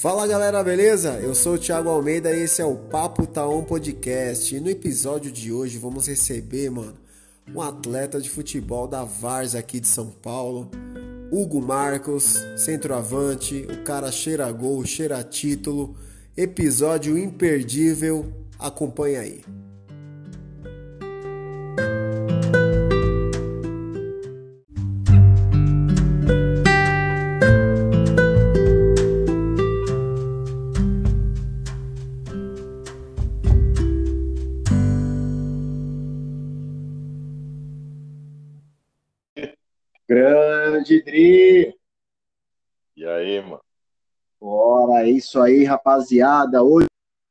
Fala galera, beleza? Eu sou o Thiago Almeida e esse é o Papo Taon Podcast. E no episódio de hoje vamos receber, mano, um atleta de futebol da Vars aqui de São Paulo, Hugo Marcos, centroavante, o cara cheira gol, cheira título. Episódio imperdível, acompanha aí. Isso aí, rapaziada. Hoje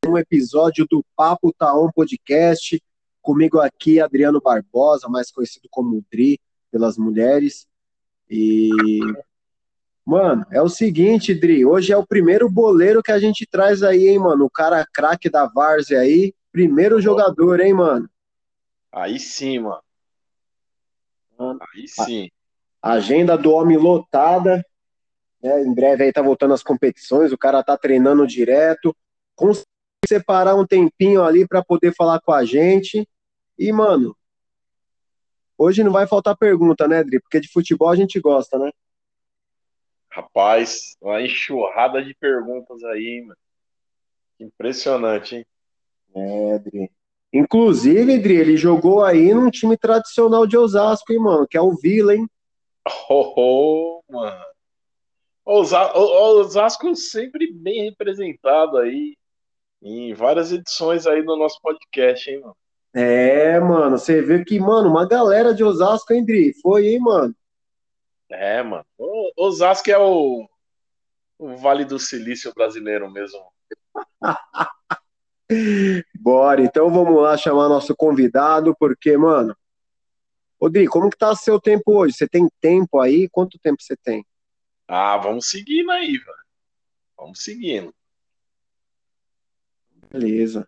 um episódio do Papo Taon Podcast. Comigo aqui, Adriano Barbosa, mais conhecido como Dri pelas mulheres. E, mano, é o seguinte, Dri, hoje é o primeiro boleiro que a gente traz aí, hein, mano? O cara craque da Várzea aí, primeiro jogador, hein, mano? Aí sim, mano. Aí sim. Agenda do homem lotada. Né? Em breve aí tá voltando as competições, o cara tá treinando direto. Conseguiu separar um tempinho ali para poder falar com a gente. E, mano, hoje não vai faltar pergunta, né, Dri? Porque de futebol a gente gosta, né? Rapaz, uma enxurrada de perguntas aí, mano. Impressionante, hein? É, Dri. Inclusive, Dri, ele jogou aí num time tradicional de Osasco, hein, mano? Que é o Vila, hein? Oh, oh mano. O Osasco sempre bem representado aí em várias edições aí do nosso podcast, hein, mano? É, mano, você vê que, mano, uma galera de Osasco, hein, Dri? Foi, hein, mano? É, mano. O Osasco é o, o Vale do Silício brasileiro mesmo. Bora, então vamos lá chamar nosso convidado, porque, mano, Rodrigo, como que tá seu tempo hoje? Você tem tempo aí? Quanto tempo você tem? Ah, vamos seguindo aí, velho. Vamos seguindo. Beleza.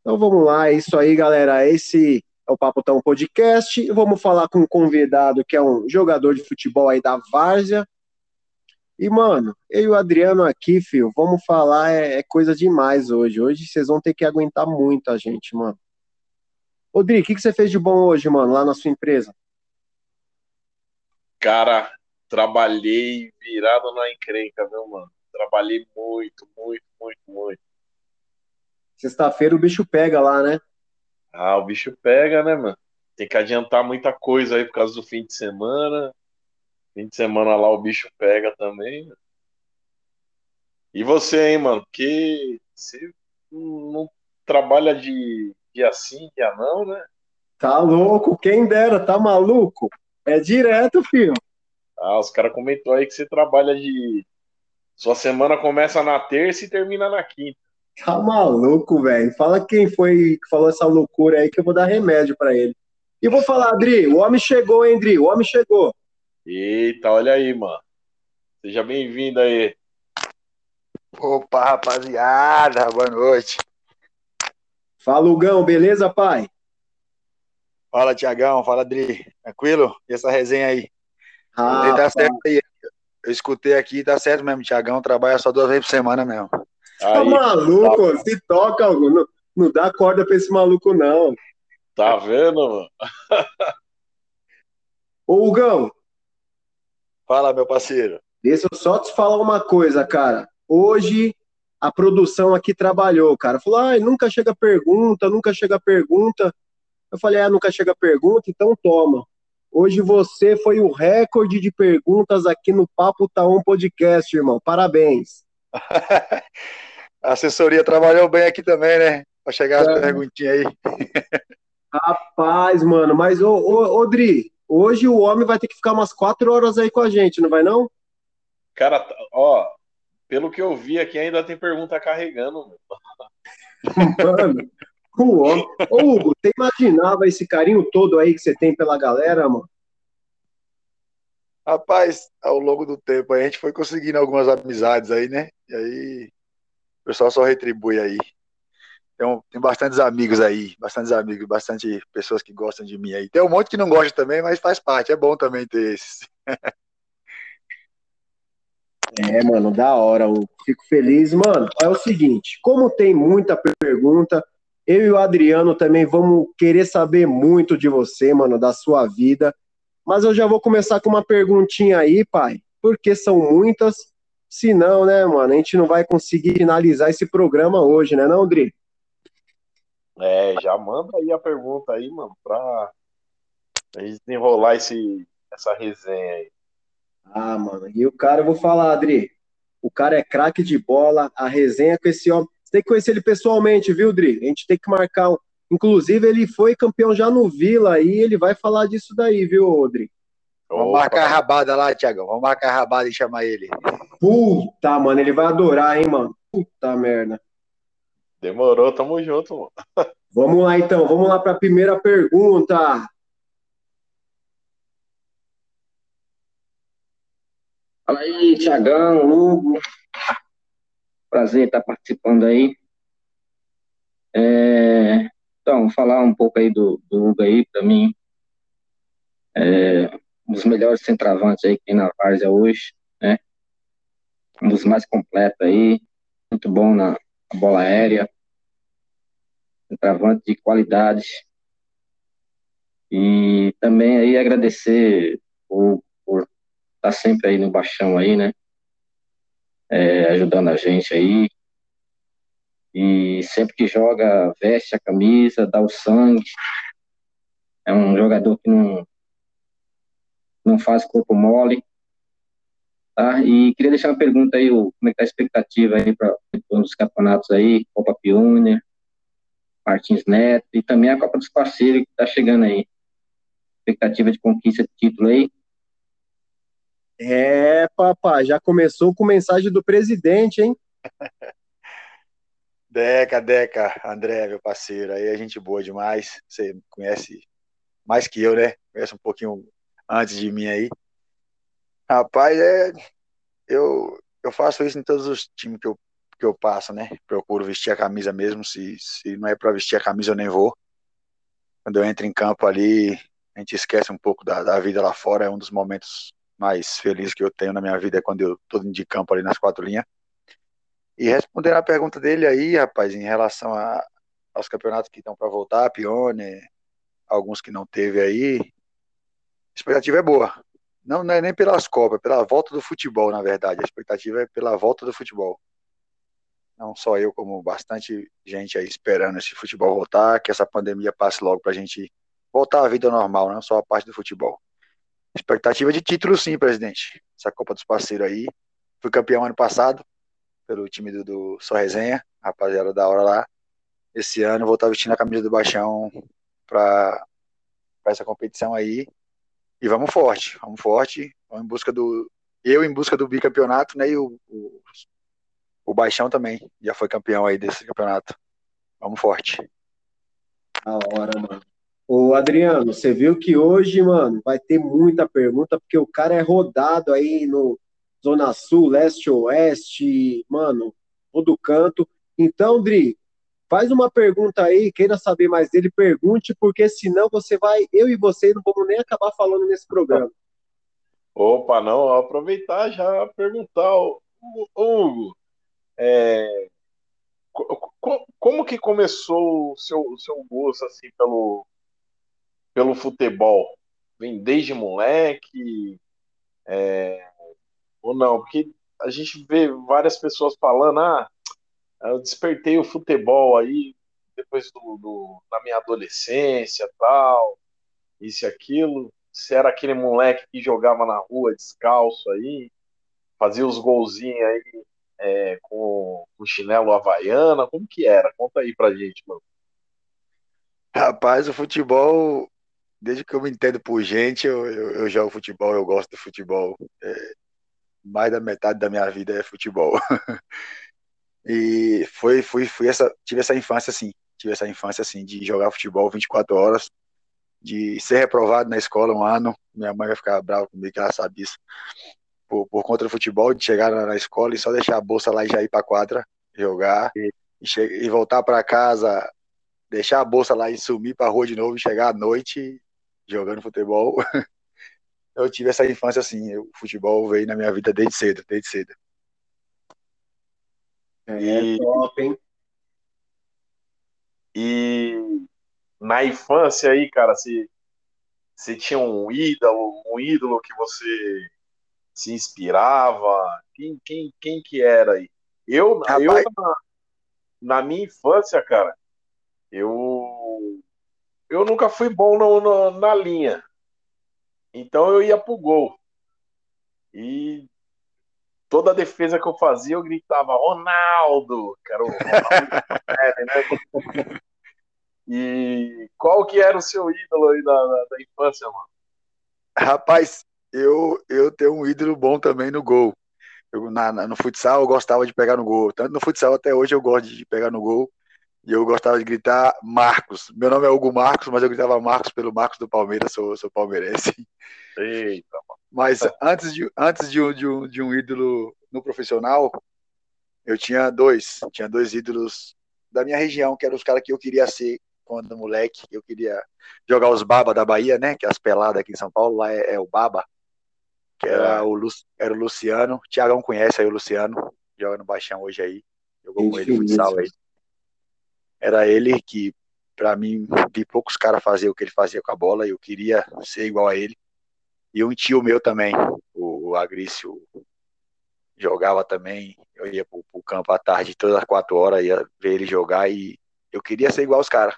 Então vamos lá, é isso aí, galera. Esse é o Papo Tão Podcast. Vamos falar com um convidado que é um jogador de futebol aí da Várzea. E, mano, eu e o Adriano aqui, filho, vamos falar, é, é coisa demais hoje. Hoje vocês vão ter que aguentar muito a gente, mano. Rodrigo, o que, que você fez de bom hoje, mano, lá na sua empresa? Cara, trabalhei virado na encrenca, viu, mano? Trabalhei muito, muito, muito, muito. Sexta-feira o bicho pega lá, né? Ah, o bicho pega, né, mano? Tem que adiantar muita coisa aí por causa do fim de semana. Fim de semana lá o bicho pega também. E você, hein, mano? Porque você não trabalha de dia sim, dia não, né? Tá louco, quem dera, tá maluco? É direto, filho. Ah, os caras comentou aí que você trabalha de. Sua semana começa na terça e termina na quinta. Tá maluco, velho. Fala quem foi que falou essa loucura aí que eu vou dar remédio para ele. E vou falar, Adri, o homem chegou, hein, Adri? O homem chegou. Eita, olha aí, mano. Seja bem-vindo aí. Opa, rapaziada, boa noite. Fala, Hugão, beleza, pai? Fala, Tiagão, fala, Adri. Tranquilo? E essa resenha aí? Ah, tá certo aí. Eu escutei aqui, tá certo mesmo, Tiagão trabalha só duas vezes por semana mesmo. Tá Aí, maluco? tá- Se toca, Hugo. Não, não dá corda pra esse maluco, não. Tá vendo, mano? Ô, Hugão, Fala, meu parceiro. deixa eu só te falar uma coisa, cara. Hoje a produção aqui trabalhou, cara. Falou, ah, nunca chega pergunta, nunca chega pergunta. Eu falei, ah, nunca chega pergunta, então toma. Hoje você foi o recorde de perguntas aqui no Papo Taon Podcast, irmão. Parabéns. A assessoria trabalhou bem aqui também, né? Pra chegar as É. perguntinhas aí. Rapaz, mano, mas ô, ô, ô, Dri, hoje o homem vai ter que ficar umas quatro horas aí com a gente, não vai não? Cara, tá- ó, pelo que eu vi aqui, ainda tem pergunta carregando, mano. Mano, o homem. Ô, Hugo, você imaginava esse carinho todo aí que você tem pela galera, mano? Rapaz, ao longo do tempo a gente foi conseguindo algumas amizades aí, né? E aí o pessoal só retribui aí. Tem, um- tem bastantes amigos aí, bastantes amigos, bastante pessoas que gostam de mim aí. Tem um monte que não gosta também, mas faz parte. É bom também ter esses. É, mano, da hora. Eu fico feliz. Mano, é o seguinte: como tem muita pergunta, eu e o Adriano também vamos querer saber muito de você, mano, da sua vida. Mas eu já vou começar com uma perguntinha aí, pai, porque são muitas. Se não, né, mano, a gente não vai conseguir finalizar esse programa hoje, né, não, Dri? É, já manda aí a pergunta aí, mano, pra a gente desenrolar esse, essa resenha aí. Ah, mano, e o cara, eu vou falar, Adri, o cara é craque de bola, a resenha com esse homem. Você tem que conhecer ele pessoalmente, viu, Dri? A gente tem que marcar um. Inclusive, ele foi campeão já no Vila aí, ele vai falar disso daí, viu, Dri? Vamos marcar a rabada lá, Tiagão. Vamos marcar a rabada e chamar ele. Puta, mano, ele vai adorar, hein, mano? Puta merda. Demorou, tamo junto, mano. Vamos lá, então. Vamos lá para a primeira pergunta. Fala aí, Tiagão, Hugo. Prazer estar participando aí. É, então, falar um pouco aí do, do Hugo aí, para mim. É, um dos melhores centravantes aí que tem na Várzea hoje, né? Um dos mais completos aí, muito bom na, na bola aérea, centravante de qualidade. E também aí agradecer por, por estar sempre aí no baixão aí, né? É, ajudando a gente aí. E sempre que joga, veste a camisa, dá o sangue. É um jogador que não, não faz corpo mole. Tá? E queria deixar uma pergunta aí, como é que tá a expectativa aí para os campeonatos aí, Copa Pioneer, Martins Neto e também a Copa dos Parceiros que está chegando aí. Expectativa de conquista de título aí? É, papai, já começou com mensagem do presidente, hein? Deca, Deca, André, meu parceiro, aí é gente boa demais. Você conhece mais que eu, né? Conhece um pouquinho antes de mim aí. Rapaz, é, eu, eu faço isso em todos os times que eu, que eu passo, né? Procuro vestir a camisa mesmo. Se, se não é para vestir a camisa, eu nem vou. Quando eu entro em campo ali, a gente esquece um pouco da, da vida lá fora. É um dos momentos mais felizes que eu tenho na minha vida, é quando eu tô de campo ali nas quatro linhas. E respondendo a pergunta dele aí, rapaz, em relação a, aos campeonatos que estão para voltar, Pione, alguns que não teve aí, a expectativa é boa. Não, não é nem pelas Copas, é pela volta do futebol, na verdade. A expectativa é pela volta do futebol. Não só eu, como bastante gente aí esperando esse futebol voltar, que essa pandemia passe logo para a gente voltar à vida normal, não só a parte do futebol. Expectativa de título, sim, presidente. Essa Copa dos Parceiros aí. Fui campeão ano passado, pelo time do, do Só Resenha, rapaziada da hora lá. Esse ano vou estar vestindo a camisa do Baixão para essa competição aí. E vamos forte, vamos forte, vamos em busca do. Eu em busca do bicampeonato, né? E o, o, o Baixão também já foi campeão aí desse campeonato. Vamos forte. Da hora, mano. Ô, Adriano, você viu que hoje, mano, vai ter muita pergunta, porque o cara é rodado aí no Zona Sul, Leste, Oeste, mano, todo canto. Então, Dri, Faz uma pergunta aí, queira saber mais dele, pergunte, porque senão você vai, eu e você não vamos nem acabar falando nesse programa. Opa, não, aproveitar já perguntar, Hugo, é, como que começou o seu, o seu gosto assim pelo, pelo futebol? Vem desde moleque? É, ou não? Porque a gente vê várias pessoas falando, ah, eu despertei o futebol aí depois do, do, da minha adolescência tal, isso e aquilo. Se era aquele moleque que jogava na rua descalço aí, fazia os golzinhos aí é, com, com chinelo havaiana, como que era? Conta aí pra gente, mano. Rapaz, o futebol, desde que eu me entendo por gente, eu, eu, eu jogo futebol, eu gosto do futebol. É, mais da metade da minha vida é futebol. E foi, fui, fui essa, tive essa infância assim, tive essa infância assim de jogar futebol 24 horas, de ser reprovado na escola um ano. Minha mãe vai ficar brava comigo, que ela sabe disso. Por, por conta do futebol, de chegar na, na escola e só deixar a bolsa lá e já ir para quadra jogar e, e, e voltar para casa, deixar a bolsa lá e sumir para rua de novo e chegar à noite jogando futebol. eu tive essa infância assim. O futebol veio na minha vida desde cedo, desde cedo. É, e, top, hein? E na infância aí, cara, se você tinha um ídolo, um ídolo que você se inspirava? Quem, quem, quem que era aí? Eu, eu na, na, minha infância, cara, eu eu nunca fui bom no, no, na linha. Então eu ia pro gol. E toda a defesa que eu fazia, eu gritava Ronaldo, que era o Ronaldo? E qual que era o seu ídolo aí da, da, da infância, mano? Rapaz, eu, eu tenho um ídolo bom também no gol. Eu, na, na, no futsal eu gostava de pegar no gol. Tanto no futsal até hoje eu gosto de pegar no gol. E eu gostava de gritar Marcos. Meu nome é Hugo Marcos, mas eu gritava Marcos pelo Marcos do Palmeiras, sou, sou palmeirense. Eita, mas antes, de, antes de, um, de, um, de um ídolo no profissional, eu tinha dois. Tinha dois ídolos da minha região, que eram os caras que eu queria ser quando moleque. Eu queria jogar os Baba da Bahia, né? Que é as peladas aqui em São Paulo, lá é, é o Baba que era, é. o, Lu, era o Luciano. Tiagão conhece aí o Luciano, joga no Baixão hoje aí. Jogou com ele futsal aí. Era ele que, para mim, vi poucos caras fazer o que ele fazia com a bola, e eu queria ser igual a ele. E um tio meu também, o, o Agrício, jogava também. Eu ia pro, pro campo à tarde, todas as quatro horas, ia ver ele jogar e eu queria ser igual aos caras.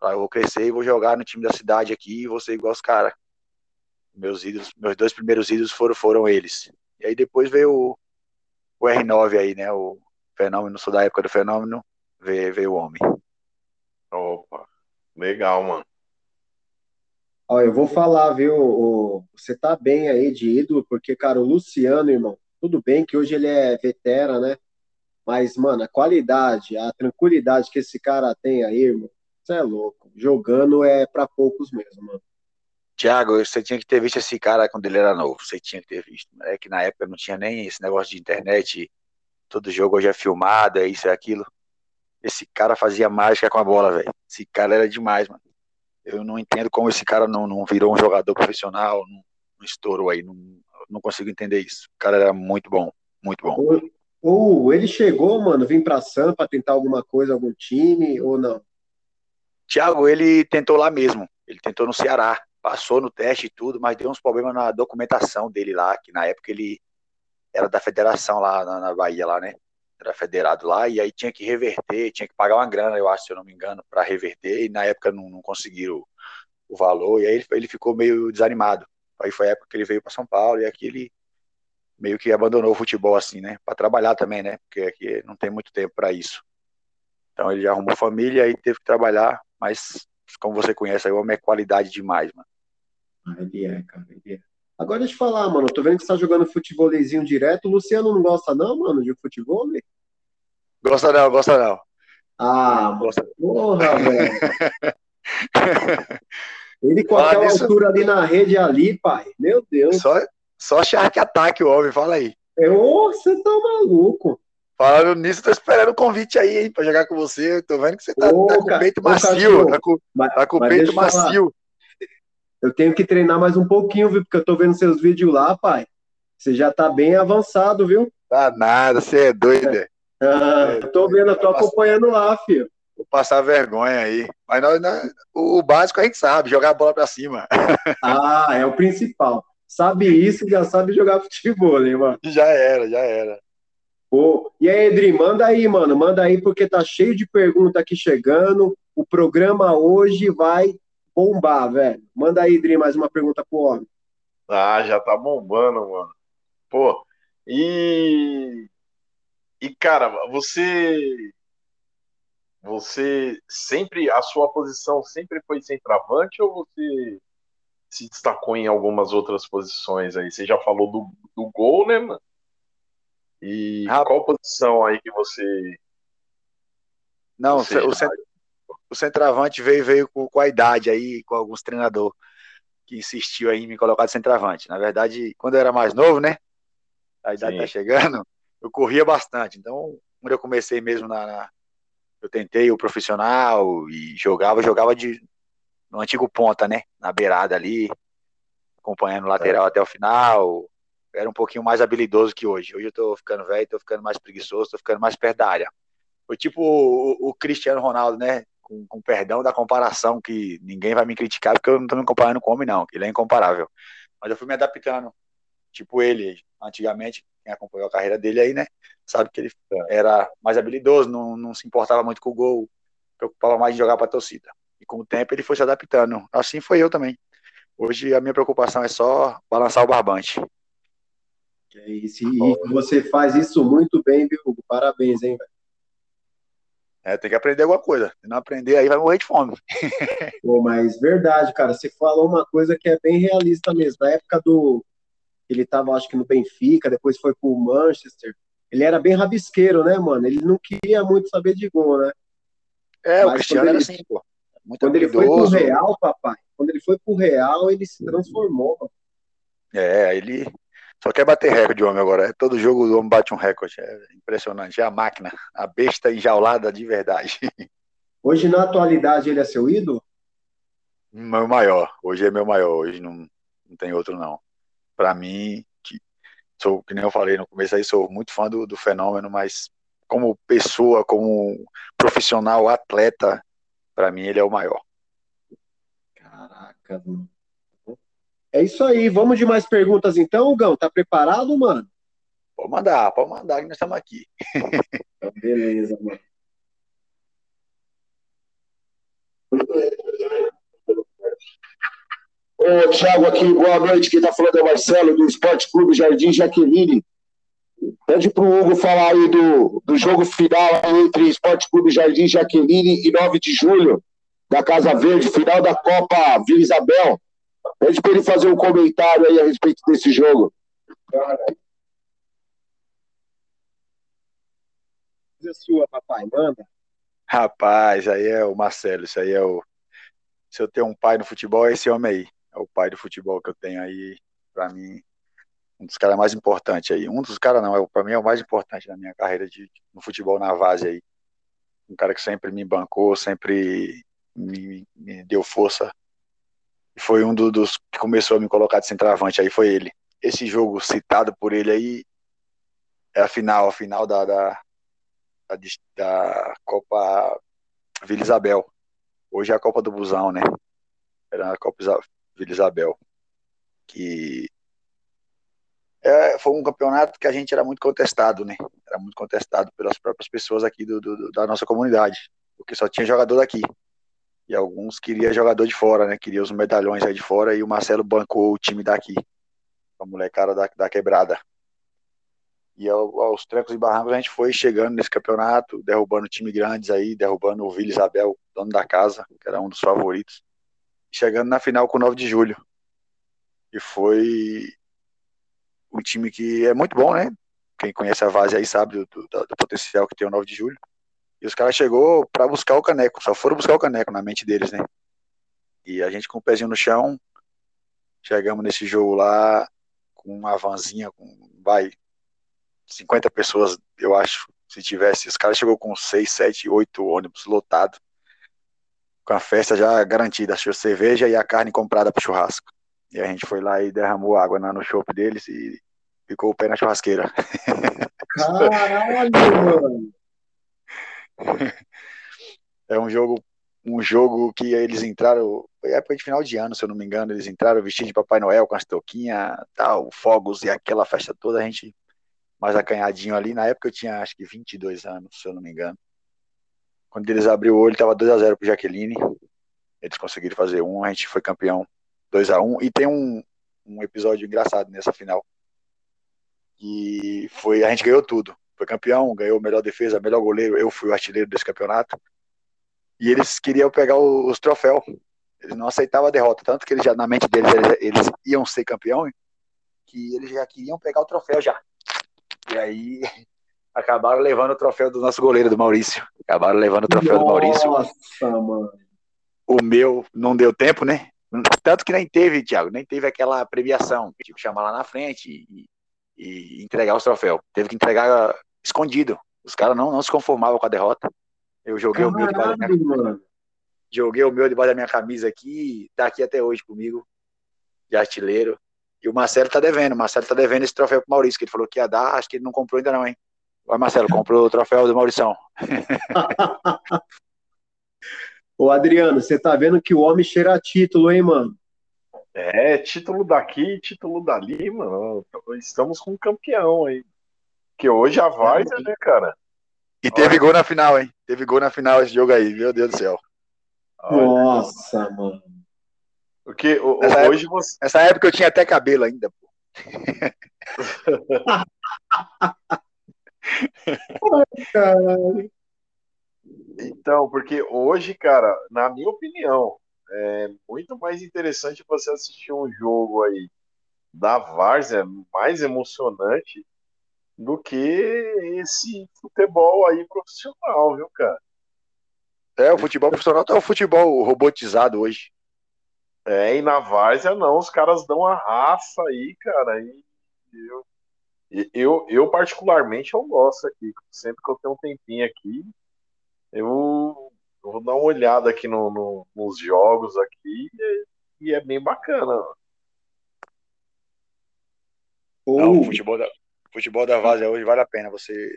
Eu vou crescer e vou jogar no time da cidade aqui e vou ser igual aos caras meus ídolos, meus dois primeiros ídolos foram, foram eles. E aí depois veio o, o R9 aí, né? O fenômeno, sou da época do fenômeno, veio, veio o homem. Opa, legal, mano. Ó, eu vou falar, viu? O, você tá bem aí de ídolo, porque, cara, o Luciano, irmão, tudo bem que hoje ele é vetera, né? Mas, mano, a qualidade, a tranquilidade que esse cara tem aí, irmão, você é louco. Jogando é para poucos mesmo, mano. Tiago, você tinha que ter visto esse cara quando ele era novo. Você tinha que ter visto. É que na época não tinha nem esse negócio de internet. Todo jogo hoje é filmado, é isso, é aquilo. Esse cara fazia mágica com a bola, velho. Esse cara era demais, mano. Eu não entendo como esse cara não, não virou um jogador profissional, não, não estourou aí. Não, não consigo entender isso. O cara era muito bom, muito bom. Ou, ou ele chegou, mano, vim pra Sampa tentar alguma coisa, algum time, ou não? Tiago, ele tentou lá mesmo. Ele tentou no Ceará passou no teste e tudo, mas deu uns problemas na documentação dele lá, que na época ele era da federação lá na, na Bahia, lá, né? Era federado lá, e aí tinha que reverter, tinha que pagar uma grana, eu acho, se eu não me engano, para reverter, e na época não, não conseguiram o, o, valor, e aí ele, ele ficou meio desanimado. Aí foi a época que ele veio para São Paulo, e aqui ele meio que abandonou o futebol, assim, né? Para trabalhar também, né? Porque aqui não tem muito tempo para isso. Então ele arrumou família, aí teve que trabalhar, mas como você conhece, aí o homem é qualidade demais, mano. Ah, ele é, cara, ele é. Agora deixa eu falar, mano, tô vendo que você tá jogando futebolzinho direto. O Luciano não gosta não, mano, de futebol? Gosta não, gosta não. Ah, gosta. porra, velho. Ele com aquela disso... altura ali na rede ali, pai. Meu Deus. Só, só Shark ataque o homem, fala aí. É, ô, você tá maluco. Falando nisso, tô esperando o convite aí, hein, pra jogar com você. Tô vendo que você tá, ô, tá com o peito macio. Tá com, mas, tá com o peito macio. Eu tenho que treinar mais um pouquinho, viu? Porque eu tô vendo seus vídeos lá, pai. Você já tá bem avançado, viu? Tá nada, você é doido. É. Ah, é, eu tô vendo, eu tô acompanhando lá, filho. Vou passar vergonha aí. Mas nós, nós, o básico a gente sabe, jogar a bola pra cima. Ah, é o principal. Sabe isso, já sabe jogar futebol, hein, mano? Já era, já era. Pô, e aí, Edri, manda aí, mano, manda aí, porque tá cheio de pergunta aqui chegando. O programa hoje vai bombar, velho. Manda aí, Edri, mais uma pergunta pro homem. Ah, já tá bombando, mano. Pô, e. E, cara, você. Você sempre. A sua posição sempre foi centroavante ou você se destacou em algumas outras posições aí? Você já falou do, do gol, né, mano? E ah, qual posição aí que você. Não, você o, cent... o centroavante veio, veio com, com, a idade aí, com alguns treinadores que insistiu aí em me colocar de centroavante. Na verdade, quando eu era mais novo, né? A idade Sim. tá chegando, eu corria bastante. Então, quando eu comecei mesmo na, na. eu tentei o profissional e jogava, jogava de no antigo ponta, né? Na beirada ali. acompanhando o lateral até o final. Era um pouquinho mais habilidoso que hoje. Hoje eu tô ficando velho, tô ficando mais preguiçoso, tô ficando mais perto da área. Foi tipo o, o Cristiano Ronaldo, né? Com, com, perdão da comparação, que ninguém vai me criticar, porque eu não tô me comparando com o homem, não, ele é incomparável. Mas eu fui me adaptando. Tipo ele, antigamente, quem acompanhou a carreira dele aí, né? Sabe que ele era mais habilidoso, não, não se importava muito com o gol, preocupava mais em jogar para a torcida. E com o tempo ele foi se adaptando. Assim foi eu também. Hoje a minha preocupação é só balançar o barbante. É isso. E você faz isso muito bem, viu, Hugo? Parabéns, hein, velho? É, tem que aprender alguma coisa. Se não aprender, aí vai morrer de fome. Pô, mas verdade, cara. Você falou uma coisa que é bem realista mesmo. Na época do. Ele tava, acho que no Benfica, depois foi pro Manchester. Ele era bem rabisqueiro, né, mano? Ele não queria muito saber de gol, né? É, mas o Cristiano ele, era assim, pô. Muito quando ele foi pro Real, papai, quando ele foi pro Real, ele se transformou. Mano. É, ele só quer bater recorde, o homem agora. Todo jogo o homem bate um recorde. É impressionante. É a máquina, a besta enjaulada de verdade. Hoje, na atualidade, ele é seu ídolo? Meu maior. Hoje é meu maior. Hoje não, não tem outro, não. Para mim, que, sou, que nem eu falei no começo aí, sou muito fã do, do fenômeno, mas como pessoa, como profissional, atleta, para mim ele é o maior. Caraca, mano. É isso aí. Vamos de mais perguntas então, Gão? Tá preparado, mano? Pode mandar, pode mandar que nós estamos aqui. Então, beleza, mano. Ô, Thiago aqui, boa noite. Quem tá falando é o Marcelo, do Esporte Clube Jardim Jaqueline. Pede pro Hugo falar aí do, do jogo final entre Esporte Clube Jardim Jaqueline e 9 de julho, da Casa Verde, final da Copa Vila Isabel. Pede para ele fazer um comentário aí a respeito desse jogo. Coisa sua, papai, manda. Rapaz, aí é o Marcelo, isso aí é o. Se eu tenho um pai no futebol, é esse homem aí. É o pai do futebol que eu tenho aí, para mim, um dos caras mais importantes aí. Um dos caras não, é, para mim é o mais importante na minha carreira de, no futebol na base aí. Um cara que sempre me bancou, sempre me, me deu força foi um do, dos que começou a me colocar de centroavante, aí foi ele. Esse jogo citado por ele aí é a final, a final da, da, da, da Copa Vila Isabel. Hoje é a Copa do Busão, né? Era a Copa Vila Isabel. Que é, foi um campeonato que a gente era muito contestado, né? Era muito contestado pelas próprias pessoas aqui do, do da nossa comunidade, porque só tinha jogador daqui e alguns queria jogador de fora, né? Queria os medalhões aí de fora e o Marcelo bancou o time daqui, a molecada da, da quebrada. E ao, aos trancos e barrancos a gente foi chegando nesse campeonato, derrubando time grandes aí, derrubando o Vila Isabel, dono da casa, que era um dos favoritos, chegando na final com o 9 de julho. E foi um time que é muito bom, né? Quem conhece a base aí sabe do, do, do potencial que tem o 9 de julho. E os caras chegou para buscar o caneco, só foram buscar o caneco na mente deles, né? E a gente com o pezinho no chão, chegamos nesse jogo lá com uma vanzinha com, vai, 50 pessoas, eu acho, se tivesse. Os caras chegou com 6, 7, 8 ônibus lotado, com a festa já garantida, a cerveja e a carne comprada para churrasco. E a gente foi lá e derramou água no chopp deles e ficou o pé na churrasqueira. Caralho, mano! É um jogo um jogo que eles entraram, época de final de ano, se eu não me engano, eles entraram vestidos de Papai Noel com as touquinhas, tal, fogos e aquela festa toda, a gente mais acanhadinho ali, na época eu tinha acho que 22 anos, se eu não me engano. Quando eles abriu o olho, tava 2 a 0 pro Jaqueline. Eles conseguiram fazer um, a gente foi campeão 2 a 1 e tem um, um episódio engraçado nessa final. E foi a gente ganhou tudo foi campeão, ganhou melhor defesa, melhor goleiro, eu fui o artilheiro desse campeonato. E eles queriam pegar os troféus. Eles não aceitavam a derrota, tanto que eles já na mente deles eles, eles iam ser campeão, que eles já queriam pegar o troféu já. E aí acabaram levando o troféu do nosso goleiro, do Maurício. Acabaram levando o troféu Nossa, do Maurício. Nossa, mano. O meu não deu tempo, né? Tanto que nem teve, Thiago, nem teve aquela premiação. Tipo, chamar lá na frente e, e entregar os troféus. Teve que entregar escondido. Os caras não, não se conformavam com a derrota. Eu joguei Caralho, o meu debaixo da minha Joguei o meu debaixo da minha camisa aqui, tá aqui até hoje comigo. de artilheiro. E o Marcelo tá devendo, o Marcelo tá devendo esse troféu pro Maurício, que ele falou que ia dar, acho que ele não comprou ainda não, hein? Vai, Marcelo, comprou o troféu do Maurição. Ô, Adriano, você tá vendo que o homem cheira título, hein, mano? É, título daqui, título dali, mano. Estamos com um campeão aí. Que hoje a Várzea, né, cara? E teve gol na final, hein? Teve gol na final esse jogo aí, meu Deus do céu. Nossa, mano. Porque o, Nessa hoje você. Nessa época eu tinha até cabelo ainda, pô. Caralho. Então, porque hoje, cara, na minha opinião, é muito mais interessante você assistir um jogo aí da Várzea, mais emocionante, do que esse futebol aí profissional, viu, cara? É, o futebol profissional tá o futebol robotizado hoje. É, e na Várzea não, os caras dão a raça aí, cara, e eu, eu, eu particularmente eu gosto aqui, sempre que eu tenho um tempinho aqui, eu, eu vou dar uma olhada aqui no, no- nos jogos aqui e, e é bem bacana. Não, o futebol da, o futebol da Várzea hoje vale a pena você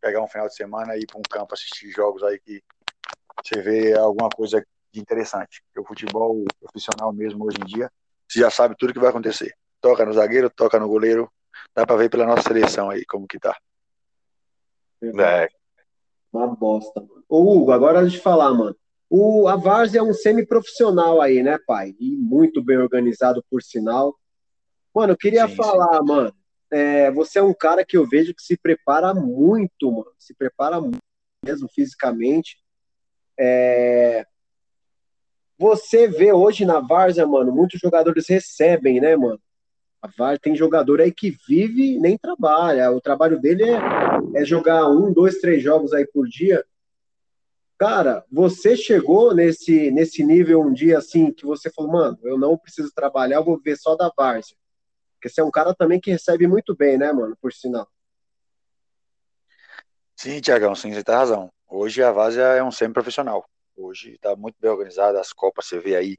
pegar um final de semana e ir para um campo assistir jogos aí que você vê alguma coisa de interessante. Porque o futebol profissional mesmo hoje em dia, você já sabe tudo que vai acontecer. Toca no zagueiro, toca no goleiro, dá para ver pela nossa seleção aí como que tá. É, Uma bosta, mano. Ô, Hugo, agora te falar, mano. O, a Várzea é um semi-profissional aí, né, pai? E muito bem organizado, por sinal. Mano, eu queria Sim, sim. falar, mano. É, você é um cara que eu vejo que se prepara muito, mano. Se prepara muito mesmo fisicamente. É, Você vê hoje na Várzea, mano, muitos jogadores recebem, né, mano? A tem jogador aí que vive nem trabalha. O trabalho dele é, é jogar um, dois, três jogos aí por dia. Cara, você chegou nesse, nesse nível um dia assim que você falou, mano, eu não preciso trabalhar, eu vou viver só da Várzea. Porque você é um cara também que recebe muito bem, né, mano, por sinal. Sim, Tiagão, sim, você tem razão. Hoje a Várzea é um semi-profissional. Hoje está muito bem organizada, as Copas você vê aí,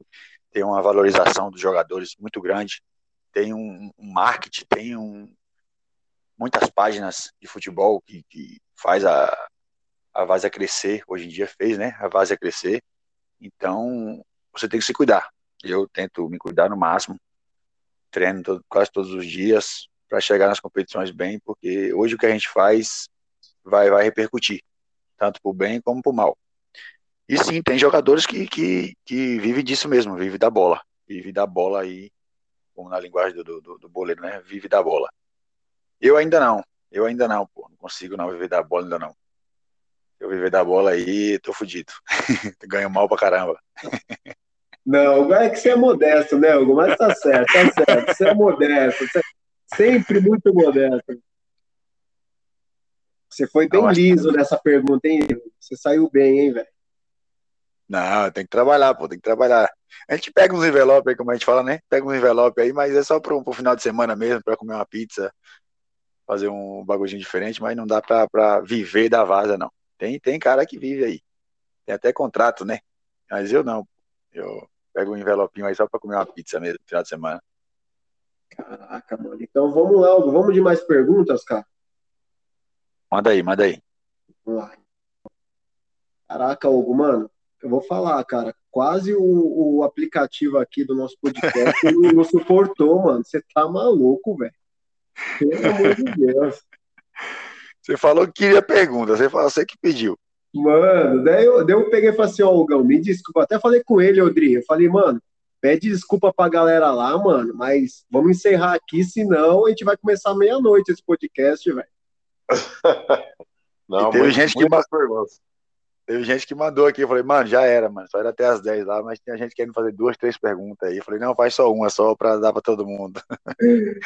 tem uma valorização dos jogadores muito grande, tem um, um marketing, tem um, muitas páginas de futebol que, que faz a, a Várzea crescer, hoje em dia fez, né, a Várzea crescer. Então, você tem que se cuidar. Eu tento me cuidar no máximo, treino todo- quase todos os dias para chegar nas competições bem, porque hoje o que a gente faz vai, vai repercutir, tanto para o bem como para o mal. E sim, tem jogadores que, que, que vivem disso mesmo, vive da bola. Vive da bola aí, como na linguagem do, do, do- boleiro, né? Vive da bola. Eu ainda não, eu ainda não, pô. Não consigo não viver da bola ainda não. Eu viver da bola aí, tô fudido. Ganho mal pra caramba. Não, é que você é modesto, né, Hugo? Mas tá certo, tá certo. Você é modesto, você é sempre muito modesto. Você foi bem liso nessa pergunta, hein? Você saiu bem, hein, velho? Não, tem que trabalhar, pô, tem que trabalhar. A gente pega uns envelopes aí, como a gente fala, né? Pega uns envelopes aí, mas é só pro, pro final de semana mesmo, pra comer uma pizza, fazer um bagulhinho diferente, mas não dá pra, pra viver da vaza, não. Tem, tem cara que vive aí. Tem até contrato, né? Mas eu não. Eu pego um envelopinho aí só pra comer uma pizza mesmo, no final de semana. Caraca, mano. Então vamos lá, Hugo. Vamos de mais perguntas, cara? Manda aí, manda aí. Vamos lá. Caraca, Hugo, mano, eu vou falar, cara. Quase o, o aplicativo aqui do nosso podcast não, não suportou, mano. Você tá maluco, velho. Pelo amor de Deus. Você falou que queria pergunta, você falou, você que pediu. Mano, daí eu, daí eu peguei e falei assim, ó, Hugão, me desculpa. Até falei com ele, Odri. Eu falei, mano, pede desculpa pra galera lá, mano, mas vamos encerrar aqui, senão a gente vai começar meia-noite esse podcast, velho. Não, E teve muito- gente que perguntas. Teve gente que mandou aqui, eu falei, mano, já era, mano, só era até as 10 lá, mas tinha gente querendo fazer duas, três perguntas aí. Eu falei, não, faz só uma, só pra dar pra todo mundo.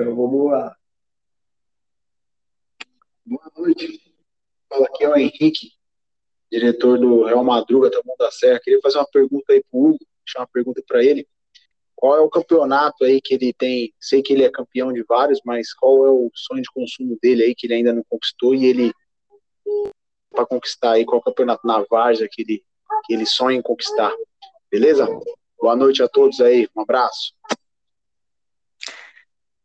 Então vamos lá. Boa noite. Fala aqui é o Henrique, diretor do Real Madruga, Tamanho da Serra. Queria fazer uma pergunta aí pro Hugo, deixar uma pergunta para ele. Qual é o campeonato aí que ele tem? Sei que ele é campeão de vários, mas qual é o sonho de consumo dele aí que ele ainda não conquistou e ele para conquistar aí qual é campeonato na Várzea que ele que ele sonha em conquistar? Beleza? Boa noite a todos aí, um abraço.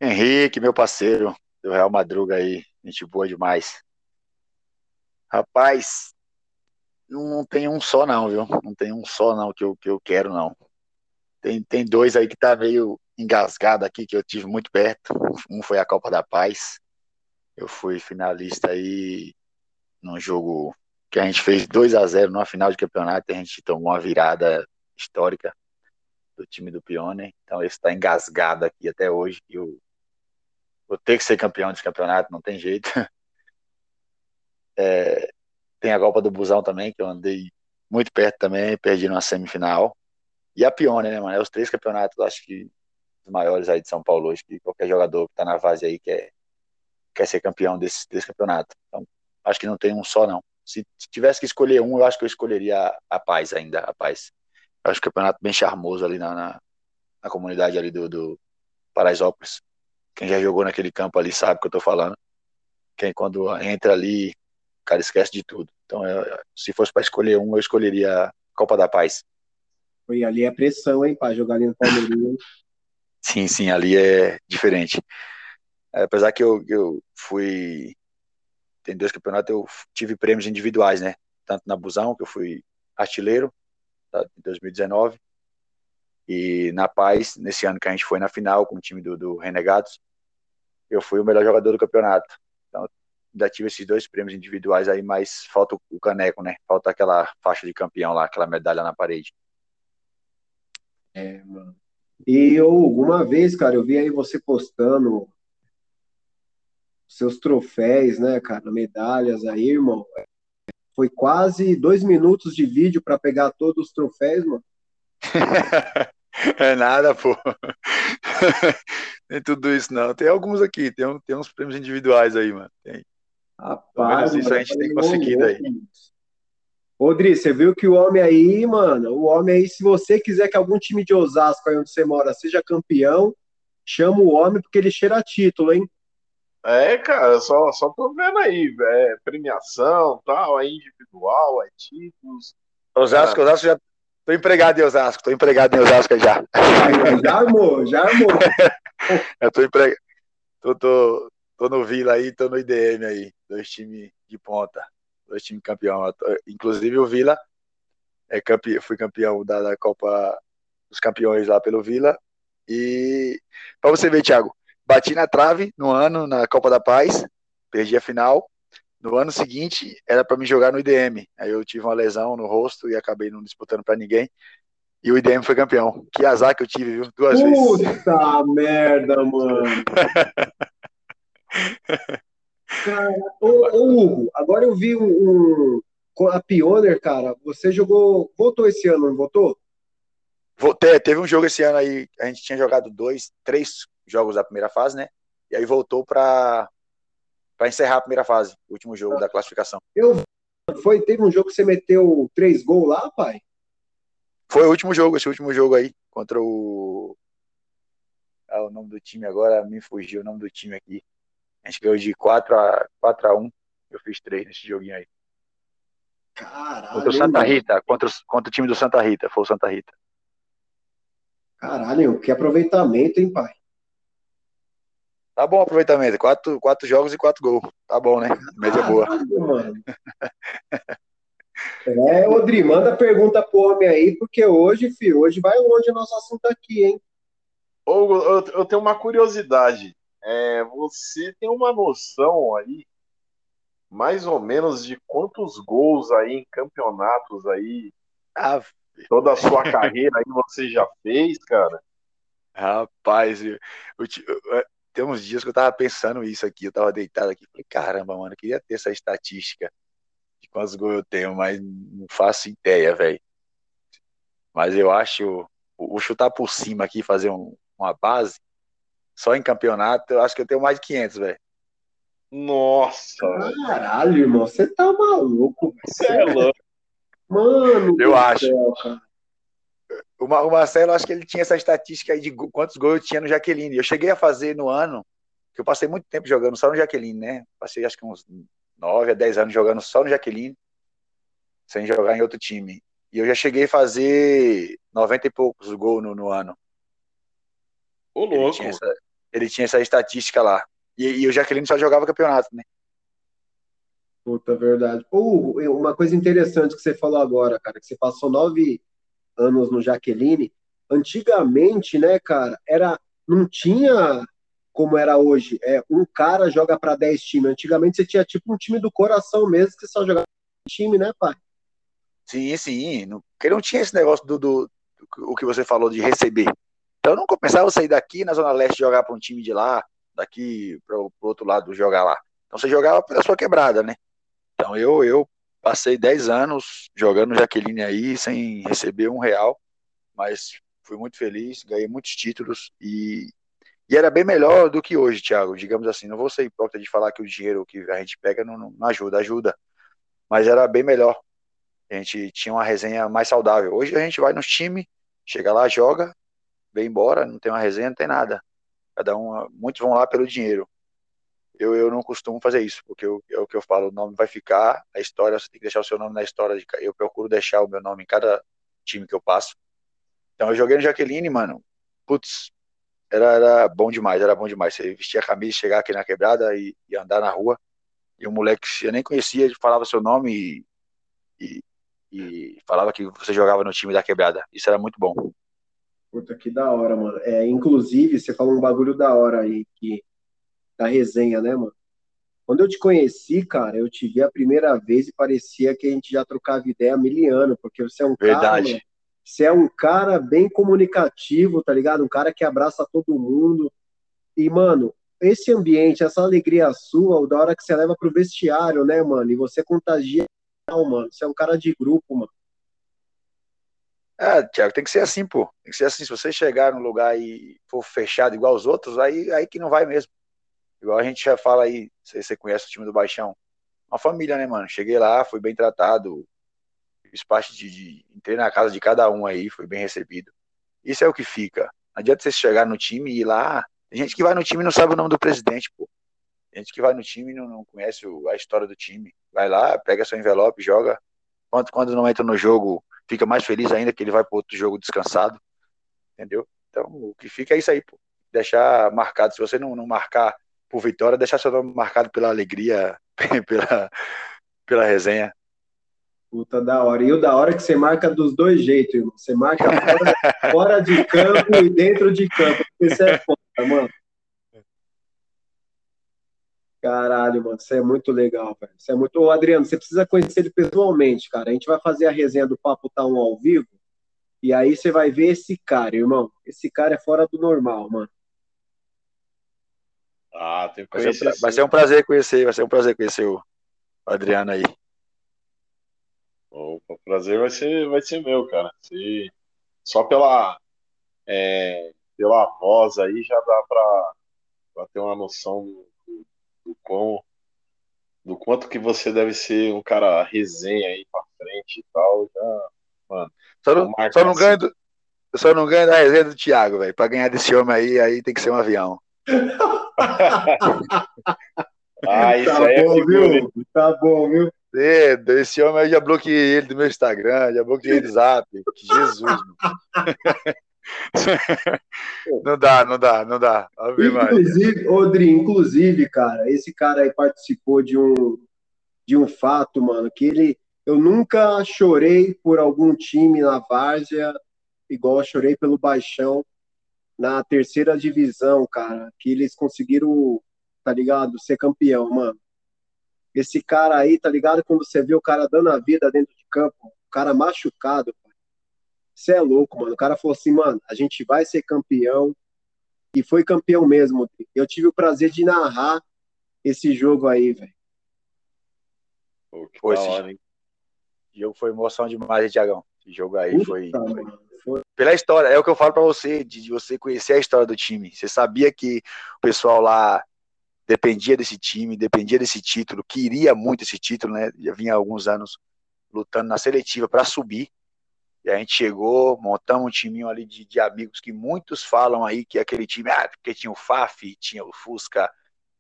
Henrique, meu parceiro do Real Madruga aí, gente boa demais. Rapaz, não tem um só não, viu? Não tem um só não que eu, que eu quero não. Tem, tem dois aí que tá meio engasgado aqui, que eu tive muito perto. Um foi a Copa da Paz. Eu fui finalista aí num jogo que a gente fez 2 a 0 numa final de campeonato a gente tomou uma virada histórica do time do Pione. Então esse está engasgado aqui até hoje. Eu vou ter que ser campeão desse campeonato, não tem jeito. É, tem a Copa do Busão também, que eu andei muito perto também, perdi numa semifinal. E a Pione, né, mano? É os três campeonatos, acho que os maiores aí de São Paulo hoje, que qualquer jogador que tá na fase aí quer, quer ser campeão desse, desse campeonato. Então, acho que não tem um só, não. Se, se tivesse que escolher um, eu acho que eu escolheria a, Paz ainda, a Paz. Eu acho que o campeonato bem charmoso ali na, na, na comunidade ali do, do Paraisópolis. Quem já jogou naquele campo ali sabe o que eu tô falando. Quem quando entra ali, o cara esquece de tudo. Então, eu, se fosse para escolher um, eu escolheria a Copa da Paz. E ali é pressão, hein, para jogar ali no Palmeiras. sim, sim, ali é diferente. Apesar que eu, eu fui. Tem dois campeonatos, eu tive prêmios individuais, né? Tanto na Busão, que eu fui artilheiro, tá, em 2019, e na Paz, nesse ano que a gente foi na final com o time do, do Renegados, eu fui o melhor jogador do campeonato. Então, ainda tive esses dois prêmios individuais aí, mas falta o caneco, né? Falta aquela faixa de campeão lá, aquela medalha na parede. É, mano. E eu, alguma vez, cara, eu vi aí você postando seus troféus, né, cara, medalhas aí, irmão. Foi quase dois minutos de vídeo para pegar todos os troféus, mano. é nada, pô. tem tudo isso, não. Tem alguns aqui, tem, tem uns prêmios individuais aí, mano. Tem. Rapaz, isso a gente tem conseguido aí. Rodri, você viu que o homem aí, mano, o homem aí, se você quiser que algum time de Osasco aí onde você mora seja campeão, chama o homem porque ele cheira título, hein? É, cara, só, só tô vendo aí, é, premiação, tal, é individual, é títulos. Osasco, cara. Osasco já. Tô empregado em Osasco, tô empregado em Osasco já. Já armou, já armou. Eu tô empregado. Tô, tô, tô no Vila aí, tô no IDM aí, dois times de ponta dois times campeão. Inclusive o Vila é campe... fui campeão da, da, Copa dos Campeões lá pelo Vila. E para você ver, Thiago, bati na trave no ano na Copa da Paz, perdi a final. No ano seguinte era para me jogar no IDM. Aí eu tive uma lesão no rosto e acabei não disputando para ninguém. E o IDM foi campeão. Que azar que eu tive, viu? Duas Puta vezes. Puta merda, mano. Cara, ô, ô, Hugo, agora eu vi um, um, a Pioneer, cara. Você jogou. Voltou esse ano, não voltou? Voltei, teve um jogo esse ano aí. A gente tinha jogado dois, três jogos da primeira fase, né? E aí voltou para para encerrar a primeira fase, o último jogo ah, da classificação. Eu foi, teve um jogo que você meteu três gols lá, pai? Foi o último jogo, esse último jogo aí, contra o. Ah, o nome do time agora me fugiu o nome do time aqui. A gente ganhou de 4 a, 4 a 1. Eu fiz 3 nesse joguinho aí. Caralho. Contra o Santa Rita, contra, contra o time do Santa Rita, foi o Santa Rita. Caralho, que aproveitamento, hein, pai? Tá bom o aproveitamento. Quatro, quatro jogos e quatro gols. Tá bom, né? Média é boa. Mano. é, Odri, manda pergunta pro homem aí, porque hoje, filho, hoje vai longe o nosso assunto aqui, hein? Hugo, eu, eu tenho uma curiosidade é, você tem uma noção aí, mais ou menos, de quantos gols aí em campeonatos aí, ah, toda a sua carreira aí você já fez, cara? Rapaz, eu, eu, eu, tem uns dias que eu tava pensando isso aqui, eu tava deitado aqui, falei, caramba, mano, eu queria ter essa estatística de quantos gols eu tenho, mas não faço ideia, velho. Mas eu acho, vou chutar por cima aqui, fazer um, uma base, só em campeonato, eu acho que eu tenho mais de 500, velho. Nossa! Caralho, irmão, você tá maluco. Você é louco. Mano, eu acho. Céu, o, o Marcelo, acho que ele tinha essa estatística aí de quantos gols eu tinha no Jaqueline. Eu cheguei a fazer no ano, que eu passei muito tempo jogando só no Jaqueline, né? Passei acho que uns 9 a 10 anos jogando só no Jaqueline, sem jogar em outro time. E eu já cheguei a fazer 90 e poucos gols no, no ano. Ô, Ele louco. tinha essa, ele tinha essa estatística lá. E, e o Jaqueline só jogava campeonato, né? Puta, verdade. Ou uma coisa interessante que você falou agora, cara, que você passou nove anos no Jaqueline. Antigamente, né, cara, era não tinha como era hoje. É, um cara joga para 10 times. Antigamente você tinha tipo um time do coração mesmo, que só jogava time, né, pai? Sim, sim. Não, porque não tinha esse negócio do, do, do o que você falou de receber. Então não compensava sair daqui na Zona Leste jogar para um time de lá, daqui para o outro lado jogar lá. Então você jogava pela sua quebrada, né? Então eu, eu passei 10 anos jogando Jaqueline aí sem receber um real, mas fui muito feliz, ganhei muitos títulos e, e era bem melhor do que hoje, Thiago. Digamos assim, não vou ser hipócrita de falar que o dinheiro que a gente pega não, não ajuda, ajuda, mas era bem melhor. A gente tinha uma resenha mais saudável. Hoje a gente vai nos times, chega lá, joga, vem embora, não tem uma resenha, não tem nada. Cada um, muitos vão lá pelo dinheiro. Eu, eu não costumo fazer isso, porque eu, é o que eu falo, o nome vai ficar, a história, você tem que deixar o seu nome na história. De, eu procuro deixar o meu nome em cada time que eu passo. Então eu joguei no Jaqueline, mano. Putz, era, era bom demais, era bom demais. Você vestia a camisa, chegar aqui na quebrada e, e andar na rua. E um moleque que eu nem conhecia, falava seu nome e, e, e falava que você jogava no time da quebrada. Isso era muito bom. Puta, que da hora, mano. É, inclusive, você falou um bagulho da hora aí, que, da resenha, né, mano? Quando eu te conheci, cara, eu te vi a primeira vez e parecia que a gente já trocava ideia há mil anos, porque você é um Verdade. cara. Você é um cara bem comunicativo, tá ligado? Um cara que abraça todo mundo. E, mano, esse ambiente, essa alegria sua, da hora que você leva pro vestiário, né, mano? E você contagia, mano. Você é um cara de grupo, mano. É, Thiago, tem que ser assim, pô. Tem que ser assim. Se você chegar num lugar e for fechado igual os outros, aí, aí que não vai mesmo. Igual a gente já fala aí, você, você conhece o time do Baixão. Uma família, né, mano? Cheguei lá, fui bem tratado. Fiz parte de, de. Entrei na casa de cada um aí, fui bem recebido. Isso é o que fica. Não adianta você chegar no time e ir lá. Tem gente que vai no time e não sabe o nome do presidente, pô. Tem gente que vai no time e não, não conhece a história do time. Vai lá, pega seu envelope, joga. Quando, quando não entra no jogo, fica mais feliz ainda que ele vai para outro jogo descansado. Entendeu? Então, o que fica é isso aí, pô. Deixar marcado. Se você não, não marcar por vitória, deixar seu nome marcado pela alegria, pela, pela resenha. Puta, da hora. E o da hora é que você marca dos dois jeitos, irmão. Você marca fora, fora de campo e dentro de campo. Porque você é foda, mano. Caralho, mano, isso é muito legal, velho. Isso é muito. Ô, Adriano, você precisa conhecer ele pessoalmente, cara. A gente vai fazer a resenha do Papo Tá um ao vivo. E aí você vai ver esse cara, irmão. Esse cara é fora do normal, mano. Ah, tem que Vai conhecer. ser, um- vai ser um prazer conhecer, vai ser um prazer conhecer o Adriano aí. Opa, o prazer vai ser, vai ser meu, cara. Se- só pela, é, pela voz aí já dá pra, pra ter uma noção do, quão, do quanto que você deve ser um cara resenha aí pra frente e tal. Já, Só não, só não ganho do, só não ganho da resenha do Thiago, velho. Pra ganhar desse homem aí, aí tem que ser um avião. ah, isso Tá aí é bom, hein? viu? Tá bom, viu? Cedo, Esse homem aí já bloqueei ele do meu Instagram, já bloqueei ele do Zap. Jesus, mano. Não dá, não dá, não dá. Inclusive, Odri, inclusive, cara, esse cara aí participou de um de um fato, mano, que ele eu nunca chorei por algum time na várzea igual eu chorei pelo Baixão na terceira divisão, cara, que eles conseguiram, tá ligado, ser campeão, mano. Esse cara aí, tá ligado? Quando você vê o cara dando a vida dentro de campo, o cara machucado, você é louco, mano. O cara falou assim, mano, a gente vai ser campeão. E foi campeão mesmo. Eu tive o prazer de narrar esse jogo aí, velho. Pô, que Pô, da esse hora, hein? Esse jogo foi emoção demais, hein, Tiagão. Esse jogo aí foi, Puta, foi- mano, foi- Pela história, é o que eu falo pra você, de, de você conhecer a história do time. Você sabia que o pessoal lá dependia desse time, dependia desse título, queria muito esse título, né? Já vinha há alguns anos lutando na seletiva para subir. E a gente chegou, montamos um timinho ali de, de amigos que muitos falam aí que aquele time, ah, porque tinha o Faf, tinha o Fusca,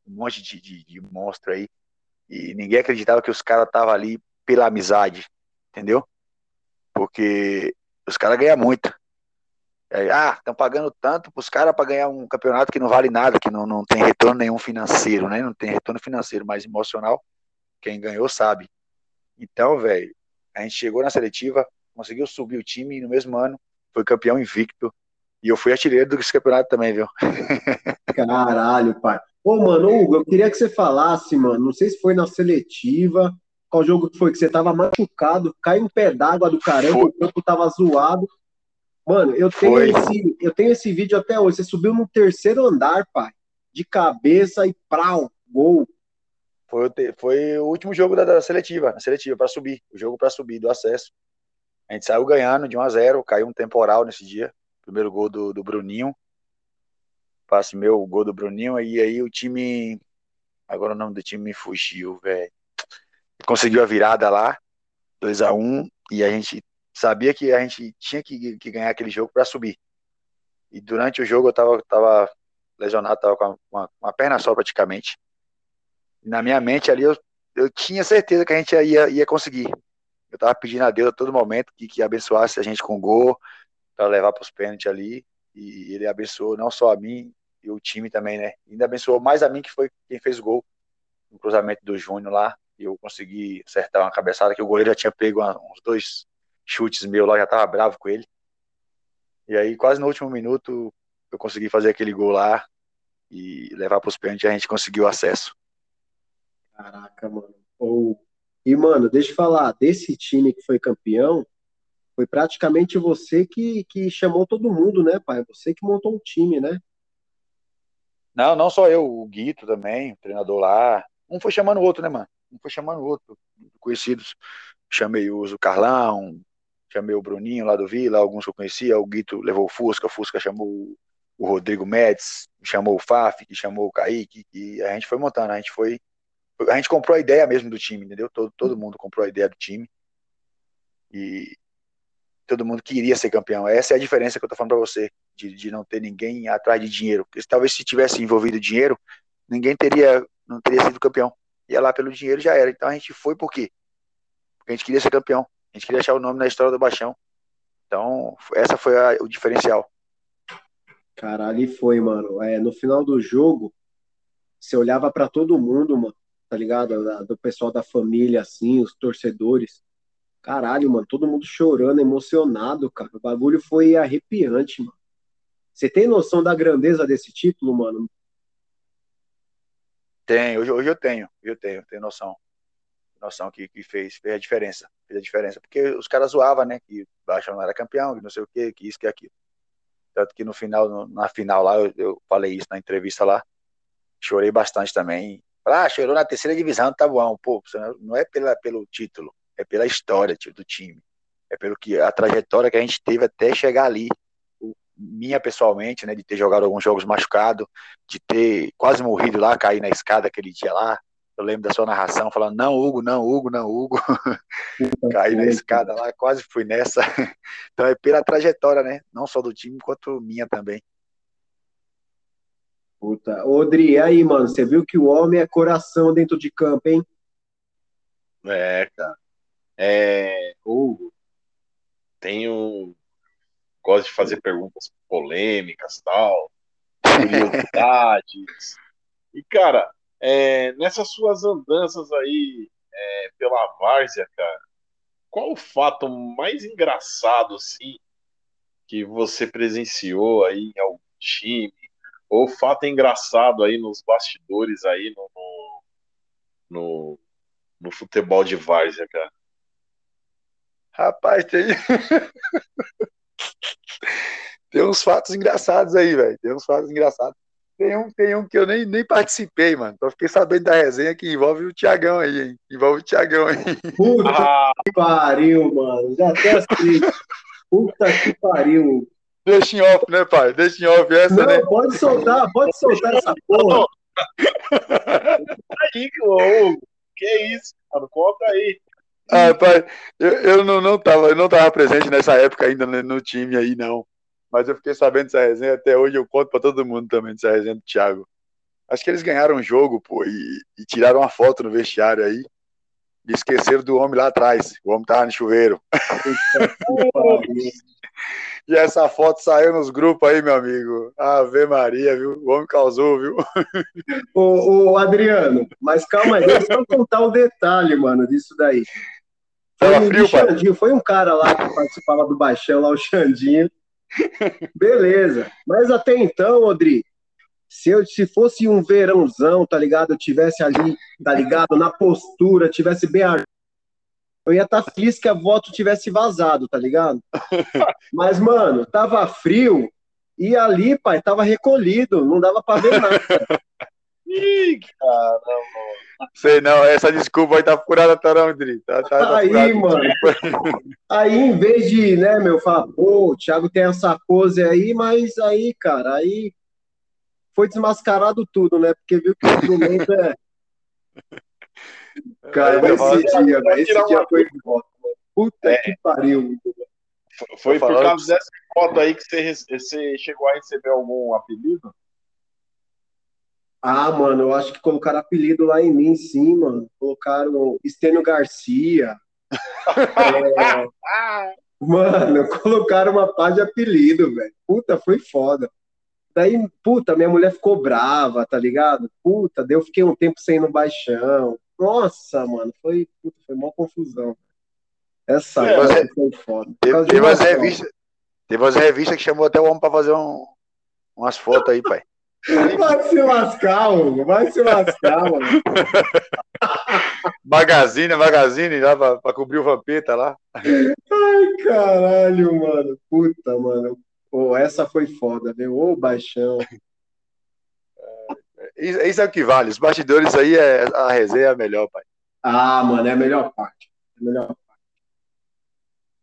um monte de, de, de monstro aí. E ninguém acreditava que os caras estavam ali pela amizade, entendeu? Porque os caras ganham muito. É, ah, estão pagando tanto para os caras para ganhar um campeonato que não vale nada, que não, não tem retorno nenhum financeiro, né? Não tem retorno financeiro, mas emocional, quem ganhou sabe. Então, velho, a gente chegou na seletiva, conseguiu subir o time no mesmo ano foi campeão invicto. E eu fui artilheiro desse campeonato também, viu? Caralho, pai. Ô, mano, Hugo, eu queria que você falasse, mano, não sei se foi na seletiva, qual jogo que foi que você tava machucado, caiu um pé d'água do caramba, foi. o corpo tava zoado. Mano, eu tenho, esse, eu tenho esse vídeo até hoje. Você subiu no terceiro andar, pai, de cabeça e prau, gol. Foi, foi o último jogo da, da seletiva, seletiva para subir, o jogo para subir do acesso. A gente saiu ganhando de 1 a 0, caiu um temporal nesse dia. Primeiro gol do, do Bruninho. Passe meu, gol do Bruninho. E aí o time. Agora o nome do time me fugiu, velho. Conseguiu a virada lá, 2 a 1 E a gente sabia que a gente tinha que, que ganhar aquele jogo para subir. E durante o jogo eu tava, tava lesionado, tava com uma, uma perna só praticamente. E na minha mente ali eu, eu tinha certeza que a gente ia, ia conseguir. Eu tava pedindo a Deus a todo momento que, que abençoasse a gente com gol para levar para os pênaltis ali. E ele abençoou não só a mim e o time também, né? Ainda abençoou mais a mim que foi quem fez o gol no cruzamento do Júnior lá. E eu consegui acertar uma cabeçada que o goleiro já tinha pego uns dois chutes meus lá, já tava bravo com ele. E aí, quase no último minuto, eu consegui fazer aquele gol lá e levar para os pênaltis a gente conseguiu acesso. Caraca, mano. Oh. E, mano, deixa eu falar, desse time que foi campeão, foi praticamente você que, que chamou todo mundo, né, pai? Você que montou um time, né? Não, não só eu, o Guito também, o treinador lá. Um foi chamando o outro, né, mano? Um foi chamando o outro. Conhecidos. Chamei o Carlão, chamei o Bruninho lá do Vila, alguns que eu conhecia, o Guito levou o Fusca, o Fusca chamou o Rodrigo Médici, chamou o Faf, que chamou o Kaique, e a gente foi montando, a gente foi. A gente comprou a ideia mesmo do time, entendeu? Todo, todo mundo comprou a ideia do time. E todo mundo queria ser campeão. Essa é a diferença que eu tô falando pra você, de, de não ter ninguém atrás de dinheiro. Porque talvez se tivesse envolvido dinheiro, ninguém teria, não teria sido campeão. Ia lá pelo dinheiro já era. Então a gente foi por quê? Porque a gente queria ser campeão. A gente queria deixar o nome na história do Baixão. Então, essa foi a, o diferencial. Caralho, e foi, mano. É, no final do jogo, você olhava para todo mundo, mano, tá ligado? Do pessoal da família, assim, os torcedores. Caralho, mano, todo mundo chorando, emocionado, cara. O bagulho foi arrepiante, mano. Você tem noção da grandeza desse título, mano? Tem, hoje, hoje eu tenho, eu tenho, tenho noção noção que, que fez, fez a diferença. Fez a diferença. Porque os caras zoavam, né? Que Baixa não era campeão, que não sei o quê, que isso, que aquilo. Tanto que no final, na final lá, eu, eu, falei isso na entrevista lá. Chorei bastante também. Ah, chorou na terceira divisão, tá bom. Pô, não é pela, pelo título, é pela história do time. É pelo que a trajetória que a gente teve até chegar ali. minha pessoalmente, né, de ter jogado alguns jogos machucado, de ter quase morrido lá, cair na escada aquele dia lá, eu lembro da sua narração falando, não, Hugo, não, Hugo, não, Hugo. Caí na escada lá, quase fui nessa. Então é pela trajetória, né? Não só do time, quanto minha também. Puta. Odri, aí, mano? Você viu que o homem é coração dentro de campo, hein? É, cara. É, Hugo, tenho. Gosto de fazer perguntas polêmicas tal, curiosidades. e, cara, é, nessas suas andanças aí é, pela várzea, cara, qual o fato mais engraçado, assim, que você presenciou aí em algum time? Ou fato engraçado aí nos bastidores aí no, no, no, no futebol de várzea, cara? Rapaz, tem. tem uns fatos engraçados aí, velho. Tem uns fatos engraçados. Tem um, tem um que eu nem, nem participei, mano. Só fiquei sabendo da resenha que envolve o Tiagão aí, hein? Envolve o Tiagão aí. Puta ah. que pariu, mano. Já até assim. Puta que pariu. Deixa em off, né, pai? Deixa em off essa, Não, né? Pode soltar, pode soltar essa porra. aí, ô, que isso, mano? Conta aí. Ah, pai, eu, eu não, não, tava, eu não tava presente nessa época ainda no, time aí, não. Mas eu fiquei sabendo dessa resenha, até hoje eu conto pra todo mundo também dessa resenha do Thiago. Acho que eles ganharam o jogo, pô, e, e tiraram uma foto no vestiário aí. esqueceram do homem lá atrás. O homem tava no chuveiro. e essa foto saiu nos grupos aí, meu amigo. Ave Maria, viu? O homem causou, viu? ô, ô, Adriano, mas calma aí, deixa eu contar o um detalhe, mano, disso daí. Foi, um frio, Xandinho, foi um cara lá que participava do Baixão, lá, o Xandinho. Beleza. Mas até então, Rodrigo, se eu se fosse um verãozão, tá ligado? Eu tivesse ali, tá ligado? Na postura, tivesse bem eu ia estar tá feliz que a voto tivesse vazado, tá ligado? Mas, mano, tava frio e ali, pai, tava recolhido, não dava pra ver nada. Ih, caramba. Sei não, essa desculpa aí tá furada, tá não, Dri. Tá, tá, tá aí, furada. mano. aí, em vez de, né, meu, falar, pô, o Thiago tem essa pose aí, mas aí, cara, aí foi desmascarado tudo, né? Porque viu que o instrumento é. Cara, esse dia, velho, esse dia foi foda, Puta é. que pariu. Foi por causa dessa foto aí que você, você chegou a receber algum apelido? Ah, mano, eu acho que colocaram apelido lá em mim, sim, mano. Colocaram Estênio Garcia. é... Mano, colocaram uma pá de apelido, velho. Puta, foi foda. Daí, puta, minha mulher ficou brava, tá ligado? Puta, daí eu fiquei um tempo sem ir no baixão. Nossa, mano, foi, puta, foi uma confusão. Essa é, foi foda. Teve, teve umas revistas teve umas revistas que chamou até o homem pra fazer um, umas fotos aí, pai. Vai se lascar, Hugo. Vai se lascar, mano. magazine, magazine, lá pra, pra, cobrir o Vampeta lá. Ai, caralho, mano. Puta, mano. Pô, essa foi foda, viu? Ô, baixão. Isso é o que vale. Os bastidores aí, é, a resenha é a melhor, pai. Ah, mano, é a melhor parte. É a melhor parte.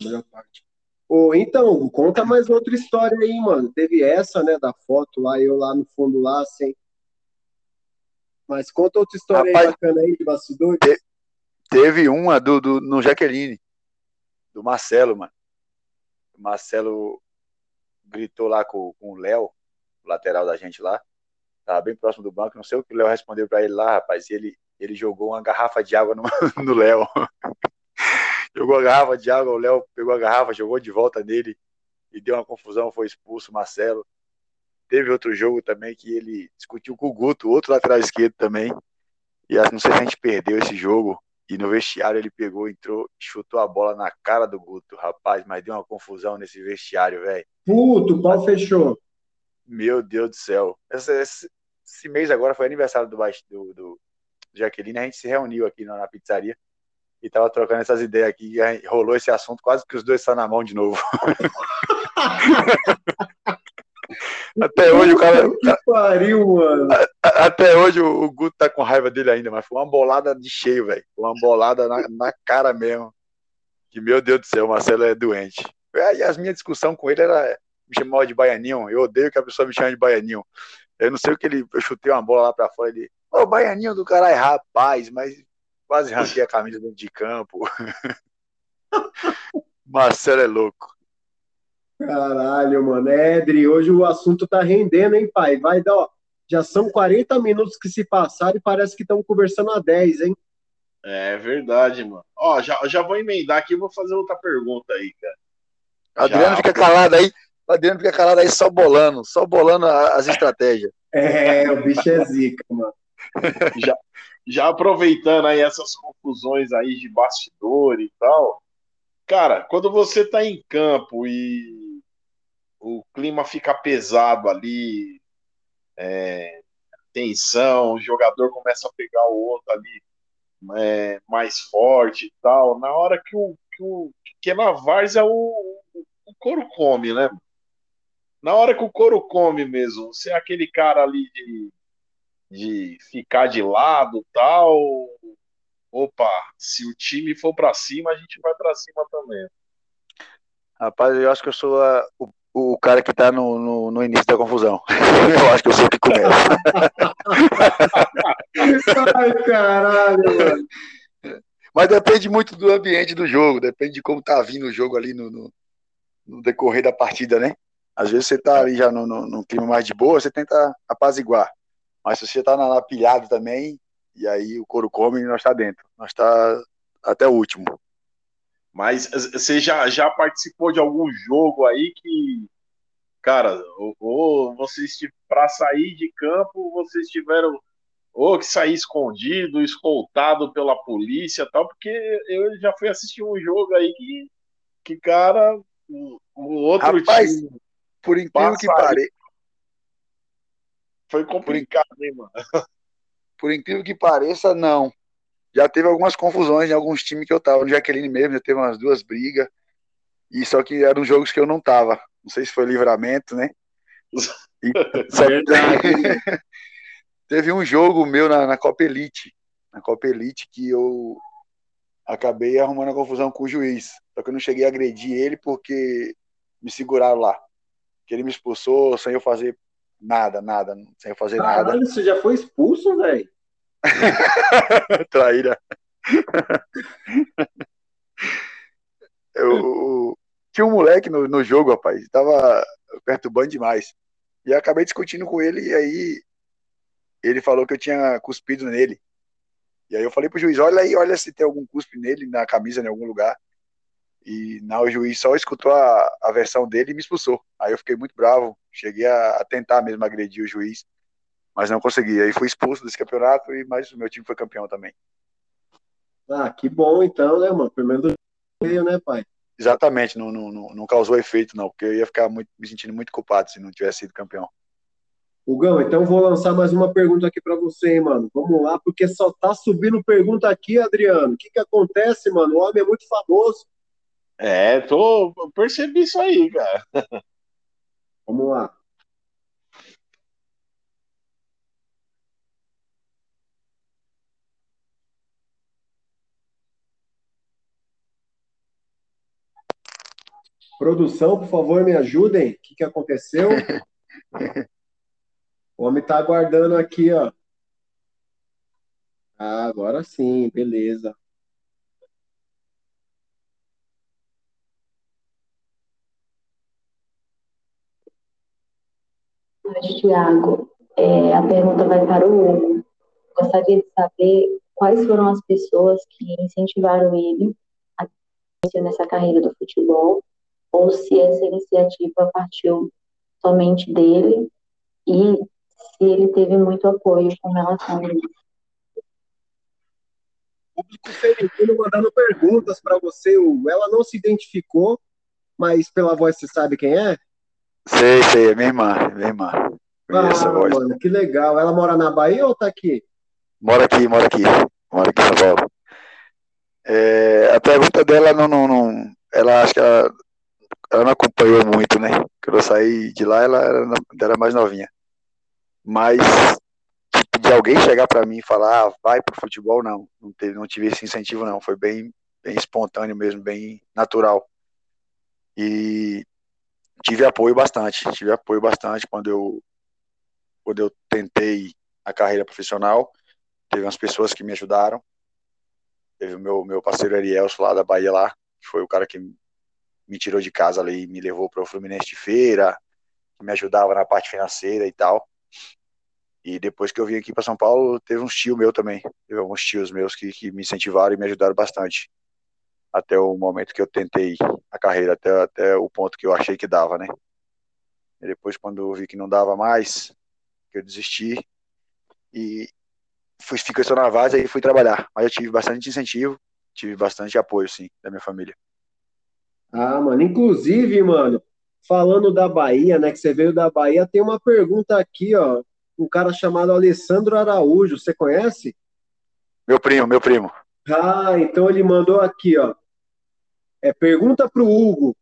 A melhor parte. Oh, então, conta mais outra história aí, mano. Teve essa, né, da foto lá, eu lá no fundo lá, assim. Mas conta outra história Rapaz, aí bacana aí de bastidores. Te, teve uma do, do, no Jaqueline, do Marcelo, mano. O Marcelo gritou lá com, com o Léo, o lateral da gente lá tava bem próximo do banco, não sei o que o Léo respondeu para ele lá, rapaz, e ele, ele jogou uma garrafa de água no, no Léo. jogou a garrafa de água, o Léo pegou a garrafa, jogou de volta nele e deu uma confusão, foi expulso o Marcelo. Teve outro jogo também que ele discutiu com o Guto, outro lateral esquerdo também. E não sei se a gente perdeu esse jogo. E no vestiário ele pegou, entrou, chutou a bola na cara do Guto, rapaz, mas deu uma confusão nesse vestiário, velho. Puto, o pau fechou. Meu Deus do céu. Esse, esse, esse mês agora foi aniversário do, do, do Jaqueline, a gente se reuniu aqui na, na pizzaria e tava trocando essas ideias aqui, e rolou esse assunto, quase que os dois estão na mão de novo. até hoje o cara. Que pariu, mano. Até hoje o, Guto tá com raiva dele ainda, mas foi uma bolada de cheio, velho. Uma bolada na, na, cara mesmo. Que meu Deus do céu, o Marcelo é doente. E as minhas discussões com ele era me chamava de baianinho. Eu odeio que a pessoa me chame de baianinho. Eu não sei o que ele. Eu chutei uma bola lá pra fora. Ele. Ô, baianinho do caralho, rapaz, mas quase arranquei a camisa dentro de campo. Marcelo é louco. Caralho, mano. Edri, hoje o assunto tá rendendo, hein, pai? Vai dar, ó. Já são 40 minutos que se passaram e parece que estão conversando a 10, hein? É verdade, mano. Ó, já, já vou emendar aqui e vou fazer outra pergunta aí, cara. Adriano já... fica calado aí. O Adriano fica calado aí só bolando, só bolando as estratégias. É, o bicho é zica, mano. Já, já aproveitando aí essas confusões aí de bastidor e tal, cara, quando você tá em campo e o clima fica pesado ali, é, tensão, o jogador começa a pegar o outro ali é, mais forte e tal, na hora que o que, o, que na várzea o, o couro come, né? Na hora que o couro come mesmo, você é aquele cara ali de, de ficar de lado tal. Opa, se o time for para cima, a gente vai para cima também. Rapaz, eu acho que eu sou a, o, o cara que tá no, no, no, início da confusão. eu acho que eu sou o que começa. Ai, caralho, mano. Mas depende muito do ambiente do jogo, depende de como tá vindo o jogo ali no, no, no decorrer da partida, né? Às vezes você tá ali já no, clima mais de boa, você tenta apaziguar. Mas se você tá na, na pilhado também, e aí o couro come, nós tá dentro. Nós tá até o último. Mas você já, já participou de algum jogo aí que, cara, ou, ou vocês, para sair de campo, vocês tiveram ou que sair escondido, escoltado pela polícia tal, porque eu já fui assistir um jogo aí que, que cara, o, o outro Rapaz, time. Por incrível que pareça. Foi complicado, hein, mano? Por incrível que pareça, não. Já teve algumas confusões em alguns times que eu tava. No Jaqueline mesmo, já teve umas duas brigas. E só que eram jogos que eu não tava. Não sei se foi livramento, né? E, que, teve um jogo meu na, na Copa Elite. Na Copa Elite que eu acabei arrumando a confusão com o juiz. Só que eu não cheguei a agredir ele porque me seguraram lá. Que ele me expulsou sem eu fazer nada, nada, sem eu fazer Caralho, nada. Você já foi expulso, velho? Traíra. eu, tinha um moleque no, no jogo, rapaz, tava perturbando demais. E acabei discutindo com ele, e aí ele falou que eu tinha cuspido nele. E aí eu falei pro juiz, olha aí, olha se tem algum cuspe nele, na camisa, em algum lugar. E não, o juiz só escutou a, a versão dele e me expulsou. Aí eu fiquei muito bravo, cheguei a, a tentar mesmo agredir o juiz, mas não consegui. Aí fui expulso desse campeonato, e mas o meu time foi campeão também. Ah, que bom então, né, mano? Pelo menos veio, né, pai? Exatamente, não, não, não, não causou efeito, não, porque eu ia ficar muito, me sentindo muito culpado se não tivesse sido campeão. Hugão, então vou lançar mais uma pergunta aqui para você, hein, mano. Vamos lá, porque só tá subindo pergunta aqui, Adriano. O que que acontece, mano? O homem é muito famoso. É, tô, percebi isso aí, cara. Vamos lá. Produção, por favor, me ajudem. O que, que aconteceu? O homem tá aguardando aqui, ó. Ah, agora sim, beleza. Tiago, é, a pergunta vai para o Hugo. Gostaria de saber quais foram as pessoas que incentivaram ele a nessa carreira do futebol, ou se essa iniciativa partiu somente dele e se ele teve muito apoio com relação a isso. Público feminino mandando perguntas para você, Ela não se identificou, mas pela voz você sabe quem é? Sei, sei, é minha irmã, é minha irmã. Ah, mano, que legal. Ela mora na Bahia ou tá aqui? Mora aqui, mora aqui. Mora aqui em São Paulo. É, a pergunta dela não, não, não. Ela acho que ela, ela não acompanhou muito, né? Quando eu saí de lá, ela era, era mais novinha. Mas tipo, de alguém chegar para mim e falar, ah, vai pro futebol, não. Não, teve, não tive esse incentivo, não. Foi bem, bem espontâneo mesmo, bem natural. E tive apoio bastante. Tive apoio bastante quando eu, quando eu tentei a carreira profissional. Teve umas pessoas que me ajudaram. Teve o meu, meu parceiro Arielso lá da Bahia lá, que foi o cara que me tirou de casa ali me levou para o Fluminense de feira, que me ajudava na parte financeira e tal. E depois que eu vim aqui para São Paulo, teve uns tios meu também. Teve alguns tios meus que, que me incentivaram e me ajudaram bastante. Até o momento que eu tentei a carreira, até, até o ponto que eu achei que dava, né? E depois, quando eu vi que não dava mais, eu desisti e fui, fiquei só na base e fui trabalhar. Mas eu tive bastante incentivo, tive bastante apoio, sim, da minha família. Ah, mano, inclusive, mano, falando da Bahia, né, que você veio da Bahia, tem uma pergunta aqui, ó, um cara chamado Alessandro Araújo, você conhece? Meu primo, meu primo. Ah, então ele mandou aqui, ó. É, pergunta pro Hugo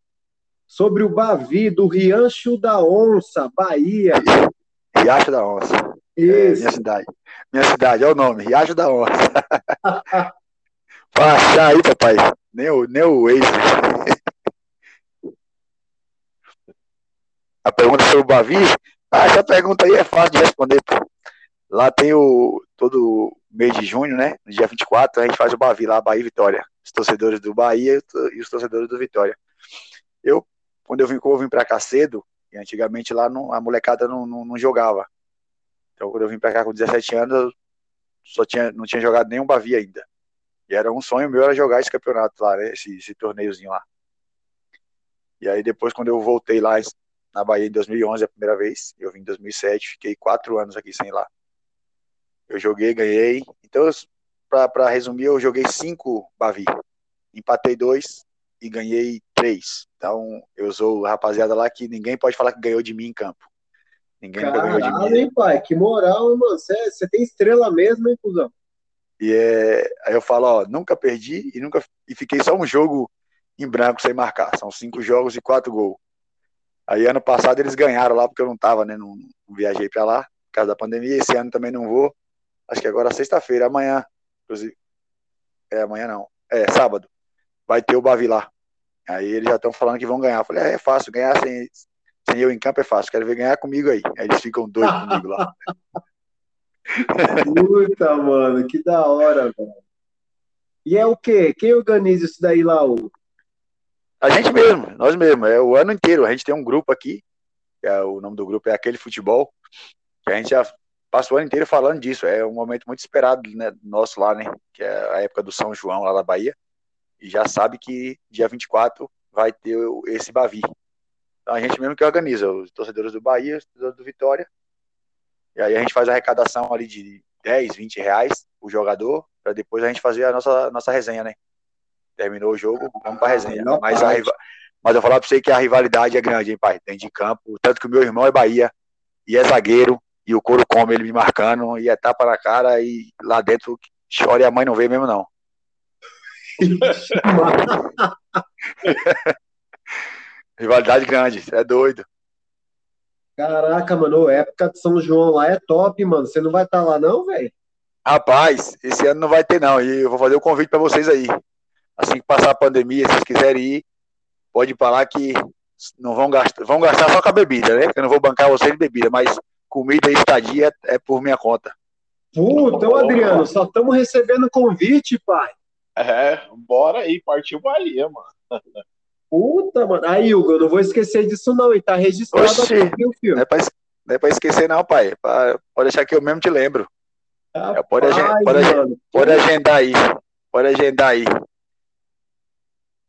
sobre o Bavi do Riancho da Onça, Bahia. Riacho da Onça. É, minha cidade. Minha cidade, é o nome, Riacho da Onça. Achar aí, papai. Nem o, nem o Waze. A pergunta sobre o Bavi ah, essa pergunta aí é fácil de responder, pô. Lá tem o todo mês de junho, né? No dia 24, a gente faz o Bavi lá, Bahia Vitória. Os torcedores do Bahia e os torcedores do Vitória. Eu, quando eu vim, eu vim pra cá cedo, e antigamente lá não, a molecada não, não, não, jogava. Então, quando eu vim pra cá com 17 anos, eu só tinha, não tinha jogado nenhum Bavi ainda. E era um sonho meu era jogar esse campeonato lá, né? Esse, esse torneiozinho lá. E aí depois, quando eu voltei lá na Bahia em 2011, a primeira vez, eu vim em 2007, fiquei quatro anos aqui sem ir lá. Eu joguei, ganhei. Então, para resumir, eu joguei cinco Bavi. Empatei dois e ganhei três. Então, eu sou rapaziada lá que ninguém pode falar que ganhou de mim em campo. Ninguém Caralho, ganhou de mim. hein, pai? Que moral, hein, mano? Você tem estrela mesmo, hein, cuzão? E é, aí eu falo, ó, nunca perdi e nunca e fiquei só um jogo em branco sem marcar. São cinco jogos e quatro gols. Aí ano passado eles ganharam lá porque eu não tava, né? Não, não viajei para lá por causa da pandemia. Esse ano também não vou. Acho que agora sexta-feira, amanhã, inclusive. É amanhã não. É sábado. Vai ter o Bavi lá. Aí eles já estão falando que vão ganhar. Eu falei, é, é fácil, ganhar sem, sem eu em campo é fácil. Quero ver ganhar comigo aí. Aí eles ficam doidos comigo lá. Puta, mano, que da hora, velho. E é o quê? Quem organiza isso daí lá, Hugo? A gente mesmo, nós mesmos. É o ano inteiro. A gente tem um grupo aqui, é, o nome do grupo é Aquele Futebol, que a gente já passa o ano inteiro falando disso. É um momento muito esperado né, nosso lá, né? Que é a época do São João, lá da Bahia. E já sabe que dia 24 vai ter esse Bavi. Então a gente mesmo que organiza, os torcedores do Bahia, os torcedores do Vitória, e aí a gente faz a arrecadação ali de 10, 20 reais o jogador, para depois a gente fazer a nossa, nossa resenha, né? Terminou o jogo, vamos pra resenha. Ah, mas, a, mas eu falar pra você que a rivalidade é grande, hein, pai? Dentro de campo. Tanto que o meu irmão é Bahia e é zagueiro, e o couro come ele me marcando, e é tapa na cara, e lá dentro chora e a mãe não vê mesmo, não. rivalidade grande, é doido. Caraca, mano, época de São João lá é top, mano. Você não vai estar tá lá, não, velho? Rapaz, esse ano não vai ter, não. E eu vou fazer o um convite para vocês aí. Assim que passar a pandemia, se vocês quiserem ir, pode ir pra lá que não vão gastar, vão gastar só com a bebida, né? Eu não vou bancar vocês de bebida, mas comida e estadia é por minha conta. Puta, então, Adriano, só estamos recebendo convite, pai. É, bora aí, partiu Bahia, mano. Puta, mano. Aí, Hugo, eu não vou esquecer disso, não. E tá registrado Oxi, aqui o filme. Não é, pra, não é pra esquecer, não, pai. Pra, pode deixar que eu mesmo te lembro. Rapaz, pode, agendar, pode, pode, agendar aí. Pode agendar aí.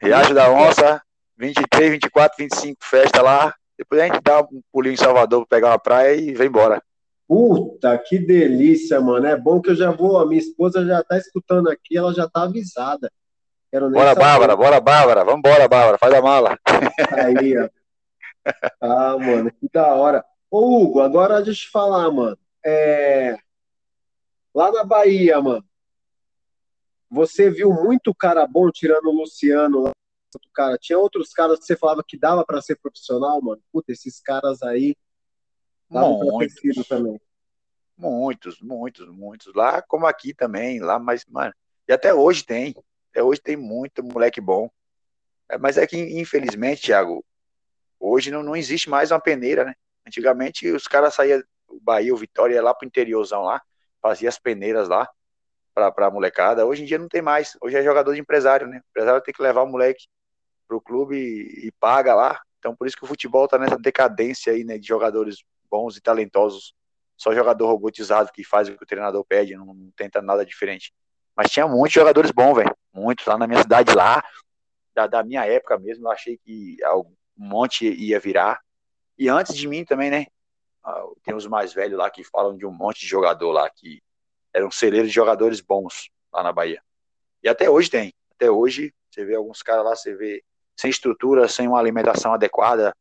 Riacho da Onça, 23, 24, 25, festa lá. Depois a gente dá um pulinho em Salvador pra pegar uma praia e vem embora. Puta, que delícia, mano. É bom que eu já vou. A minha esposa já tá escutando aqui, ela já tá avisada. Quero bora, saber. Bárbara, bora, Bárbara. Vambora, Bárbara, faz a mala. Aí, ó. Ah, mano, que da hora. Ô, Hugo, agora deixa eu te falar, mano. É... Lá na Bahia, mano, você viu muito cara bom tirando o Luciano lá. Cara, tinha outros caras que você falava que dava para ser profissional, mano. Puta, esses caras aí muitos, também. Muitos, muitos, muitos. Lá como aqui também, lá, mas, mano, e até hoje tem. Até hoje tem muito moleque bom. É, mas é que, infelizmente, Thiago, hoje não, não existe mais uma peneira, né? Antigamente os caras saíam, o Bahia, o Vitória ia lá pro interiorzão lá, fazia as peneiras lá pra, pra molecada. Hoje em dia não tem mais. Hoje é jogador de empresário, né? O empresário tem que levar o moleque pro clube e, e paga lá. Então por isso que o futebol tá nessa decadência aí, né? De jogadores bons e talentosos. Só jogador robotizado que faz o que o treinador pede, não, não tenta nada diferente. Mas tinha muitos jogadores bons, velho. Muitos lá na minha cidade lá, da, da minha época mesmo, eu achei que um monte ia virar. E antes de mim também, né? Ah, tem os mais velhos lá que falam de um monte de jogador lá que eram celeiros de jogadores bons lá na Bahia. E até hoje tem. Até hoje, você vê alguns caras lá, você vê sem estrutura, sem uma alimentação adequada,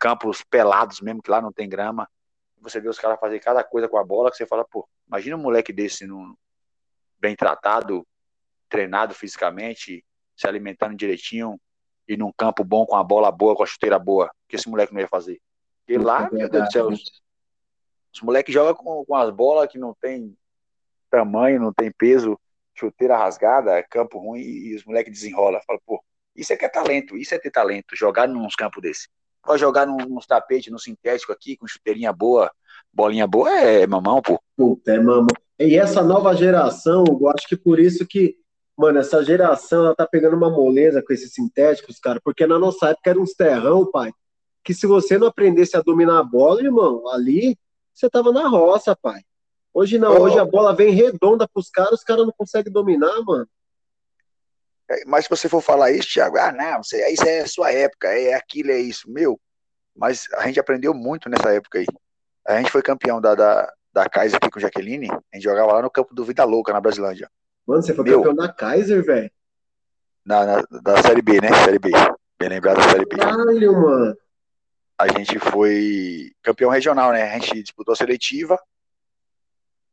campos pelados mesmo, que lá não tem grama. Você vê os caras fazer cada coisa com a bola que você fala, pô, imagina um moleque desse no, bem tratado, treinado fisicamente, se alimentando direitinho e num campo bom, com a bola boa, com a chuteira boa. O que esse moleque não ia fazer? E lá, meu Deus do céu, os, os moleques jogam com, com as bolas que não tem tamanho, não tem peso, chuteira rasgada, campo ruim, e os moleques desenrolam. Fala, pô, isso é que é talento, isso é ter talento, jogar nos campos desse. Pode jogar nos tapetes, no sintético aqui, com chuteirinha boa, bolinha boa, é mamão, pô. Puta, é mamão. E essa nova geração, eu acho que por isso que, mano, essa geração ela tá pegando uma moleza com esses sintéticos, cara, porque na nossa época era uns terrão, pai, que se você não aprendesse a dominar a bola, irmão, ali você tava na roça, pai. Hoje não, oh. hoje a bola vem redonda pros caras, os caras não conseguem dominar, mano. É, mas se você for falar isso, Thiago, ah, não, isso é a sua época, é aquilo, é isso. Meu, mas a gente aprendeu muito nessa época aí. A gente foi campeão da, da, da Kaiser aqui com Jaqueline, a gente jogava lá no campo do Vida Louca, na Brasilândia. Mano, você foi Meu, campeão da Kaiser, velho? Na, na, da Série B, né? Série B. Bem lembrado da Série B. Caralho, mano. A gente foi campeão regional, né? A gente disputou a seletiva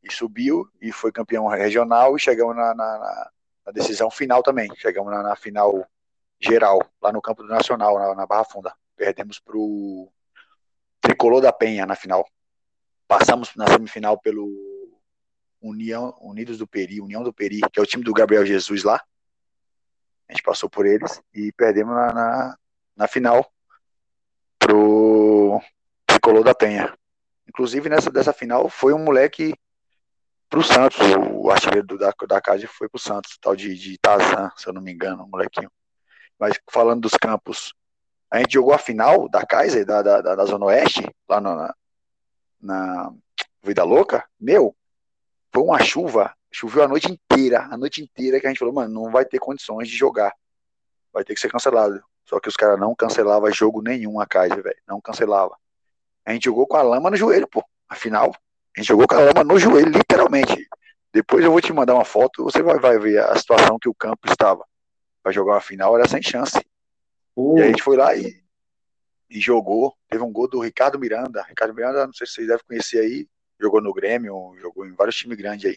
e subiu e foi campeão regional e chegamos na, na, na decisão final também. Chegamos na, na, final geral, lá no campo do Nacional, na, na Barra Funda. Perdemos pro Tricolor da Penha na final. Passamos na semifinal pelo União, Unidos do Peri, União do Peri, que é o time do Gabriel Jesus lá. A gente passou por eles e perdemos na, na, na final pro Tricolor da Penha. Inclusive, nessa dessa final, foi um moleque pro Santos, o artilheiro da, da casa foi pro Santos, tal de, de Tazan, se eu não me engano, molequinho. Mas falando dos campos, a gente jogou a final da Kaiser, da, da, da Zona Oeste, lá na, na Vida Louca, meu, foi uma chuva, choveu a noite inteira, a noite inteira que a gente falou, mano, não vai ter condições de jogar, vai ter que ser cancelado. Só que os caras não cancelavam jogo nenhum a Kaiser, velho, não cancelava. A gente jogou com a lama no joelho, pô, afinal, a gente jogou com a lama no joelho, literalmente. Depois eu vou te mandar uma foto, você vai, vai ver a situação que o campo estava. Para jogar uma final era sem chance. Uh. E a gente foi lá e, e jogou. Teve um gol do Ricardo Miranda. Ricardo Miranda, não sei se vocês devem conhecer aí, jogou no Grêmio, jogou em vários times grandes aí.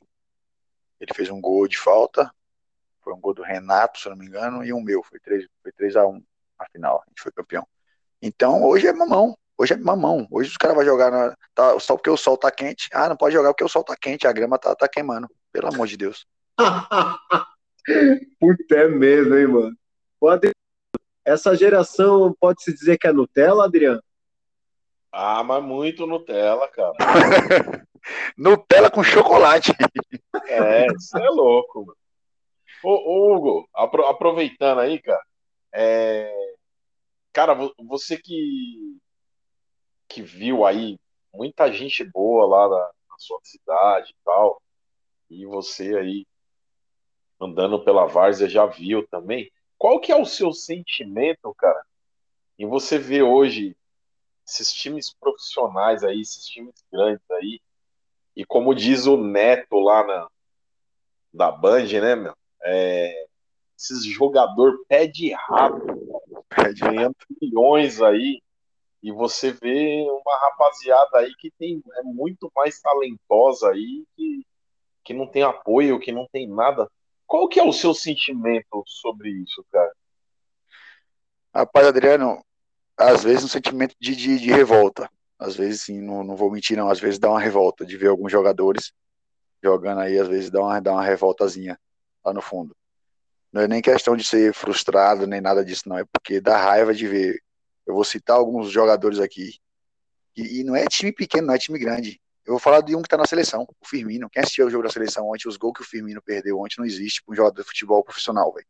Ele fez um gol de falta, foi um gol do Renato, se não me engano, e um meu. Foi 3, foi 3 a 1 a final, a gente foi campeão. Então hoje é mamão. Hoje é mamão. Hoje os caras vão jogar na, tá, só porque o sol tá quente. Ah, não pode jogar porque o sol tá quente, a grama tá, tá queimando. Pelo amor de Deus. Puta, é mesmo, hein, mano. Pode... Essa geração pode-se dizer que é Nutella, Adriano? Ah, mas muito Nutella, cara. Nutella com chocolate. É, isso é louco. Mano. Ô, ô, Hugo, aproveitando aí, cara, é... cara, você que que viu aí muita gente boa lá na, na sua cidade e tal, e você aí andando pela várzea já viu também. Qual que é o seu sentimento, cara, em você ver hoje esses times profissionais aí, esses times grandes aí, e como diz o Neto lá na da Band, né, meu? É, esses jogador pé de ganhando milhões aí, e você vê uma rapaziada aí que tem, é muito mais talentosa aí, que, que não tem apoio, que não tem nada. Qual que é o seu sentimento sobre isso, cara? Rapaz, Adriano, às vezes um sentimento de, de, de revolta. Às vezes, sim, não, não vou mentir, não. Às vezes dá uma revolta de ver alguns jogadores jogando aí, às vezes dá uma, dá uma revoltazinha lá no fundo. Não é nem questão de ser frustrado, nem nada disso, não. É porque dá raiva de ver eu vou citar alguns jogadores aqui. E, e, não é time pequeno, não é time grande. Eu vou falar de um que está na seleção, o Firmino. Quem assistiu o jogo da seleção ontem, os gols que o Firmino perdeu ontem não existe para um jogador de futebol profissional, velho.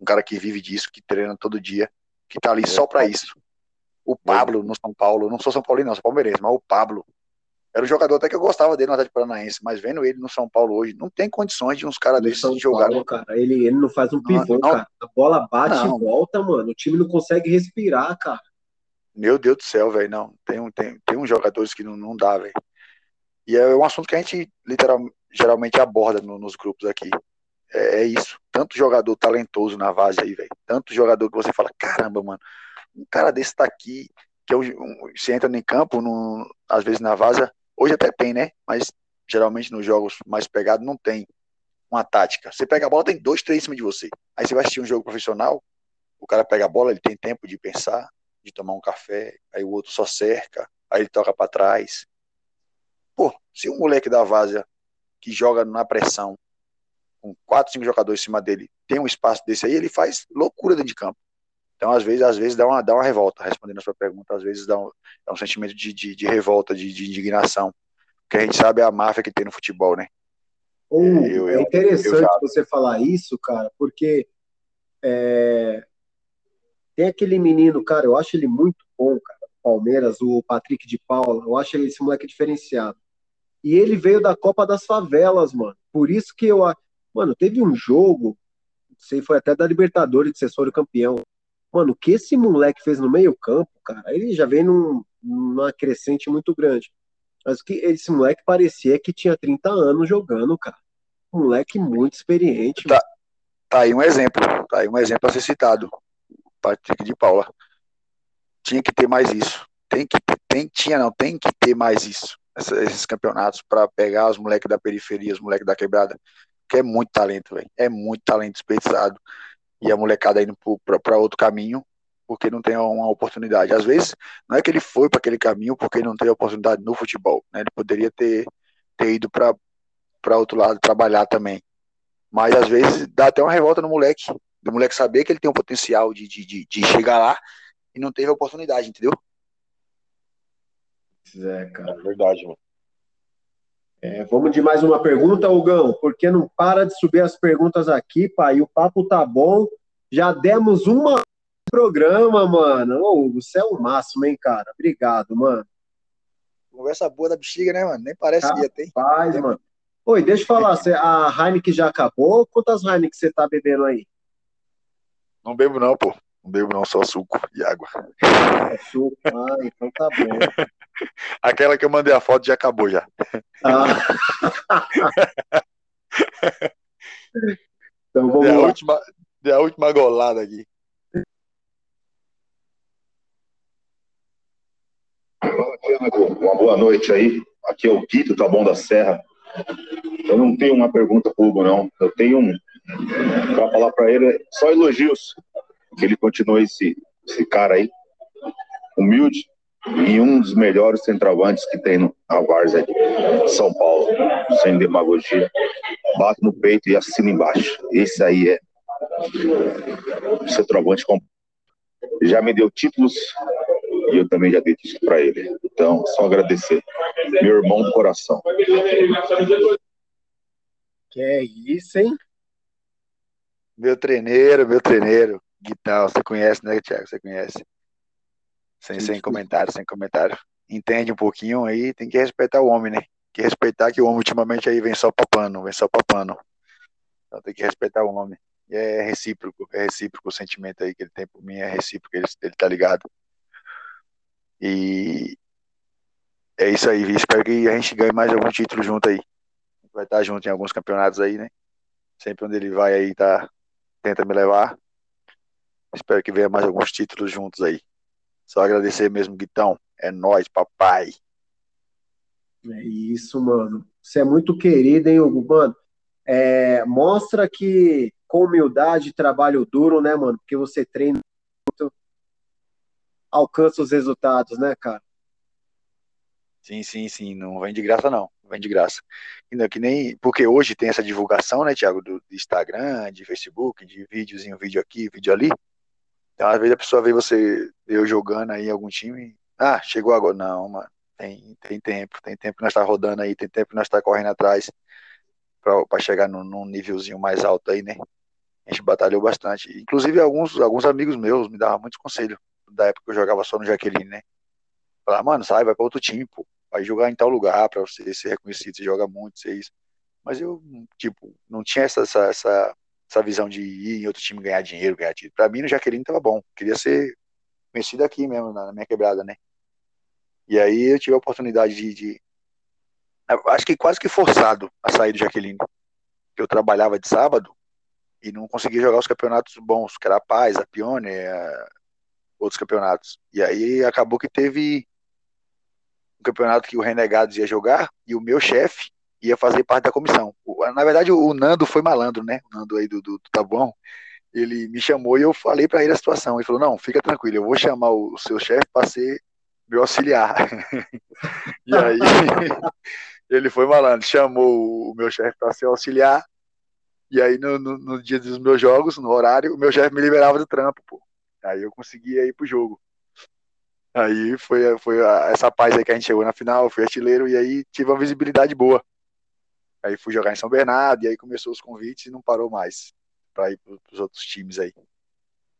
Um cara que vive disso, que treina todo dia, que tá ali é, só para isso. O Pablo no São Paulo, não sou São Paulino, não, sou palmeirense, mas o Pablo era um jogador até que eu gostava dele no Atlético Paranaense, mas vendo ele no São Paulo hoje, não tem condições de uns caras desses de jogar. Paulo, cara, ele, ele não faz um pivô, não, não, cara. A bola bate não. e volta, mano. O time não consegue respirar, cara. Meu Deus do céu, velho, não. Tem, um, tem, tem uns jogadores que não, não dá, velho. E é um assunto que a gente literalmente, geralmente aborda no, nos grupos aqui. É, é, isso. Tanto jogador talentoso na base aí, velho. Tanto jogador que você fala, caramba, mano, um cara desse tá aqui, que é um, um, você entra em campo, no, às vezes na vaza, hoje até tem, né? Mas geralmente nos jogos mais pegados não tem uma tática. Você pega a bola, tem dois, três em cima de você. Aí você vai assistir um jogo profissional, o cara pega a bola, ele tem tempo de pensar, de tomar um café, aí o outro só cerca, aí ele toca para trás. Pô, se um moleque da Várzea que joga na pressão, com quatro, cinco jogadores em cima dele, tem um espaço desse aí, ele faz loucura dentro de campo. Então, às vezes, às vezes dá uma, dá uma revolta, respondendo a sua pergunta, às vezes dá um, dá um sentimento de, de, de revolta, de, de, indignação. Porque a gente sabe a máfia que tem no futebol, né? eu, é interessante eu, eu você falar isso, cara, porque é, tem aquele menino, cara, eu acho ele muito bom, cara, Palmeiras, o Patrick de Paula, eu acho esse moleque diferenciado. E ele veio da Copa das Favelas, mano. Por isso que eu. Mano, teve um jogo sei, foi até da Libertadores vocês foram campeão. Mano, o que esse moleque fez no meio-campo, cara, ele já vem num, numa crescente muito grande. Mas que esse moleque parecia que tinha 30 anos jogando, cara. Um moleque muito experiente. Tá, tá aí um exemplo. Tá aí um exemplo a ser citado. Patrick de Paula. Tinha que ter mais isso. Tem que tem, tinha não, tem que ter mais isso. esses campeonatos para pegar os moleques da periferia, os moleques da quebrada. Que é muito talento, velho. É muito talento desperdiçado. E a molecada indo para outro caminho porque não tem uma oportunidade. Às vezes, não é que ele foi para aquele caminho porque não tem oportunidade no futebol. Né? Ele poderia ter, ter ido para outro lado trabalhar também. Mas às vezes dá até uma revolta no moleque, do moleque saber que ele tem um potencial de, de, de, de chegar lá e não teve a oportunidade, entendeu? É, cara. É verdade, mano. É, vamos de mais uma pergunta, Hugão, porque não para de subir as perguntas aqui, pai, o papo tá bom. Já demos uma programa, mano. Ô, você é o máximo, hein, cara? Obrigado, mano. Conversa boa da bexiga, né, mano? Nem parece que ia ter. Faz, mano. Oi, deixa eu falar, a Heineken já acabou? Quantas Heineken você tá bebendo aí? Não bebo não, pô. Não bebo não, só suco e água. É suco, ah, então tá bom. Aquela que eu mandei a foto já acabou já. Ah. então vamos lá. A última, deu a última golada aqui. Uma boa noite aí. Aqui é o Quito, tá bom da Serra. Eu não tenho uma pergunta pro Hugo, não. Eu tenho um. Pra falar pra ele, só elogios. Que ele continue esse, esse cara aí, humilde, e um dos melhores centroavantes que tem no Várzea de São Paulo, sem demagogia. Bate no peito e assina embaixo. Esse aí é o centroavante Já me deu títulos e eu também já dei isso para ele. Então, só agradecer. Meu irmão do coração. Que é isso, hein? Meu treineiro, meu treineiro. Guital, você conhece, né, Thiago? Você conhece. Sem, sem comentário, sem comentário. Entende um pouquinho aí, tem que respeitar o homem, né? Tem que respeitar que o homem ultimamente aí vem só papando, vem só papando. Então tem que respeitar o homem. E é recíproco, é recíproco o sentimento aí que ele tem por mim, é recíproco, ele, ele tá ligado. E é isso aí, espero que a gente ganhe mais algum título junto aí. Vai estar junto em alguns campeonatos aí, né? Sempre onde ele vai aí, tá, tenta me levar. Espero que venha mais alguns títulos juntos aí. Só agradecer mesmo, Guitão. É nós, papai. É isso, mano. Você é muito querido, hein, Hugo? Mano, é, mostra que com humildade, trabalho duro, né, mano? Porque você treina alcança os resultados, né, cara? Sim, sim, sim. Não vem de graça, não. Não vem de graça. Que nem, porque hoje tem essa divulgação, né, Tiago, do, do, Instagram, de Facebook, de videozinho, vídeo aqui, vídeo ali. Então, às vezes a pessoa vê você, eu jogando aí em algum time, ah, chegou agora. Não, mano. Tem, tem tempo, tem tempo que nós está rodando aí, tem tempo que nós está correndo atrás para chegar num, num nívelzinho mais alto aí, né? A gente batalhou bastante. Inclusive, alguns, alguns amigos meus me davam muitos conselhos da época que eu jogava só no Jaqueline, né? Falar, mano, sai, vai para outro time, pô. Vai jogar em tal lugar para você ser reconhecido, você joga muito, você é isso. Mas eu, tipo, não tinha essa, essa, essa, essa visão de ir em outro time ganhar dinheiro, ganhar título. Pra mim, no Jaqueline tava bom. Queria ser conhecido aqui mesmo, na, minha quebrada, né? E aí eu tive a oportunidade de, de, Acho que quase que forçado a sair do Jaqueline. Eu trabalhava de sábado e não conseguia jogar os campeonatos bons, que era a Paz, a Pione, a outros campeonatos. E aí acabou que teve um campeonato que o Renegados ia jogar e o meu chefe ia fazer parte da comissão. Na verdade, o Nando foi malandro, né? O Nando aí do, do, do Tabuão. Ele me chamou e eu falei para ele a situação. Ele falou: Não, fica tranquilo, eu vou chamar o, seu chefe para ser meu auxiliar. e aí ele foi malandro, chamou o meu chefe para ser auxiliar. E aí no, no, no, dia dos meus jogos, no horário, o meu chefe me liberava do trampo, pô. Aí eu conseguia ir pro jogo. Aí foi, foi essa paz aí que a gente chegou na final, fui artilheiro e aí tive uma visibilidade boa. Aí fui jogar em São Bernardo e aí começou os convites e não parou mais para ir pros outros times aí.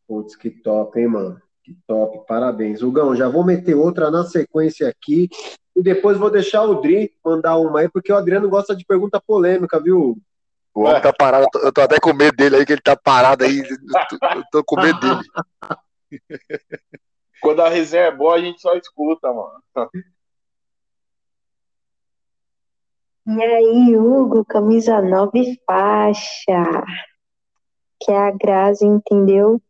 Putz, que top, hein, mano? Que top, parabéns. Hugão, já vou meter outra na sequência aqui e depois vou deixar o Dri mandar uma aí, porque o Adriano gosta de pergunta polêmica, viu? O homem tá parado, eu tô, eu tô até com medo dele aí, que ele tá parado aí. Eu tô, eu tô com medo dele. Quando a resenha é boa, a gente só escuta, mano. E aí, Hugo, camisa 9 faixa. Que é a Grazi, entendeu?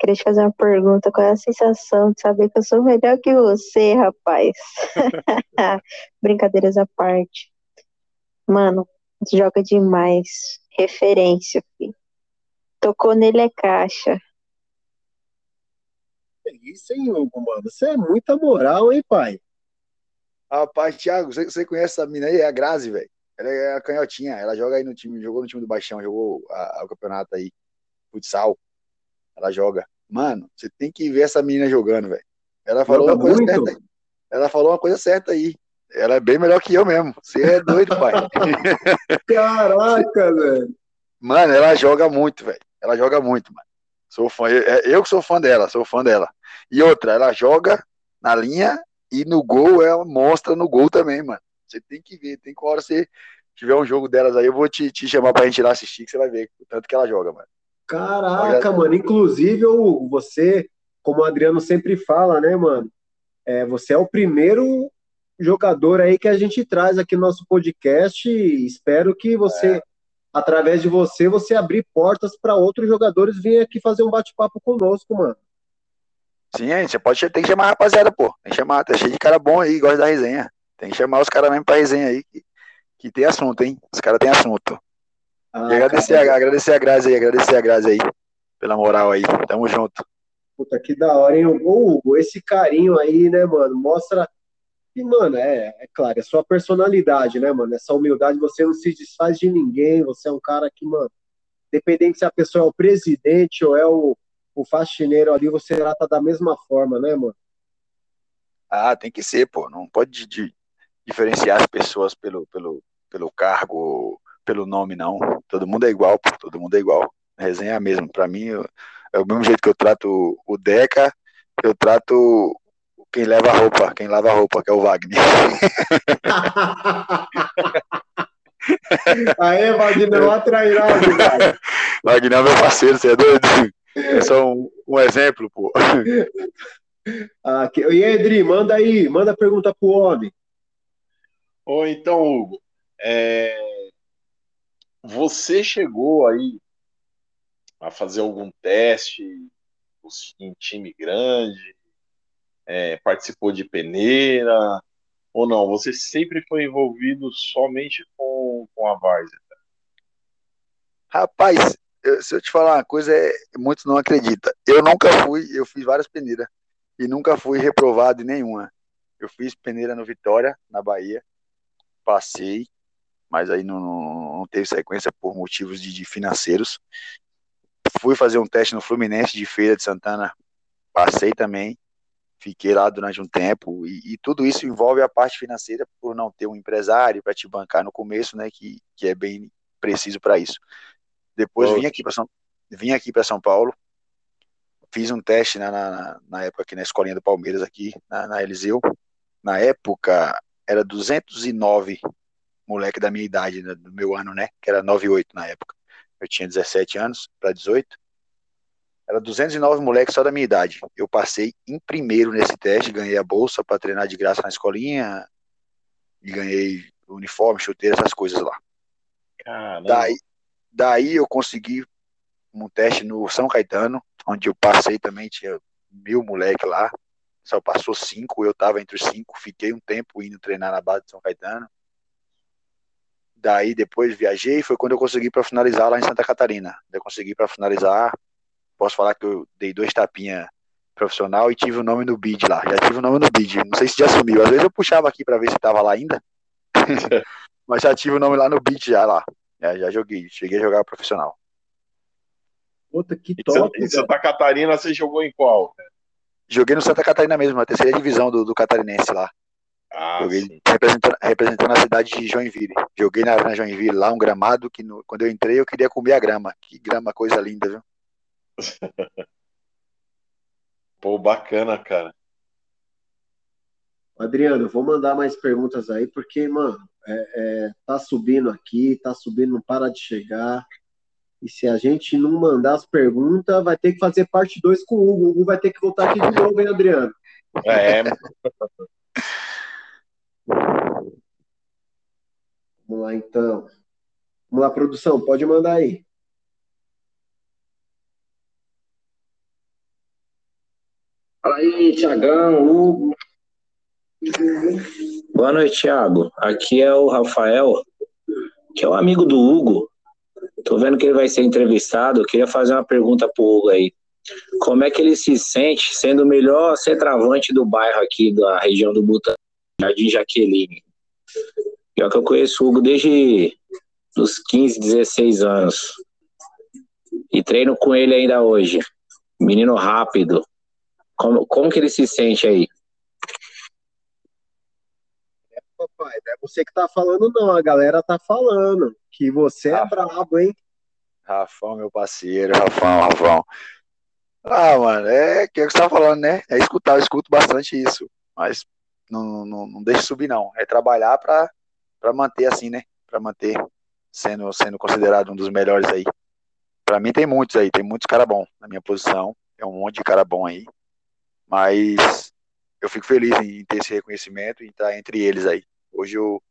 Queria te fazer uma pergunta. Qual é a sensação de saber que eu sou melhor que você, rapaz? Brincadeiras à parte. Mano, joga demais. Referência, filho. Tocou nele é caixa. É isso, hein, Hugo, mano? Você é muita moral, hein, pai? Rapaz, Thiago, você, você conhece essa mina aí? É a Grazi, velho. Ela é a canhotinha. Ela joga aí no time, jogou no time do Baixão, jogou a- a- o campeonato aí, futsal. Ela joga. Mano, você tem que ver essa menina jogando, velho. Ela falou Joga uma coisa muito? certa aí. Ela falou uma coisa certa aí. Ela é bem melhor que eu mesmo. Você é doido, pai. Caraca, velho. Mano, ela joga muito, velho. Ela joga muito, mano. Sou fã. Eu, é- eu que sou fã dela, sou fã dela. E outra, ela joga na linha e no gol ela mostra no gol também, mano. Você tem que ver, tem que hora você tiver um jogo delas aí, eu vou te, te chamar pra gente ir lá assistir, que você vai ver o tanto que ela joga, mano. Caraca, mano. Inclusive, Hugo, você, como o Adriano sempre fala, né, mano? É, você é o primeiro jogador aí que a gente traz aqui no nosso podcast e espero que você, através de você, você abrir portas para outros jogadores virem aqui fazer um bate-papo conosco, mano. Sim, aí, você pode tem que chamar a rapaziada, pô. Tem que chamar, tá cheio de cara bom aí, gosta da resenha. Tem que chamar os caras mesmo pra resenha aí, que, que tem assunto, hein? Os caras têm assunto. Ah, E agradecer, a, agradecer a Grazi aí, agradecer a Grazi aí, pela moral aí. Tamo junto. Puta, que da hora, hein? Ô, Hugo, esse carinho aí, né, mano, mostra que, mano, é, é claro, é sua personalidade, né, mano? Essa humildade, você não se desfaz de ninguém, você é um cara que, mano, independente se a pessoa é o presidente ou é o, o faxineiro ali, você trata da mesma forma, né, mano? Ah, tem que ser, pô. Não pode di- diferenciar as pessoas pelo, pelo, pelo cargo, pelo nome, não. Todo mundo é igual, pô. Todo mundo é igual. A resenha é a mesma. Pra mim, eu- é o mesmo jeito que eu trato o Deca, eu trato quem leva a roupa, quem lava a roupa, que é o Wagner. Aê, Wagner, atrairado, velho. Wagner é meu parceiro, você é doido? É só um, um exemplo, pô. Ah, que... E aí, Edri, manda aí, manda a pergunta pro homem. Ou então, Hugo, é, você chegou aí a fazer algum teste em time grande? É, participou de peneira? Ou não? Você sempre foi envolvido somente com, com a Várzea? Rapaz, se eu te falar uma coisa, é, muitos não acreditam. Eu nunca fui, eu fiz várias peneiras e nunca fui reprovado em nenhuma. Eu fiz peneira no Vitória, na Bahia, passei, mas aí não, não, não teve sequência por motivos de, de financeiros. Fui fazer um teste no Fluminense de Feira de Santana, passei também, fiquei lá durante um tempo e, e tudo isso envolve a parte financeira por não ter um empresário para te bancar no começo, né, que, que é bem preciso para isso. Depois vim aqui para São, vim aqui para São Paulo, fiz um teste na, na, na época aqui na escolinha do Palmeiras aqui na, na Eliseu. Na época era 209 moleque da minha idade, né, do meu ano, né, que era 98 na época. Eu tinha 17 anos para 18. Era 209 moleques só da minha idade. Eu passei em primeiro nesse teste, ganhei a bolsa para treinar de graça na escolinha e ganhei uniforme, chuteira, essas coisas lá. Caramba. Daí, daí eu consegui um teste no São Caetano, onde eu passei também, tinha mil moleque lá, só passou cinco, eu tava entre os cinco, fiquei um tempo indo treinar na base de São Caetano. Daí depois viajei, foi quando eu consegui para finalizar lá em Santa Catarina. Eu consegui para finalizar, posso falar que eu dei dois tapinha profissional e tive o nome no bid lá. Já tive o nome no bid, não sei se já sumiu. Às vezes eu puxava aqui para ver se tava lá ainda. Mas já tive o nome lá no bid já lá. Já, já joguei, cheguei a jogar profissional. Puta, que top, em. Santa Catarina você jogou em qual? Joguei no Santa Catarina mesmo, na terceira divisão do, do catarinense lá. Ah, Joguei representando, representando a cidade de Joinville. Joguei na Arena Joinville lá, um gramado que no- quando eu entrei eu queria comer a grama. Que grama, coisa linda, viu? Pô, bacana, cara. Adriano, vou mandar mais perguntas aí, porque, mano, é, é, tá subindo aqui, tá subindo, não para de chegar. E se a gente não mandar as perguntas, vai ter que fazer parte 2 com o Hugo. O Hugo vai ter que voltar aqui de novo, hein, Adriano? É. Vamos lá, então. Vamos lá, produção, pode mandar aí. Fala aí, Tiagão, Hugo. Boa noite, Thiago. Aqui é o Rafael, que é o amigo do Hugo. Tô vendo que ele vai ser entrevistado. Eu queria fazer uma pergunta pro Hugo aí. Como é que ele se sente sendo o melhor centroavante do bairro aqui, da região do Butão, Jardim Jaqueline? Pior que eu conheço o Hugo desde os 15, 16 anos. E treino com ele ainda hoje. Menino rápido. Como, como que ele se sente aí? Papai, não é você que tá falando, não. A galera tá falando que você é brabo, hein? Rafão, meu parceiro, Rafão, Rafão. Ah, mano, é é o que você tá falando, né? É escutar, eu escuto bastante isso. Mas não, não, não deixe subir, não. É trabalhar pra, pra manter assim, né? Pra manter sendo, sendo considerado um dos melhores aí. Pra mim tem muitos aí, tem muitos caras bons na minha posição. Tem um monte de cara bom aí. Mas eu fico feliz em ter esse reconhecimento e estar entre eles aí. Hoje eu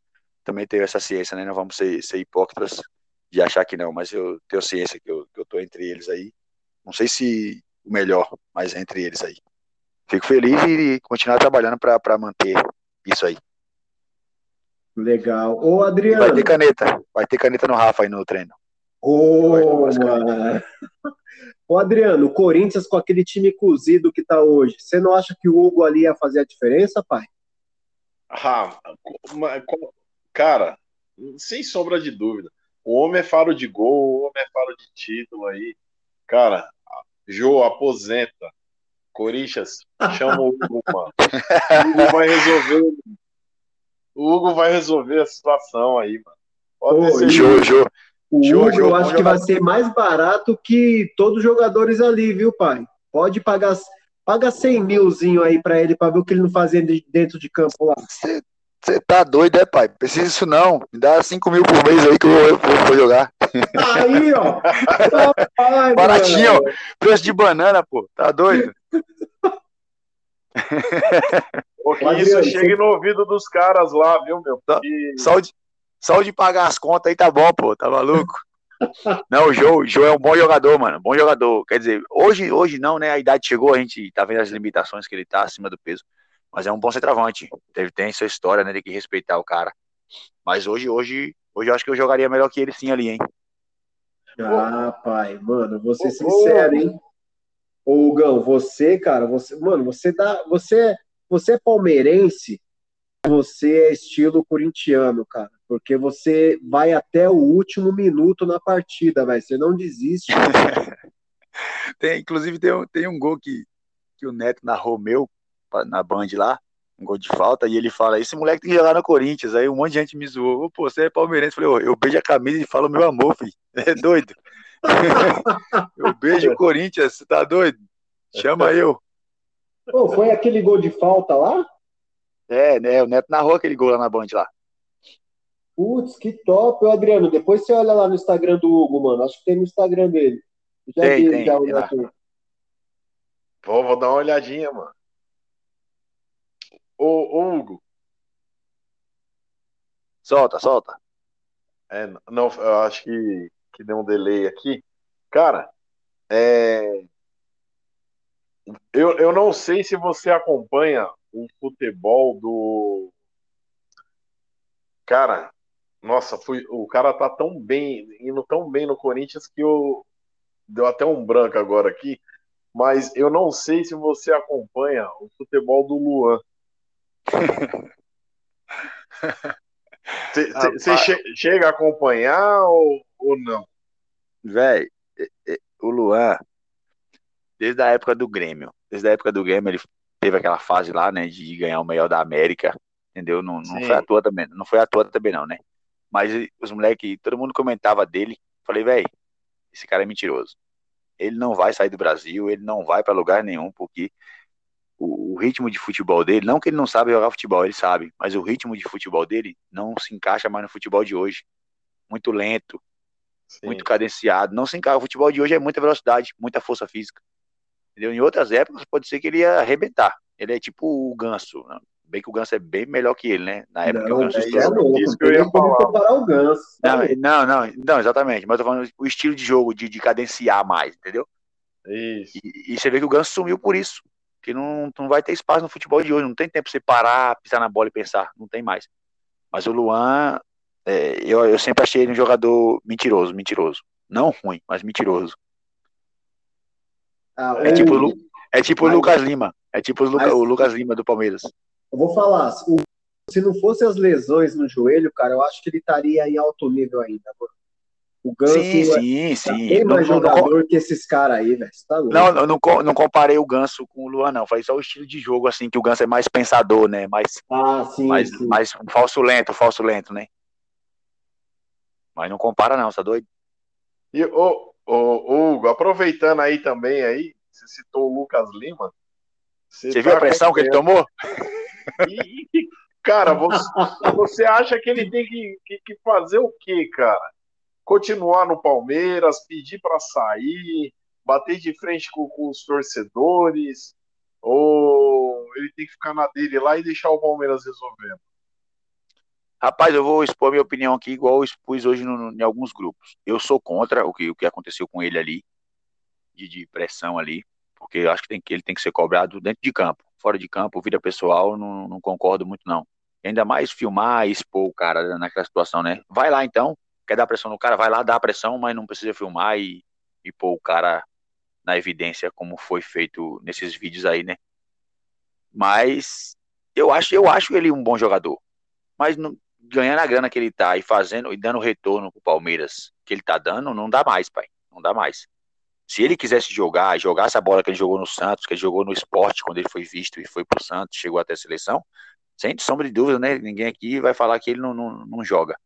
também tenho essa ciência, né? Não vamos ser, ser hipócritas de achar que não, mas eu tenho ciência que eu, que eu tô entre eles aí. Não sei se o melhor, mas é entre eles aí. Fico feliz e continuar trabalhando para manter isso aí. Legal. Ô, E vai Adriano. ter caneta, vai ter caneta no Rafa aí no treino. Ô, mano. Ô, Adriano, o Corinthians com aquele time cozido que tá hoje, você não acha que o Hugo ali ia fazer a diferença, pai? Ah, cara, sem sombra de dúvida. O homem é faro de gol, o homem é faro de título aí. Cara, Jô, aposenta. Corinthians, chama o Hugo, mano. O Hugo vai resolver. O Hugo vai resolver a situação aí, mano. Pode Ô, certeza. Jô, Jô. O Jô, Hugo, Jô, eu acho que vai ser mais barato que todos os jogadores ali, viu, pai? Pode pagar, paga 100 milzinho aí pra ele, pra ver o que ele não fazia de- dentro de campo lá. Você tá doido, é, pai? Precisa disso não. Me dá 5 mil por mês aí que eu vou, eu vou jogar. Aí, ó. Ai, Baratinho, mano. preço de banana, pô. Tá doido? Pô, que Ô, isso chegue no ouvido dos caras lá, viu, meu? Tá. Porque Só de, só o de pagar as contas aí tá bom, pô. Tá maluco? Não, o Jô, é um bom jogador, mano. Bom jogador. Quer dizer, hoje, hoje não, né? A idade chegou, a gente tá vendo as limitações que ele tá acima do peso. Mas é um bom centroavante. Teve, tem sua história, né? Tem que respeitar o cara. Mas hoje, hoje, hoje eu acho que eu jogaria melhor que ele sim ali, hein? Ah, pai, mano, vou ser sincero, hein? Ô, Hugão, você, cara, você, mano, você dá, você, você é palmeirense, você é estilo corintiano, cara, porque você vai até o último minuto na partida, velho, você não desiste. Tem, inclusive tem um, tem um gol que, que o Neto narrou meu na Band lá, um gol de falta, e ele fala, esse moleque tem que jogar no Corinthians. Aí um monte de gente me zoou. Ô, Pô, você é palmeirense. Eu falei, ô, eu beijo a camisa e falo meu amor, filho. É doido. eu beijo o Corinthians, você tá doido? Chama eu. Pô, foi aquele gol de falta lá? É, né? O Neto narrou aquele gol lá na Band lá. Putz, que top, ô, Adriano, depois você olha lá no Instagram do Hugo, mano, acho que tem no Instagram dele. Já Tem, vi tem, já tem lá. Pô, vou dar uma olhadinha, mano. Ô, ô, Hugo, Solta, solta. é, não, eu acho que, que deu um delay aqui. Cara, é, eu, eu não sei se você acompanha o futebol do. Cara, nossa, fui, o cara tá tão bem, indo tão bem no Corinthians que eu deu até um branco agora aqui, mas eu não sei se você acompanha o futebol do Luan. Você che chega a acompanhar ou, ou não? Véi, o Luan, desde a época do Grêmio, desde a época do Grêmio, ele teve aquela fase lá, né, de ganhar o melhor da América, entendeu? Não, não Sim. foi à toa também, não foi à toa também não, né? Mas os moleques, todo mundo comentava dele, falei, véi, esse cara é mentiroso. Ele não vai sair do Brasil, ele não vai pra lugar nenhum, porque o, o, ritmo de futebol dele, não que ele não sabe jogar futebol, ele sabe, mas o ritmo de futebol dele não se encaixa mais no futebol de hoje. Muito lento, Sim. muito cadenciado. Não se encaixa. O futebol de hoje é muita velocidade, muita força física. Entendeu? Em outras épocas pode ser que ele ia arrebentar. Ele é tipo o Ganso. Né? Bem que o Ganso é bem melhor que ele, né? Na época não, o Ganso é, é louco, isso que eu ia comparar o Ganso. Não, não, não, não, exatamente. Mas eu tô falando o estilo de jogo, de, de cadenciar mais, entendeu? Isso. E, e, você vê que o Ganso sumiu por isso. Que não, não vai ter espaço no futebol de hoje. Não tem tempo pra você parar, pisar na bola e pensar. Não tem mais. Mas o Luan, é, eu, eu sempre achei ele um jogador mentiroso, mentiroso. Não ruim, mas mentiroso. Ah, é, tipo, é tipo o Lucas Lima. É tipo Luca, o Lucas Lima do Palmeiras. Eu vou falar, o, se não fosse as lesões no joelho, cara, eu acho que ele estaria em alto nível ainda, mano. O Ganso sim, sim, sim. Tem mais não, jogador não, que esses caras aí, velho. Tá não, não, não, não comparei o Ganso com o Luan, não. Falei só o estilo de jogo, assim, que o Ganso é mais pensador, né? Mais, ah, sim, mais, sim. mais falso lento, falso lento, né? Mas não compara, não, tá doido? E, ô, ô, Hugo, aproveitando aí também, aí, você citou o Lucas Lima. Você, você tá viu a pressão que ele tomou? Cara, você, você, acha que ele tem que, que, que, fazer o quê, cara? Continuar no Palmeiras, pedir para sair, bater de frente com, com, os torcedores, ou ele tem que ficar na dele lá e deixar o Palmeiras resolvendo? Rapaz, eu vou expor minha opinião aqui, igual eu expus hoje no, em alguns grupos. Eu sou contra o que, o que aconteceu com ele ali, de, de pressão ali, porque eu acho que, tem, que ele tem que ser cobrado dentro de campo fora de campo, vida pessoal, não, não concordo muito, não. Ainda mais filmar e expor o cara naquela situação, né? Vai lá então, quer dar pressão no cara, vai lá, dá pressão, mas não precisa filmar e, e pôr o cara na evidência, como foi feito nesses vídeos aí, né? Mas eu acho, eu acho ele um bom jogador. Mas não, ganhando a grana que ele tá e fazendo e dando retorno pro Palmeiras que ele tá dando, não dá mais, pai. Não dá mais. Se ele quisesse jogar, jogar essa bola que ele jogou no Santos, que ele jogou no esporte quando ele foi visto e foi pro Santos, chegou até a seleção, sem sombra de dúvida, né? Ninguém aqui vai falar que ele não, não, não joga.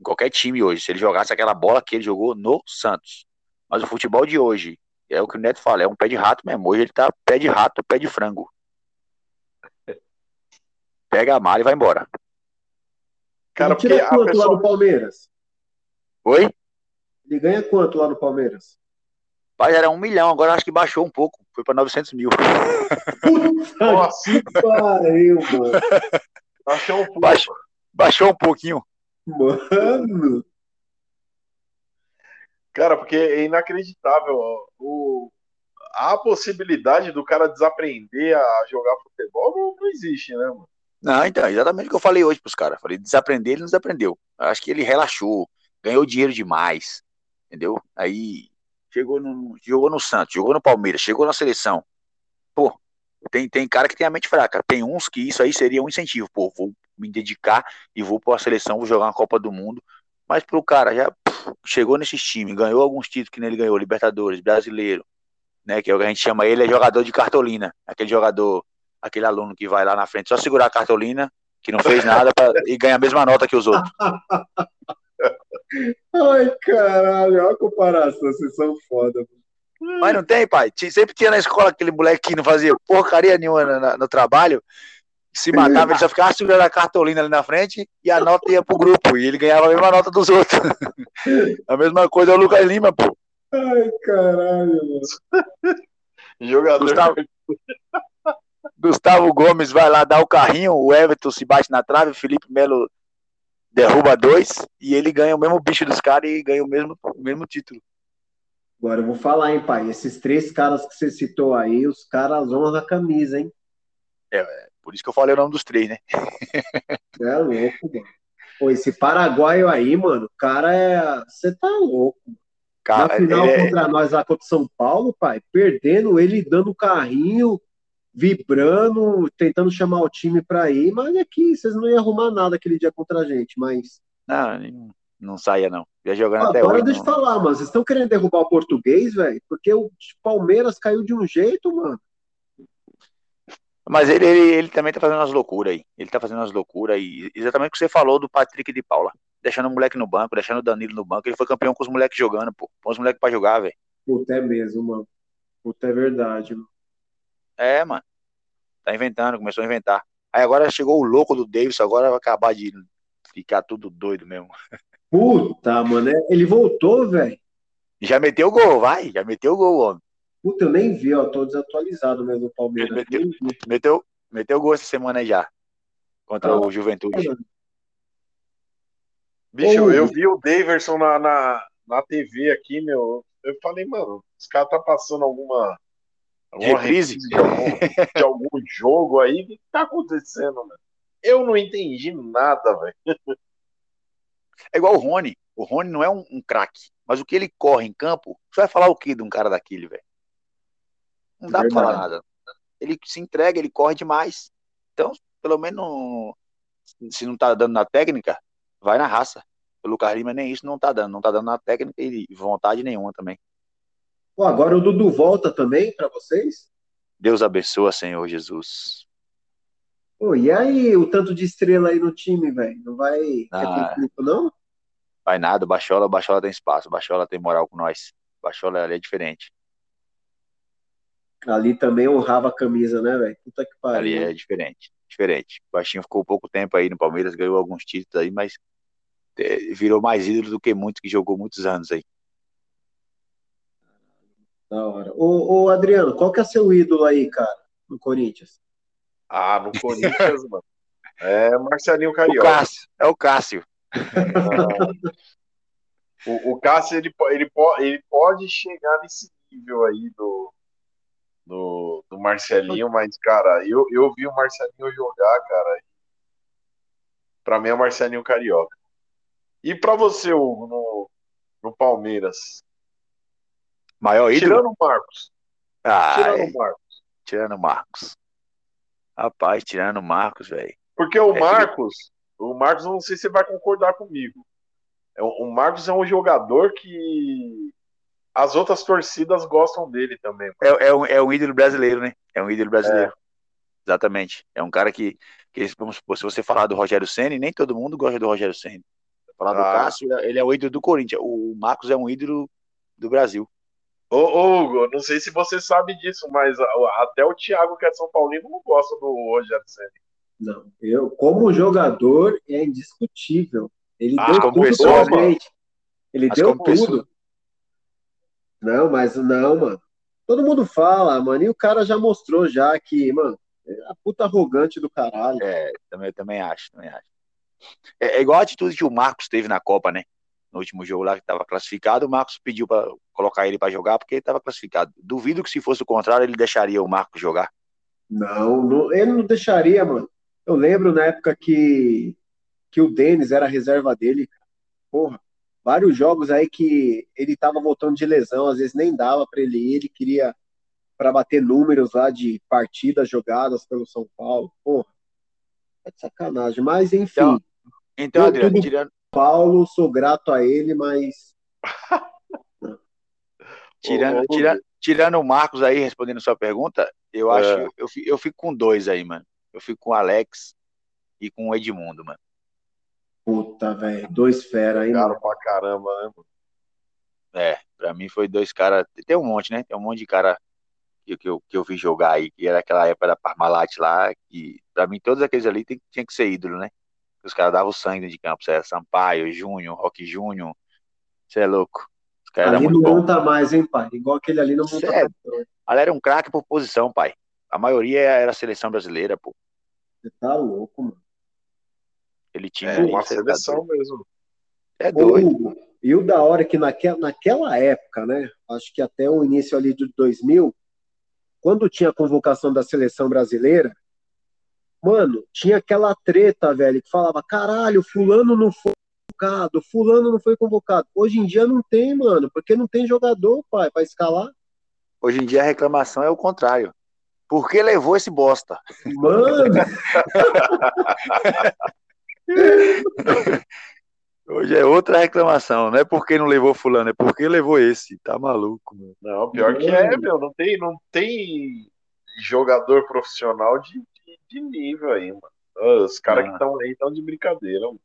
Em qualquer time hoje, se ele jogasse aquela bola que ele jogou no Santos. Mas o futebol de hoje, é o que o Neto fala, é um pé de rato mesmo. Hoje ele tá pé de rato, pé de frango. Pega a mala e vai embora. Cara, ele tira quanto pessoa... lá no Palmeiras? Oi? Ele ganha quanto lá no Palmeiras? Pai, era um milhão, agora acho que baixou um pouco. Foi para 900 mil. Nossa, que pariu, mano. Baixou um pouco. Baixou, baixou um pouquinho. Mano. Cara, porque é inacreditável. O, a possibilidade do cara desaprender a jogar futebol não, não existe, né, mano? Não, então, exatamente o que eu falei hoje pros caras. Falei, desaprender, ele não desaprendeu. Acho que ele relaxou, ganhou dinheiro demais, entendeu? Aí chegou no, jogou no Santos, jogou no Palmeiras, chegou na seleção. Pô, tem, tem cara que tem a mente fraca. Tem uns que isso aí seria um incentivo. Pô, vou me dedicar e vou para a seleção, vou jogar uma Copa do Mundo. Mas pro cara já chegou nesses times, ganhou alguns títulos que ele ganhou, Libertadores, Brasileiro, né? Que é o que a gente chama ele é jogador de cartolina. Aquele jogador, aquele aluno que vai lá na frente só segurar a cartolina, que não fez nada pra, e ganha a mesma nota que os outros. Ai, caralho, olha a comparação, vocês são foda. Mas não tem, pai. Sempre tinha na escola aquele moleque que não fazia porcaria nenhuma no, no trabalho, se matava, ele só ficava segurando a cartolina ali na frente e a nota ia pro grupo. E ele ganhava a mesma nota dos outros. a mesma coisa é o Lucas Lima, pô. Ai, caralho, mano. Jogador. Gustavo, Gustavo Gomes vai lá dar o carrinho, o Everton se bate na trave, o Felipe Melo derruba dois e ele ganha o mesmo bicho dos caras e ganha o mesmo, o mesmo título. Agora eu vou falar, hein, pai? Esses três caras que você citou aí, os caras honram a camisa, hein? É, é, por isso que eu falei o nome dos três, né? é louco, mano. Pô, esse paraguaio aí, mano, o cara é. Você tá louco. Cara, Na final é... contra nós lá contra São Paulo, pai, perdendo ele dando carrinho, vibrando, tentando chamar o time para ir, mas aqui é vocês não iam arrumar nada aquele dia contra a gente, mas. Não, não saia, não. Ia jogando ah, até agora hoje. deixa eu falar, mano. Vocês estão querendo derrubar o português, velho? Porque o Palmeiras caiu de um jeito, mano. Mas ele, ele, ele também tá fazendo umas loucuras aí. Ele tá fazendo umas loucuras aí. Exatamente o que você falou do Patrick de Paula. Deixando o moleque no banco, deixando o Danilo no banco. Ele foi campeão com os moleques jogando, pô. Põe os moleques pra jogar, velho. Puta, é mesmo, mano. Puta, é verdade, mano. É, mano. Tá inventando, começou a inventar. Aí agora chegou o louco do Davis, agora vai acabar de ficar tudo doido mesmo. Puta, mano, é- ele voltou, velho. Já meteu gol, vai, já meteu gol, homem. Puta, eu nem vi, ó, tô desatualizado mesmo no Palmeiras. Ele meteu-. Meteu, meteu gol essa semana aí já. Contra Ah. o Juventude. Bicho, Ô, eu vi o Daverson na, na, na TV aqui, meu. Eu falei, mano, esse cara tá passando alguma. Alguma Reprise? de algum, de algum jogo aí. O que tá acontecendo, mano? Eu não entendi nada, velho. É igual o Rony. O Rony não é um, um craque, mas o que ele corre em campo, você vai falar o que de um cara daquele, velho? Não dá pra Verdade. falar nada. Ele se entrega, ele corre demais. Então, pelo menos, se não tá dando na técnica, vai na raça. O Lucas Lima nem isso não tá dando. Não tá dando na técnica e vontade nenhuma também. Pô, agora o Dudu volta também pra vocês? Deus abençoa, Senhor Jesus. Pô, e aí, o tanto de estrela aí no time, velho? Não vai ter Ah. conflito, não? Vai nada, Bachola, Bachola tem espaço. Bachola tem moral com nós. Bachola ali é diferente. Ali também honrava a camisa, né, velho? Puta que Ali pariu. é diferente, diferente. O Baixinho ficou pouco tempo aí no Palmeiras, ganhou alguns títulos aí, mas é, virou mais ídolo do que muito, que jogou muitos anos aí. Da hora. Ô, ô, Adriano, qual que é seu ídolo aí, cara, no Corinthians? Ah, no Corinthians, mano. É Marcelinho O Carioca. Cássio, é o Cássio. O, o Cássio, ele, ele, ele pode chegar nesse nível aí do, do, do Marcelinho, mas, cara, eu, eu vi o Marcelinho jogar, cara. e Pra mim é o Marcelinho Carioca. E pra você, Hugo, no, no Palmeiras? Maior ídolo? Tirando o Marcos. Ah, Tirando é, o Marcos. tirando o Marcos. Rapaz, tirando o Marcos, velho. Porque o É, Marcos, o Marcos, não sei se você vai concordar comigo. É, O Marcos é um jogador que as outras torcidas gostam dele também. É, é, um, é um ídolo brasileiro, né? É um ídolo brasileiro. Exatamente. É um cara que, que, vamos supor, se você falar do Rogério Senna, nem todo mundo gosta do Rogério Senna. Falar do Ah. Cássio, ele é o ídolo do Corinthians. O Marcos é um ídolo do Brasil. Ô, ô, Hugo, não sei se você sabe disso, mas até o Thiago, que é de São Paulino, não gosta do Rogério Senna. Não, eu, como jogador, é indiscutível. Ele Ah, deu tudo pessoa, pra gente. Ele deu como pessoa- tudo. Não, mas não, mano. Todo mundo fala, mano, e o cara já mostrou já que, mano, é a puta arrogante do caralho. É, também, também acho, também acho. É, é igual a atitude que o Marcos teve na Copa, né? No último jogo lá que estava classificado, o Marcos pediu para colocar ele para jogar porque ele estava classificado. Duvido que se fosse o contrário, ele deixaria o Marcos jogar. Não, não, ele não deixaria, mano. Eu lembro na época que, que o Denis era reserva dele. Porra, vários jogos aí que ele tava voltando de lesão, às vezes nem dava pra ele ir, ele queria pra bater números lá de partidas jogadas pelo São Paulo. Porra, é de sacanagem. Mas enfim, Então, Então, Adriano, tudo- tirando, Paulo, sou grato a ele, mas tirando, tira- tirando o Marcos aí, respondendo sua pergunta, eu É. acho, eu, eu fico com dois aí, mano. Eu fico com o Alex e com o Edmundo, mano. puta, velho, dois fera aí, Caro mano. pra caramba, né? mano? É, pra mim foi dois caras. Tem um monte, né? Tem um monte de cara que, que, eu, que eu vi jogar aí, que era aquela época da Parmalat lá, que pra mim todos aqueles ali tem, tinha que ser ídolo, né? Os caras davam sangue de campo. Você era Sampaio, Júnior, Rock Júnior. Você é louco. Os caras Ali muito não bons. monta mais, hein, pai? Igual aquele ali não monta é mais. Ali era um craque por posição, pai. A maioria era a seleção brasileira, pô. Você tá louco, mano. Ele tinha É uma seleção mesmo. É doido. Hugo, e o da hora é que naquela, naquela época, né? Acho que até o início ali de 2000, quando tinha a convocação da seleção brasileira, mano, tinha aquela treta, velho, que falava: caralho, Fulano não foi convocado, Fulano não foi convocado. Hoje em dia não tem, mano, porque não tem jogador, pai, pra escalar. Hoje em dia a reclamação é o contrário. Por que levou esse bosta? Mano, Hoje é outra reclamação. Não é porque não levou fulano, é porque levou esse. Tá maluco, mano. Não, pior que é, meu. Não tem, não tem jogador profissional de, de, de nível aí, mano. Os caras Não. que estão aí estão de brincadeira. mano.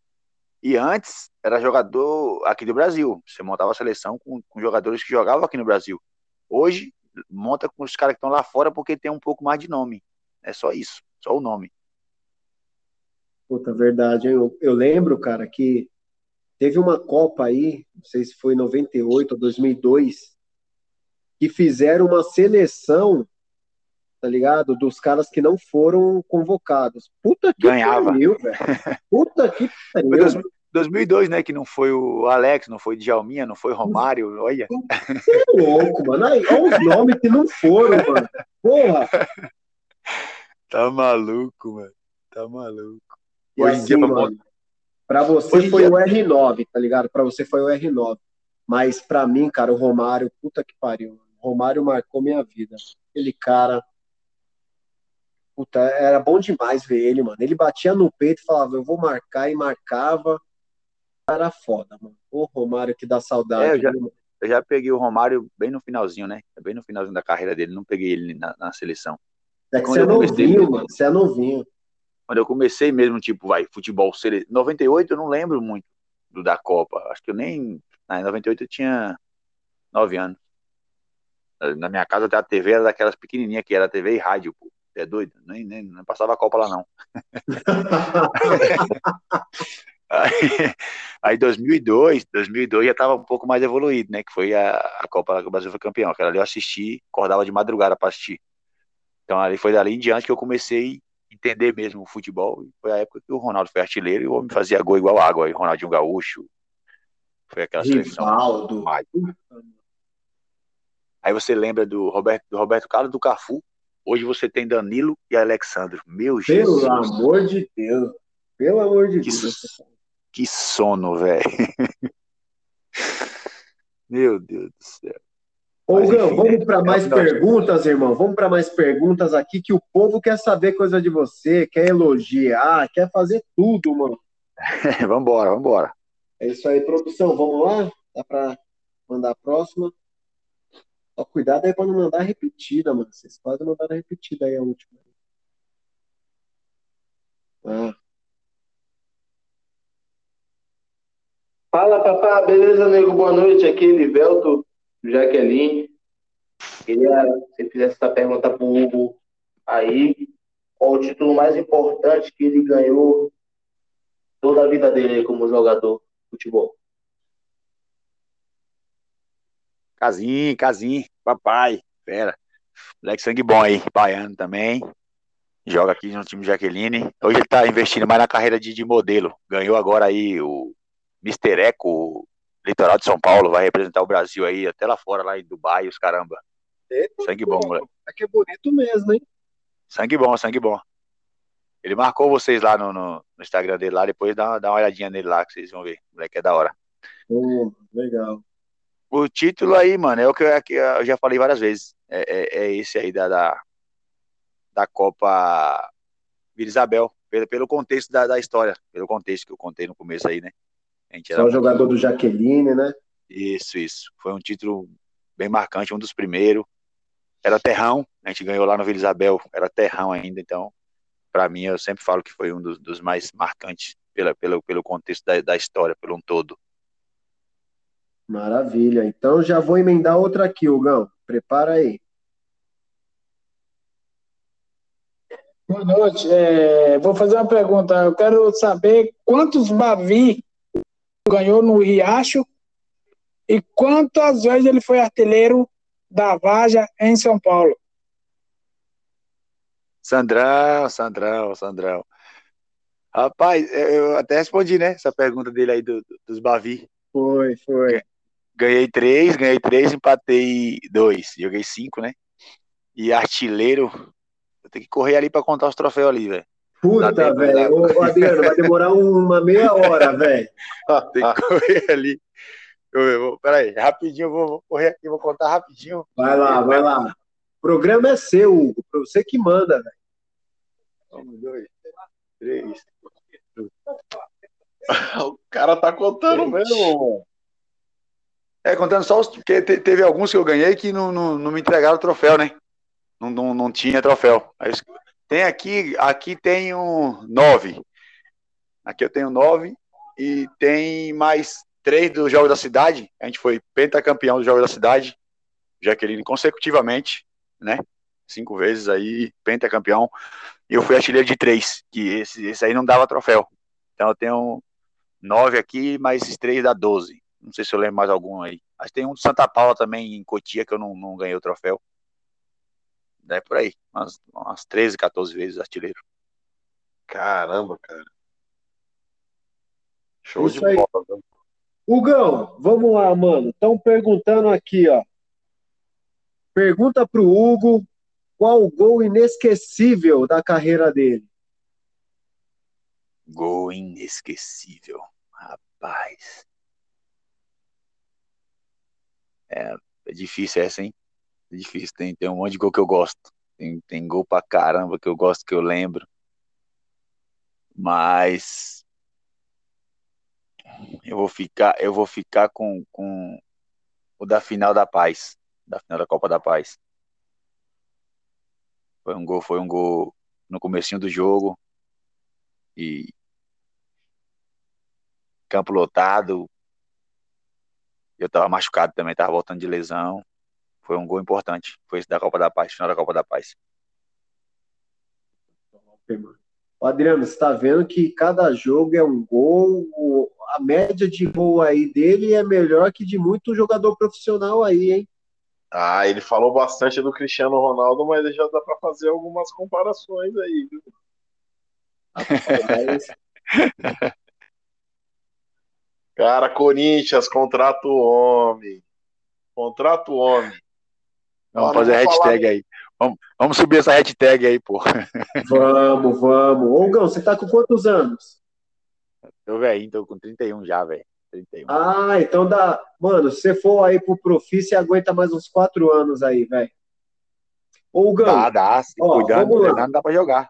E antes era jogador aqui do Brasil. Você montava a seleção com, com jogadores que jogavam aqui no Brasil. Hoje monta com os caras que estão lá fora porque tem um pouco mais de nome. É só isso, só o nome. Puta, verdade. Eu, eu lembro, cara, que teve uma Copa aí, não sei se foi 98 ou 2002, que fizeram uma seleção, tá ligado? Dos caras que não foram convocados. Puta que Ganhava. pariu, velho. Puta que pariu. Foi 2002, né? Que não foi o Alex, não foi o Djalminha, não foi o Romário. Olha. Você é louco, mano. Aí, olha os nomes que não foram, mano. Porra. Tá maluco, mano. Tá maluco. E Hoje assim, dia, pra mano, pra você Hoje foi dia- o R9, tá ligado? Pra você foi o R9. Mas pra mim, cara, o Romário, puta que pariu. O Romário marcou minha vida. Aquele cara. Puta, era bom demais ver ele, mano. Ele batia no peito e falava, eu vou marcar, e marcava. Era foda, mano. O Romário que dá saudade. É, eu já- mano? Eu já peguei o Romário bem no finalzinho, né? Bem no finalzinho da carreira dele. Não peguei ele na, na seleção. É que quando você é comecei novinho, mesmo. mano. Você é novinho. Quando eu comecei mesmo, tipo, vai, futebol sele... 98 eu não lembro muito do da Copa. Acho que eu nem. Na 98 eu tinha 9 anos. Na minha casa até a TV era daquelas pequenininhas que era TV e rádio, pô. É doido? Nem, nem, não passava a Copa lá, não. Aí, aí 2002, 2002 já estava um pouco mais evoluído, né? Que foi a, a Copa que o Brasil foi campeão. Aquela ali eu assisti, acordava de madrugada para assistir. Então ali foi dali em diante que eu comecei a entender mesmo o futebol. E foi a época que o Ronaldo foi artilheiro e o homem fazia gol igual água. Aí Ronaldinho Gaúcho. Foi aquela seleção. Rivaldo. mágica. Aí você lembra do Roberto, do Roberto Carlos, do Cafu. Hoje você tem Danilo e Alexandro. Meu Jesus. Pelo amor de Deus. Pelo amor de Que, Deus. que sono, velho. Meu Deus do céu. Ô, Gão, enfim, vamos né? para mais É nós perguntas, irmão. Vamos para mais perguntas aqui que o povo quer saber coisa de você, quer elogiar, quer fazer tudo, mano. vambora, vambora. É isso aí, produção. Vamos lá? Dá para mandar a próxima? Só cuidado aí para não mandar repetida, mano. Vocês quase mandaram repetida aí a última. Ah, Fala, papá, beleza, nego? Boa noite. Aqui, Livelto, Jaqueline. Queria que você fizesse essa pergunta pro Hugo aí. Qual o título mais importante que ele ganhou toda a vida dele como jogador de futebol? Casim, Casim, papai, fera. Moleque sangue bom aí, baiano também. Joga aqui no time Jaqueline. Hoje ele tá investindo mais na carreira de, de modelo. Ganhou agora aí o Mister Eco, litoral de São Paulo, vai representar o Brasil aí, até lá fora, lá em Dubai, os caramba. eita, Sangue bom, pô, moleque. É que é bonito mesmo, hein? Sangue bom, sangue bom. Ele marcou vocês lá no, no, no Instagram dele lá, depois dá, dá uma olhadinha nele lá, que vocês vão ver. O moleque é da hora. Pô, legal. O título aí, mano, é o que eu, é que eu já falei várias vezes. É, é, é esse aí da, da, da Copa Vila Isabel, pelo, pelo contexto da, da história, pelo contexto que eu contei no começo aí, né? A gente era Só o muito- jogador do Jaqueline, né? Isso, isso. Foi um título bem marcante, um dos primeiros. Era terrão, a gente ganhou lá no Vila Isabel, era terrão ainda, então, pra mim, eu sempre falo que foi um dos, dos mais marcantes pela, pelo, pelo contexto da, da história, pelo um todo. Maravilha. Então já vou emendar outra aqui, Hugão. Prepara aí. Boa noite. É, vou fazer uma pergunta. Eu quero saber quantos Bavi ganhou no Riacho e quantas vezes ele foi artilheiro da Vaja em São Paulo. Sandrão, Sandrão, Sandrão. Rapaz, eu até respondi, né? Essa pergunta dele aí do- do- dos Bavi. Foi, foi. Ganhei três, ganhei três, empatei dois. Joguei cinco, né? E artilheiro, eu tenho que correr ali pra contar os troféus ali, velho. Puta, velho. Adriano, vai demorar uma meia hora, velho. Tem que correr ali. Eu, vou- peraí, rapidinho, eu vou, vou correr aqui, vou contar rapidinho. Vai lá, vai lá. O programa é seu, Hugo. Você que manda, velho. Um, dois, três. O cara tá contando mesmo, mano. É, contando só os. Porque te- teve alguns que eu ganhei que não, não, não me entregaram o troféu, né? Não, não, não tinha troféu. Aí tem aqui, aqui um nove. Aqui eu tenho nove. E tem mais três do Jogo da Cidade. A gente foi pentacampeão do Jogo da Cidade. Jaqueline consecutivamente, né? cinco vezes aí, pentacampeão. E eu fui artilheiro de três, que esse, esse aí não dava troféu. Então eu tenho nove aqui, mais esses três dá doze. Não sei se eu lembro mais algum aí. Mas tem um de Santa Paula também, em Cotia, que eu não, não ganhei o troféu. É por aí, umas, umas 13, 14 vezes artilheiro. Caramba, cara. Show Isso de aí. bola. viu? Hugão, vamos lá, mano. Estão perguntando aqui, ó. Pergunta pro Hugo qual o gol inesquecível da carreira dele. Gol inesquecível. Rapaz. É, é difícil essa, hein? É difícil. Tem, tem um monte de gol que eu gosto. Tem, tem gol pra caramba que eu gosto, que eu lembro. Mas eu vou ficar, eu vou ficar com, com o da final da paz. Da final da Copa da Paz. Foi um gol, foi um gol no comecinho do jogo. E campo lotado. Eu tava machucado também, tava voltando de lesão. Foi um gol importante. Foi esse da Copa da Paz, final da Copa da Paz. Ô, Adriano, você está vendo que cada jogo é um gol. o- A média de gol aí dele é melhor que de muito jogador profissional aí, hein? Ah, ele falou bastante do Cristiano Ronaldo, mas já dá pra fazer algumas comparações aí, viu? Cara, Corinthians, contrata o homem. Contrata o homem. Vamos não fazer a vou falar- hashtag aí. Vamos, vamos subir essa hashtag aí, pô. vamos, vamos. Ô, Hugão, você tá com quantos anos? Tô velhinho, tô com 31 já, velho. 31. Ah, então dá. Mano, se você for aí pro Profi, você aguenta mais uns quatro anos aí, velho. Ô, Hugão, Dá, dá. Se Ó, cuidando, lá. treinando, dá pra jogar.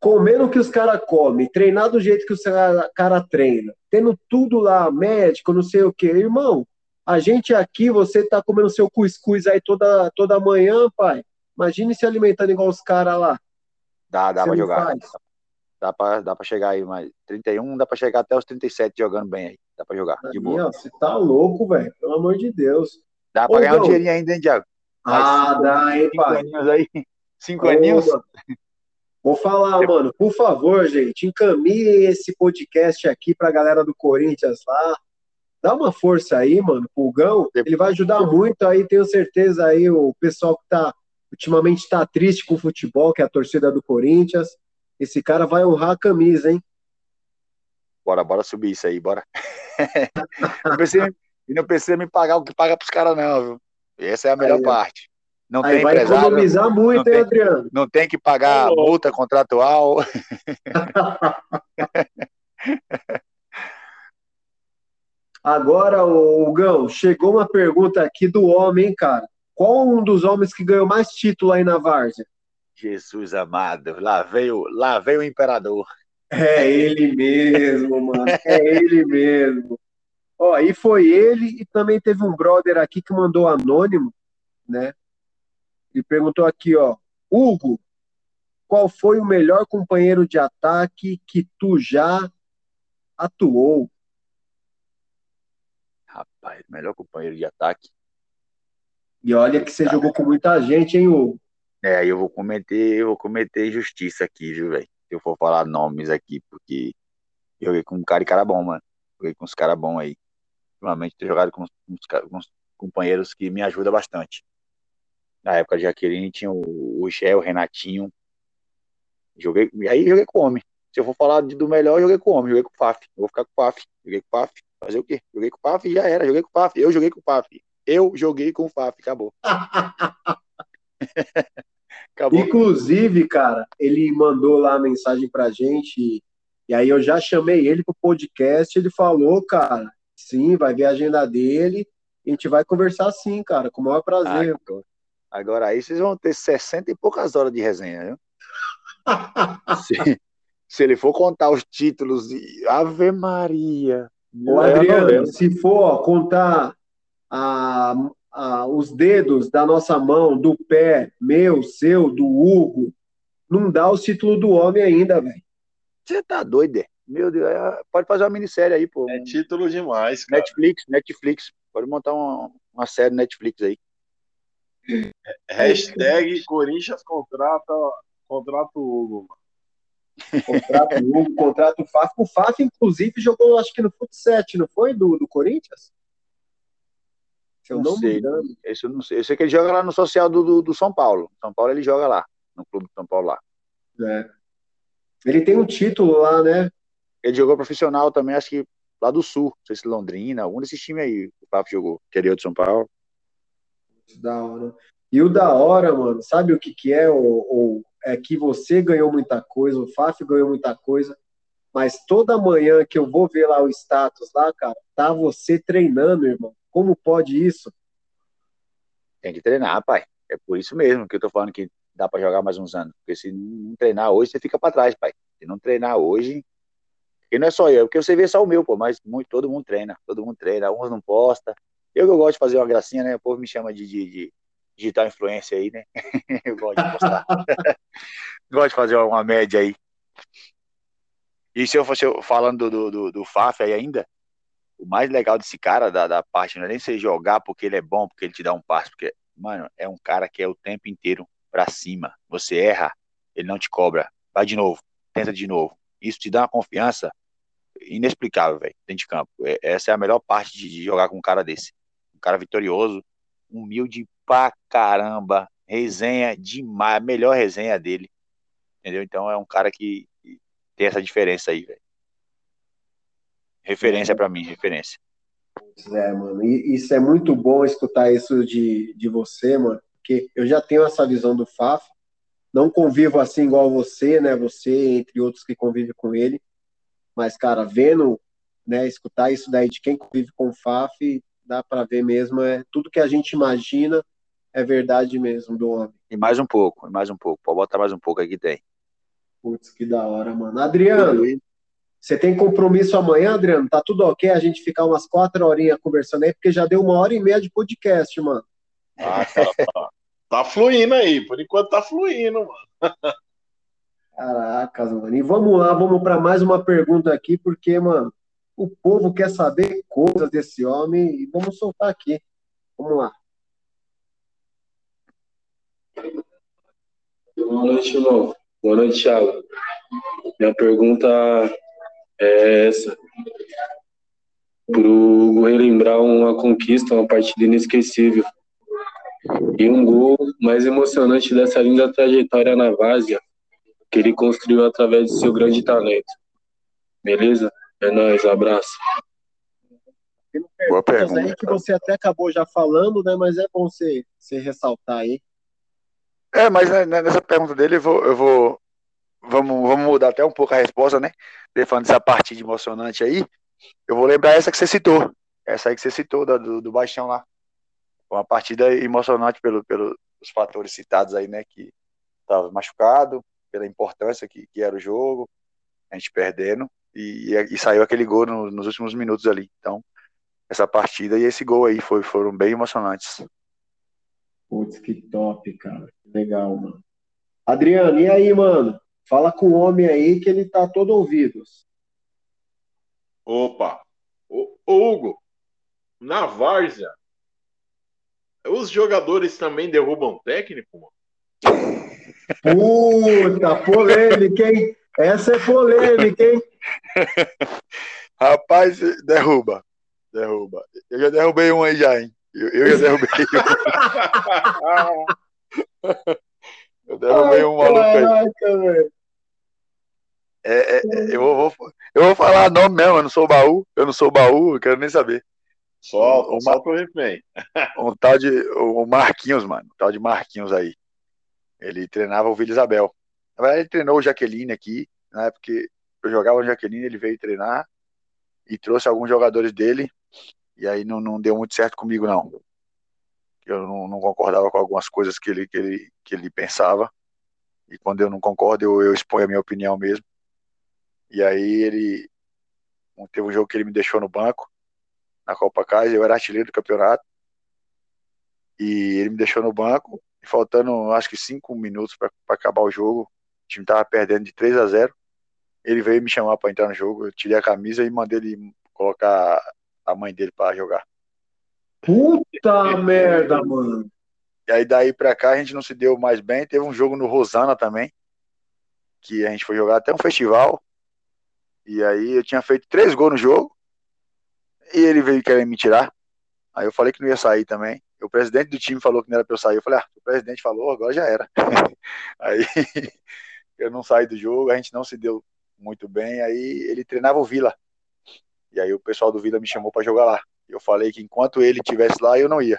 Comendo o que os caras comem, treinar do jeito que os cara, cara treina, tendo tudo lá, médico, não sei o quê. Irmão, a gente aqui, você tá comendo seu cuscuz aí toda, toda manhã, pai. Imagine se alimentando igual os caras lá. Dá, dá Você pra não jogar. faz? Dá pra, dá pra chegar aí, mas 31 dá pra chegar até os 37 jogando bem aí. Dá pra jogar, de boa. ó, você tá louco, velho. Pelo amor de Deus. Dá pra Ô, ganhar um Gão. dinheirinho ainda, hein, Diago? Mais Ah, cinco- dá, hein, Cinco pai. aninhos aí. Cinco Ô, aninhos. Vou falar, mano, por favor, gente, encaminhe esse podcast aqui pra galera do Corinthians lá. Dá uma força aí, mano, pro Gão. Ele vai ajudar muito aí, tenho certeza aí, o pessoal que tá ultimamente tá triste com o futebol, que é a torcida do Corinthians. Esse cara vai honrar a camisa, hein? Bora, bora subir isso aí, bora. não e não precisa me pagar o que paga pros caras, não, viu? Essa é a melhor Aí, parte. Não Aí tem vai empresário, economizar muito, não hein, tem- Adriano? não tem que pagar louco. multa contratual. Agora, o Gão, chegou uma pergunta aqui do homem, hein, cara. Qual um dos homens que ganhou mais título aí na Várzea? Jesus amado, lá veio, lá veio o imperador. É ele mesmo, mano. É ele mesmo. Ó, e foi ele e também teve um brother aqui que mandou anônimo, né? E perguntou aqui, ó, Hugo, qual foi o melhor companheiro de ataque que tu já atuou? Rapaz, melhor companheiro de ataque. E olha que você Cara. jogou com muita gente, hein, Hugo? É, aí eu vou cometer, eu vou cometer injustiça aqui, viu, velho? Se eu for falar nomes aqui, porque eu joguei com um cara e cara bom, mano. Joguei com uns caras bons aí. Ultimamente tenho jogado com uns, com uns companheiros que me ajudam bastante. Na época de Jaqueline tinha o, o Gé, o Renatinho. Joguei, e aí joguei com o homem. Se eu for falar de- do melhor, joguei com o homem, joguei com o. Eu vou ficar com o Faf. Joguei com o Faf. Fazer o quê? Joguei com o Faf e já era. Joguei com o Faf. Eu joguei com o Faf. Eu joguei com o Faf. Acabou. Acabou. Inclusive, cara, ele mandou lá a mensagem pra gente e, e aí eu já chamei ele pro podcast. Ele falou, cara, sim, vai ver a agenda dele. E a gente vai conversar sim, cara, com o maior prazer. Agora, agora aí vocês vão ter 60 e poucas horas de resenha, viu? se, se ele for contar os títulos e Ave Maria. Ô, É Adriano, se for contar a, a- os dedos da nossa mão, do pé, meu, seu, do Hugo, não dá o título do homem ainda, velho. Você tá doido, é? Meu Deus, é- pode fazer uma minissérie aí, pô. É título demais, cara. Netflix, Netflix. Pode montar uma, uma série Netflix aí. Hashtag Corinthians contrata, contrata o Hugo. Contrato o Hugo, contrato o Faf. O Faf, inclusive, jogou, acho que no Fut 7, não foi? Do, do Corinthians? Se eu não, não sei. Esse eu não sei. Eu sei que ele joga lá no social do, do, do, São Paulo. São Paulo ele joga lá, no clube do São Paulo lá. É. Ele tem um título lá, né? Ele jogou profissional também, acho que lá do Sul. Não sei se Londrina, algum desses times aí. O Faf jogou, que é de São Paulo. Da hora. E o da hora, mano, sabe o que que é? Ou, ou é que você ganhou muita coisa, o Faf ganhou muita coisa, mas toda manhã que eu vou ver lá o status lá, cara, tá você treinando, irmão. Como pode isso? Tem que treinar, pai. É por isso mesmo que eu tô falando que dá para jogar mais uns anos. Porque se não treinar hoje, você fica para trás, pai. Se não treinar hoje, e não é só eu, porque você vê só o meu, pô, mas muito, todo mundo treina, todo mundo treina, uns não posta. Eu que gosto de fazer uma gracinha, né? O povo me chama de, de, de digital influência aí, né? eu gosto de postar. gosto de fazer uma média aí. E se eu fosse falando do, do, do Faf aí ainda, o mais legal desse cara, da, da parte, não é nem você jogar porque ele é bom, porque ele te dá um passo, porque, mano, é um cara que é o tempo inteiro pra cima. Você erra, ele não te cobra. Vai de novo, tenta de novo. Isso te dá uma confiança inexplicável, velho, dentro de campo. É, essa é a melhor parte de, de jogar com um cara desse. Cara vitorioso, humilde pra caramba, resenha demais, melhor resenha dele. Entendeu? Então é um cara que tem essa diferença aí, velho. Referência para mim, referência. É, mano, e isso é muito bom escutar isso de, de você, mano, porque eu já tenho essa visão do Faf, não convivo assim igual você, né, você, entre outros que convivem com ele, mas, cara, vendo, né, escutar isso daí de quem convive com o Faf, dá para ver mesmo, é tudo que a gente imagina é verdade mesmo do homem. E mais um pouco, e mais um pouco, pode botar mais um pouco aqui tem. Putz, que da hora, mano. Adriano, você tem compromisso amanhã, Adriano? Tá tudo ok a gente ficar umas quatro horinhas conversando aí, porque já deu uma hora e meia de podcast, mano. Ah, tá, tá, tá fluindo aí, por enquanto tá fluindo, mano. Caracas, mano. E vamos lá, vamos para mais uma pergunta aqui, porque, mano, o povo quer saber coisas desse homem e vamos soltar aqui. Vamos lá. Boa noite, irmão. Boa noite, Thiago. Minha pergunta é essa. Para o relembrar uma conquista, uma partida inesquecível. E um gol mais emocionante dessa linda trajetória na Várzea, que ele construiu através de seu grande talento. Beleza? É nóis, abraço. Boa pergunta. aí que você até acabou já falando, né? Mas é bom você, você ressaltar aí. É, mas né, nessa pergunta dele eu vou, eu vou vamos, vamos mudar até um pouco a resposta, né? Ele falando dessa partida emocionante aí, eu vou lembrar essa que você citou, essa aí que você citou, da, do, do Baixão lá. Uma partida emocionante pelo, pelos fatores citados aí, né? Que estava machucado, pela importância que, que era o jogo, a gente perdendo, e, e, e saiu aquele gol no, nos últimos minutos ali. Então, essa partida e esse gol aí foi, foram bem emocionantes. Putz, que top, cara. Legal, mano. Adriano, e aí, mano? Fala com o homem aí que ele tá todo ouvidos. Opa! Ô, Hugo, na várzea, os jogadores também derrubam técnico? Puta, polêmica, hein? Essa é polêmica, hein? Rapaz, derruba. Derruba. Eu já derrubei um aí já, hein? Eu, eu já derrubei um. eu derrubei um maluco aí. Caraca, velho. É, é, eu, vou, eu vou falar nome mesmo, eu não sou baú, eu não sou baú, eu quero nem saber. Só, o, pro refém. Um tal de. O Marquinhos, mano. Um tal de Marquinhos aí. Ele treinava o Vila Isabel. Na verdade, ele treinou o Jaqueline aqui. Na época que eu jogava o Jaqueline, ele veio treinar e trouxe alguns jogadores dele. E aí não, não deu muito certo comigo, não. Eu não, não concordava com algumas coisas que ele, que, ele, que ele pensava. E quando eu não concordo, eu, eu exponho a minha opinião mesmo. E aí ele teve um jogo que ele me deixou no banco na Copa Casa, eu era artilheiro do campeonato. E ele me deixou no banco, e faltando acho que cinco minutos para acabar o jogo, time tava perdendo de 3 a 0. Ele veio me chamar para entrar no jogo, eu tirei a camisa e mandei ele colocar a mãe dele para jogar. Puta merda, mano. E aí daí pra cá a gente não se deu mais bem. Teve um jogo no Rosana também, que a gente foi jogar até um festival. E aí eu tinha feito três gols no jogo. E ele veio querer me tirar. Aí eu falei que não ia sair também. O presidente do time falou que não era pra eu sair. Eu falei, ah, o presidente falou, agora já era. aí eu não saí do jogo, a gente não se deu muito bem. Aí ele treinava o Vila. E aí o pessoal do Vila me chamou para jogar lá. Eu falei que enquanto ele estivesse lá, eu não ia.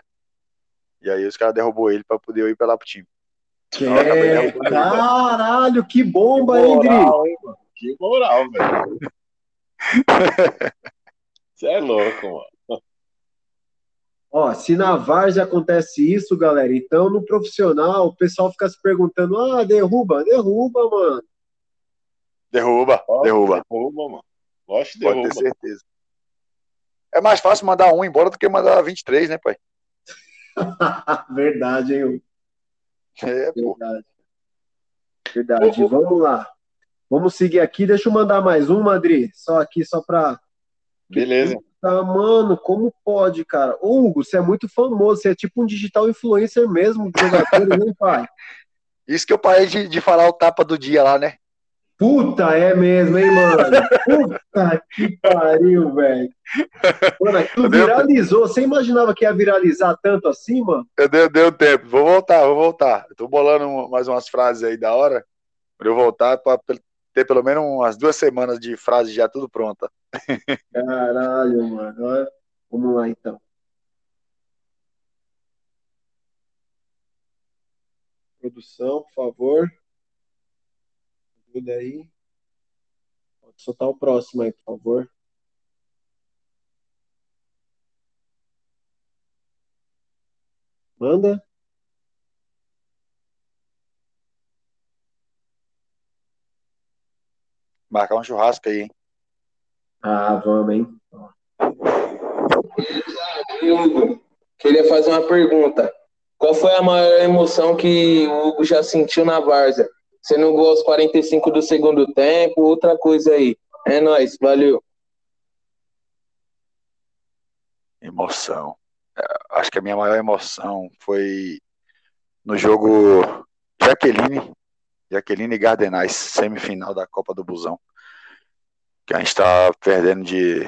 E aí os caras derrubou ele para poder eu ir pra lá pro time. Que é... Caralho, que bomba, que moral, hein, mano? Que moral, velho. Você é louco, mano. Ó, se na Várzea acontece isso, galera, então no profissional o pessoal fica se perguntando: ah, derruba, derruba, mano. Derruba, derruba. Derruba, mano. Lógico que derruba. Pode ter certeza. É mais fácil mandar um embora do que mandar 23, né, pai? Verdade, hein? É, Verdade. Verdade. Vamos lá. Vamos seguir aqui. Deixa eu mandar mais um, Madri. Só aqui, só pra. Beleza. Tá, mano, como pode, cara? Ô, Hugo, você é muito famoso. Você é tipo um digital influencer mesmo, jogador, né, pai? Isso que eu parei de, de falar o tapa do dia lá, né? Puta, é mesmo, hein, mano? Puta que pariu, velho. Mano, aquilo viralizou. Você imaginava que ia viralizar tanto assim, mano? Deu, deu tempo. Vou voltar, vou voltar. Eu tô bolando mais umas frases aí da hora. Pra eu voltar pra ter pelo menos umas duas semanas de frase já tudo pronta. Caralho, mano. Vamos lá, então. Produção, por favor ajuda aí. Pode soltar o próximo aí, por favor. Manda. Marcar um churrasco aí, hein? Ah, vamos, hein? Hugo, queria fazer uma pergunta. Qual foi a maior emoção que o Hugo já sentiu na Várzea? Sendo gol aos 45 do segundo tempo, outra coisa aí. É nóis, valeu. Emoção. É, acho que a minha maior emoção foi no jogo Jaqueline, Jaqueline Gardenais, semifinal da Copa do Busão. Que a gente tá perdendo de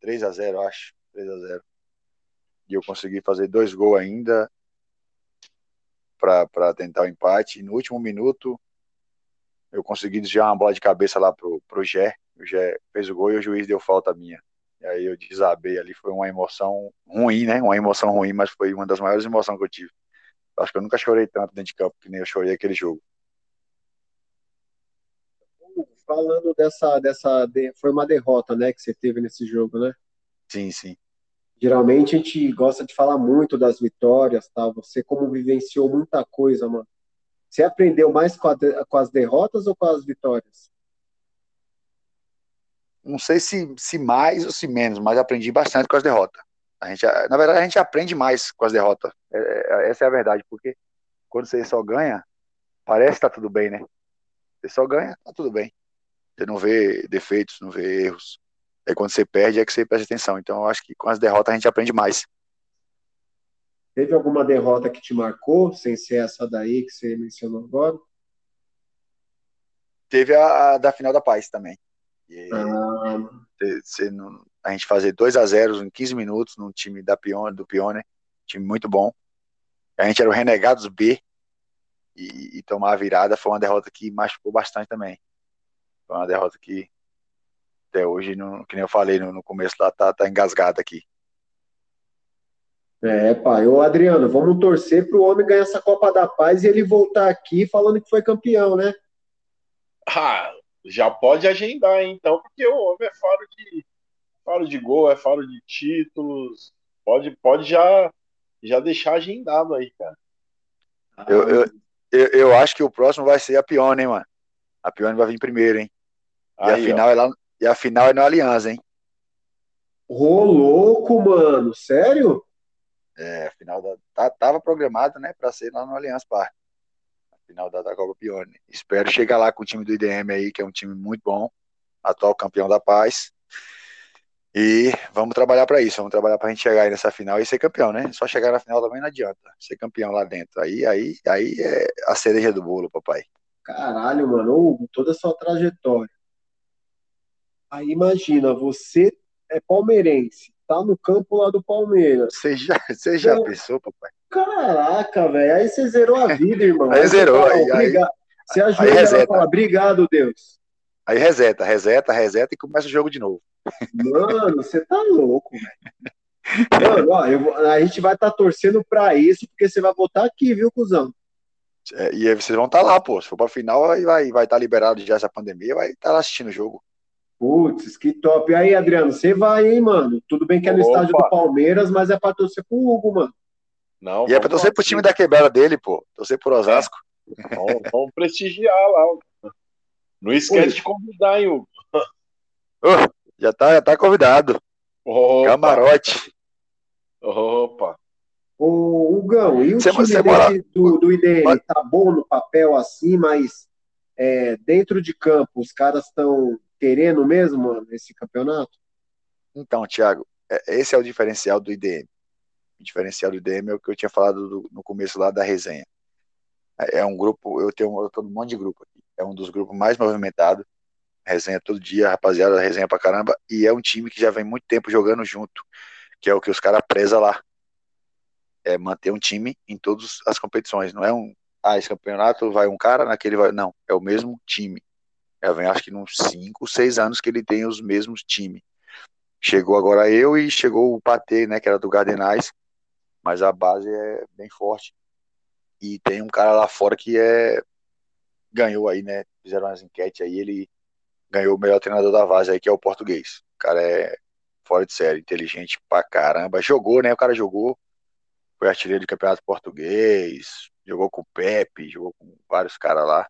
3 a 0 acho. 3 a 0 E eu consegui fazer dois gols ainda para tentar o empate. E no último minuto, eu consegui desviar uma bola de cabeça lá pro, pro Gé, o Gé fez o gol e o juiz deu falta minha. E aí eu desabei ali, foi uma emoção ruim, né? Uma emoção ruim, mas foi uma das maiores emoções que eu tive. Acho que eu nunca chorei tanto dentro de campo que nem eu chorei aquele jogo. Falando dessa, dessa, foi uma derrota, né, que você teve nesse jogo, né? Sim, sim. Geralmente a gente gosta de falar muito das vitórias, tá? Você como vivenciou muita coisa, mano. Você aprendeu mais com, a, com as derrotas ou com as vitórias? Não sei se, se mais ou se menos, mas aprendi bastante com as derrotas. A gente, na verdade, a gente aprende mais com as derrotas. É, é, essa é a verdade, porque quando você só ganha, parece que tá tudo bem, né? Você só ganha, tá tudo bem. Você não vê defeitos, não vê erros. É quando você perde é que você presta atenção. Então, eu acho que com as derrotas a gente aprende mais. Teve alguma derrota que te marcou, sem ser essa daí que você mencionou agora? Teve a, a da final da paz também. E, ah. a gente fazer 2 a 0 em 15 minutos num time da Pione, do Pione, time muito bom. A gente era o Renegados B e, e tomar a virada foi uma derrota que machucou bastante também. Foi uma derrota que até hoje, no, que nem eu falei no, no começo lá, tá, tá engasgada aqui. É, pai. Ô, Adriano, vamos torcer para o homem ganhar essa Copa da Paz e ele voltar aqui falando que foi campeão, né? Ah, já pode agendar, então, porque o homem é faro de, faro de gol, é faro de títulos. Pode, pode já, já deixar agendado aí, cara. Eu, eu, eu, eu acho que o próximo vai ser a Pione, hein, mano? A Pione vai vir primeiro, hein? E, aí, a, final é lá, e a final é no Aliança, hein? Ô, louco, mano. Sério? É, a final da, tá, tava programado, né, para ser lá no Allianz Parque. A final da, da Copa Pione. Espero chegar lá com o time do IDM aí, que é um time muito bom, atual campeão da paz. E vamos trabalhar para isso, vamos trabalhar para a gente chegar aí nessa final e ser campeão, né? Só chegar na final também não adianta. Ser campeão lá dentro. Aí, aí, aí é a cereja do bolo, papai. Caralho, mano, toda a sua trajetória. Aí imagina, você é palmeirense, tá no campo lá do Palmeiras. Você já, você já Eu- pensou, papai? Caraca, velho, aí você zerou a vida, irmão. Aí zerou, fala, aí- aí-. Você ajoelha e reseta. fala, obrigado, Deus. Aí reseta, reseta, reseta e começa o jogo de novo. Mano, você tá louco, velho. Mano, ó, eu a gente vai estar torcendo pra isso, porque você vai voltar aqui, viu, cuzão? É, e aí vocês vão estar lá, pô. Se for pra final, aí vai estar vai tá liberado já essa pandemia, vai estar lá assistindo o jogo. Putz, que top. E aí, Adriano, você vai, hein, mano? Tudo bem que é no Opa. estádio do Palmeiras, mas é pra torcer pro Hugo, mano. Não, E é pra torcer pro time da quebrada dele, pô. Torcer por Osasco. Vamos, vamos prestigiar lá. Não esquece Oi. de convidar, hein, Hugo? Já, tá, já tá convidado. Opa, Camarote. Opa. Ô, Hugão, e o Você- time você mora- do, do IDM Pode- tá bom no papel assim, mas é, dentro de campo os caras estão querendo mesmo, mano, esse campeonato? Então, Thiago, é- esse é o diferencial do IDM. O diferencial do IDM é o que eu tinha falado do- no começo lá da resenha. É é um grupo, eu tenho eu tô num monte de grupo aqui. É um dos grupos mais movimentados. Resenha todo dia, rapaziada, resenha pra caramba. E é um time que já vem muito tempo jogando junto, que é o que os caras prezam lá. É manter um time em todas as competições. Não é um, ah, esse campeonato vai um cara, naquele vai. Não, é o mesmo time. Já vem, acho que uns 5, 6 anos que ele tem os mesmos times. Chegou agora eu e chegou o Patê, né, que era do Gardenais, mas a base é bem forte. E tem um cara lá fora que é ganhou aí, né? Fizeram umas enquetes aí, ele ganhou o melhor treinador da base aí, que é o português. O cara é fora de série, inteligente pra caramba. Jogou, né? O cara jogou, foi artilheiro de campeonato português, jogou com o Pepe, jogou com vários caras lá.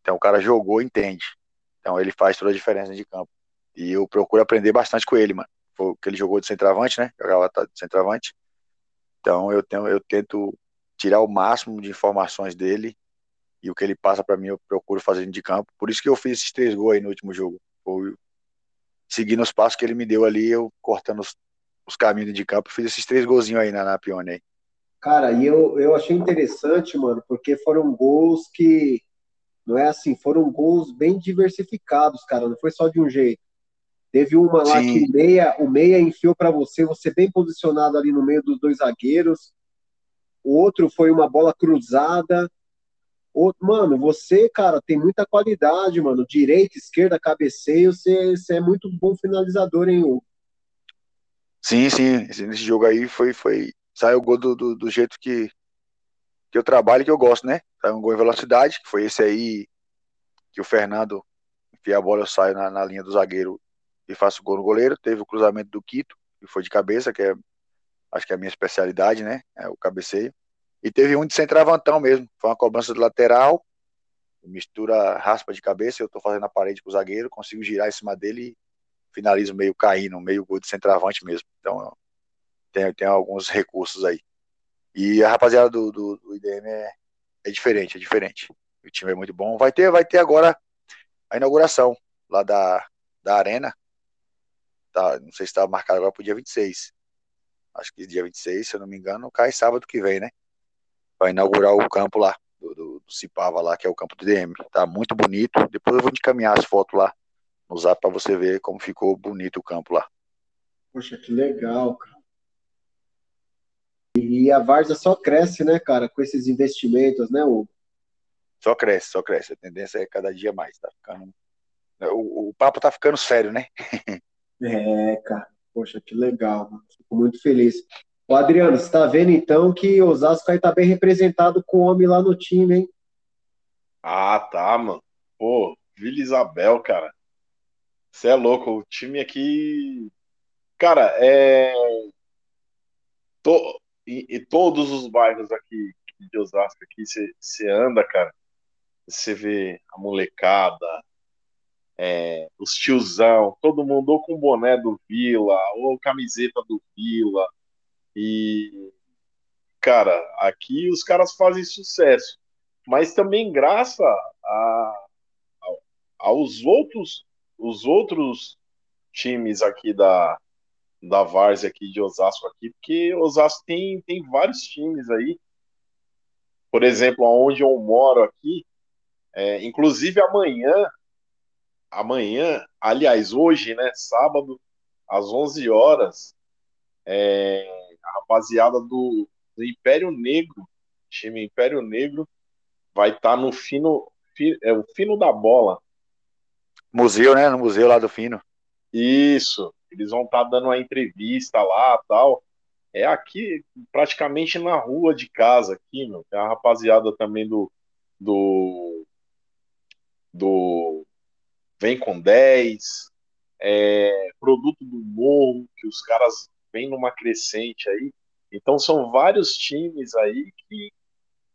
Então o cara jogou, entende. Então ele faz toda a diferença de campo. E eu procuro aprender bastante com ele, mano. Foi o que ele jogou de centroavante, né? Jogava de centroavante. Então eu tenho, eu tento tirar o máximo de informações dele e o que ele passa para mim eu procuro fazer de campo. Por isso que eu fiz esses três gols aí no último jogo. Foi seguindo os passos que ele me deu ali, eu cortando os, os caminhos de campo, fiz esses três golzinhos aí na, na Pione aí. Cara, e eu, eu achei interessante, mano, porque foram gols que, não é assim, foram gols bem diversificados, cara, não foi só de um jeito. Teve uma lá Sim. que o meia, o meia enfiou pra você, você bem posicionado ali no meio dos dois zagueiros. O outro foi uma bola cruzada. O- Mano, você, cara, tem muita qualidade, mano. Direita, esquerda, cabeceio, você, você é muito bom finalizador, hein, Hugo? Sim, sim, esse- nesse jogo aí foi, foi saiu o gol do, do, do jeito que, que eu trabalho e que eu gosto, né? Saiu um gol em velocidade, que foi esse aí que o Fernando enfia a bola, eu saio na, na linha do zagueiro e faço o gol no goleiro. Teve o cruzamento do Quito, que foi de cabeça, que é acho que é a minha especialidade, né? É o cabeceio. E teve um de centroavantão mesmo, foi uma cobrança de lateral, mistura raspa de cabeça, eu tô fazendo a parede com o zagueiro, consigo girar em cima dele e finalizo meio caindo, meio gol de centroavante mesmo. Então tem, tem alguns recursos aí. E a rapaziada do, do, do IDM é, é diferente, é diferente. O time é muito bom. Vai ter, vai ter agora a inauguração lá da, da Arena. Tá, não sei se está marcado agora para o dia 26. Acho que dia 26, se eu não me engano, cai sábado que vem, né? Vai inaugurar o campo lá, do, do, do Cipava lá, que é o campo do IDM. Tá muito bonito. Depois eu vou encaminhar as fotos lá no zap para você ver como ficou bonito o campo lá. Poxa, que legal, cara. E a Varsa só cresce, né, cara, com esses investimentos, né, Hugo? Só cresce, só cresce. A tendência é cada dia mais. Tá ficando. O, o papo tá ficando sério, né? É, cara. Poxa, que legal, mano. Fico muito feliz. Ô, Adriano, você tá vendo então que o Osasco aí tá bem representado com o homem lá no time, hein? Ah, tá, mano. Pô, Vila Isabel, cara. Você é louco. O time aqui. Cara, é. To... E, todos os bairros aqui de Osasco aqui, você anda, cara. Você vê a molecada, é, os tiozão, todo mundo ou com boné do Vila, ou camiseta do Vila. E, cara, aqui os caras fazem sucesso. Mas também graças a, a- aos outros, os outros times aqui da, da Várzea aqui de Osasco aqui, porque Osasco tem, tem vários times aí. Por exemplo, onde eu moro aqui, é, inclusive amanhã, amanhã, aliás, hoje, né, sábado, às 11 horas, é, a rapaziada do, do Império Negro, time Império Negro, vai estar tá no fino, fi, é, o fino da bola. Museu, né? No museu lá do Fino. Isso. Eles vão estar tá dando uma entrevista lá tal. É aqui, praticamente na rua de casa, aqui, meu. Tem a rapaziada também do. do. do Vem com 10. É, produto do morro, que os caras vêm numa crescente aí. Então são vários times aí que,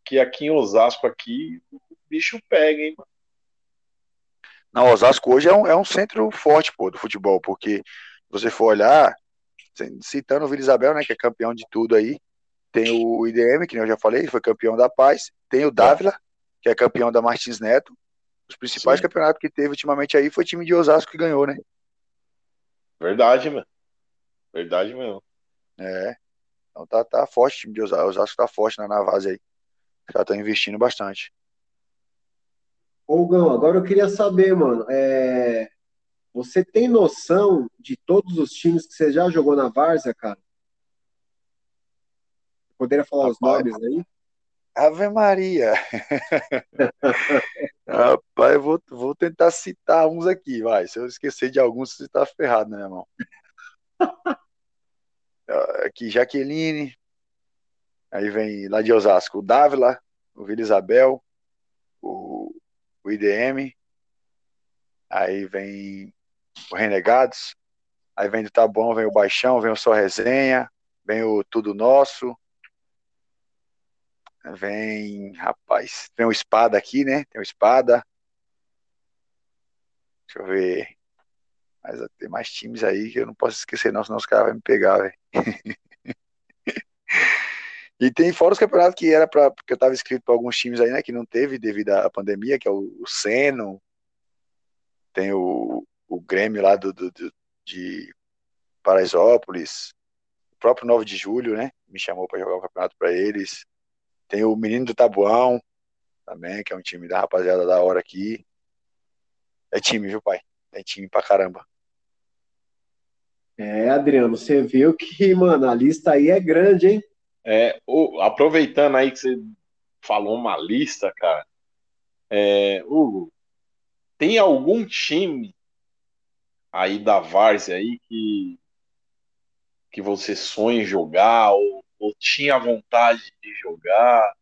que aqui em Osasco aqui o bicho pega, hein, mano. Não, Osasco hoje é um, é um centro forte, pô, do futebol, porque você for olhar, citando o Vila Isabel, né, que é campeão de tudo aí, tem o IDM, que eu já falei, foi campeão da Paz, tem o Dávila, que é campeão da Martins Neto, os principais Sim. campeonatos que teve ultimamente aí foi o time de Osasco que ganhou, né? Verdade, mano. Verdade mesmo. É. Então tá, tá forte o time de Osasco. Osasco tá forte na, na aí. Já tá investindo bastante. Ô, Gão, agora eu queria saber, mano, é... você tem noção de todos os times que você já jogou na Várzea, cara? Poderia falar Rapaz, os nomes aí? Ave Maria! Rapaz, eu vou, vou tentar citar uns aqui, vai. Se eu esquecer de alguns, você tá ferrado, né, irmão? aqui, Jaqueline. Aí vem lá de Osasco, o Dávila, o Vila Isabel, o o IDM, aí vem o Renegados, aí vem do Tabuão, vem o Baixão, vem o Só Resenha, vem o Tudo Nosso, vem, rapaz, vem o Espada aqui, né? Tem o Espada. Deixa eu ver. Mas tem mais times aí que eu não posso esquecer, não, senão os caras vão me pegar, velho. E tem fora os campeonatos que era para porque eu estava inscrito para alguns times aí, né, que não teve devido à pandemia, que é o, o Seno, tem o, o Grêmio lá do, do, do, de Paraisópolis, o próprio 9 de julho, né, me chamou para jogar o campeonato para eles. Tem o Menino do Tabuão, também, que é um time da rapaziada da hora aqui. É time, viu, pai? É time pra caramba. É, Adriano, você viu que, mano, a lista aí é grande, hein? É, o, aproveitando aí que você falou uma lista, cara, é, Hugo, tem algum time aí da Várzea aí que, que você sonha em jogar ou, ou tinha vontade de jogar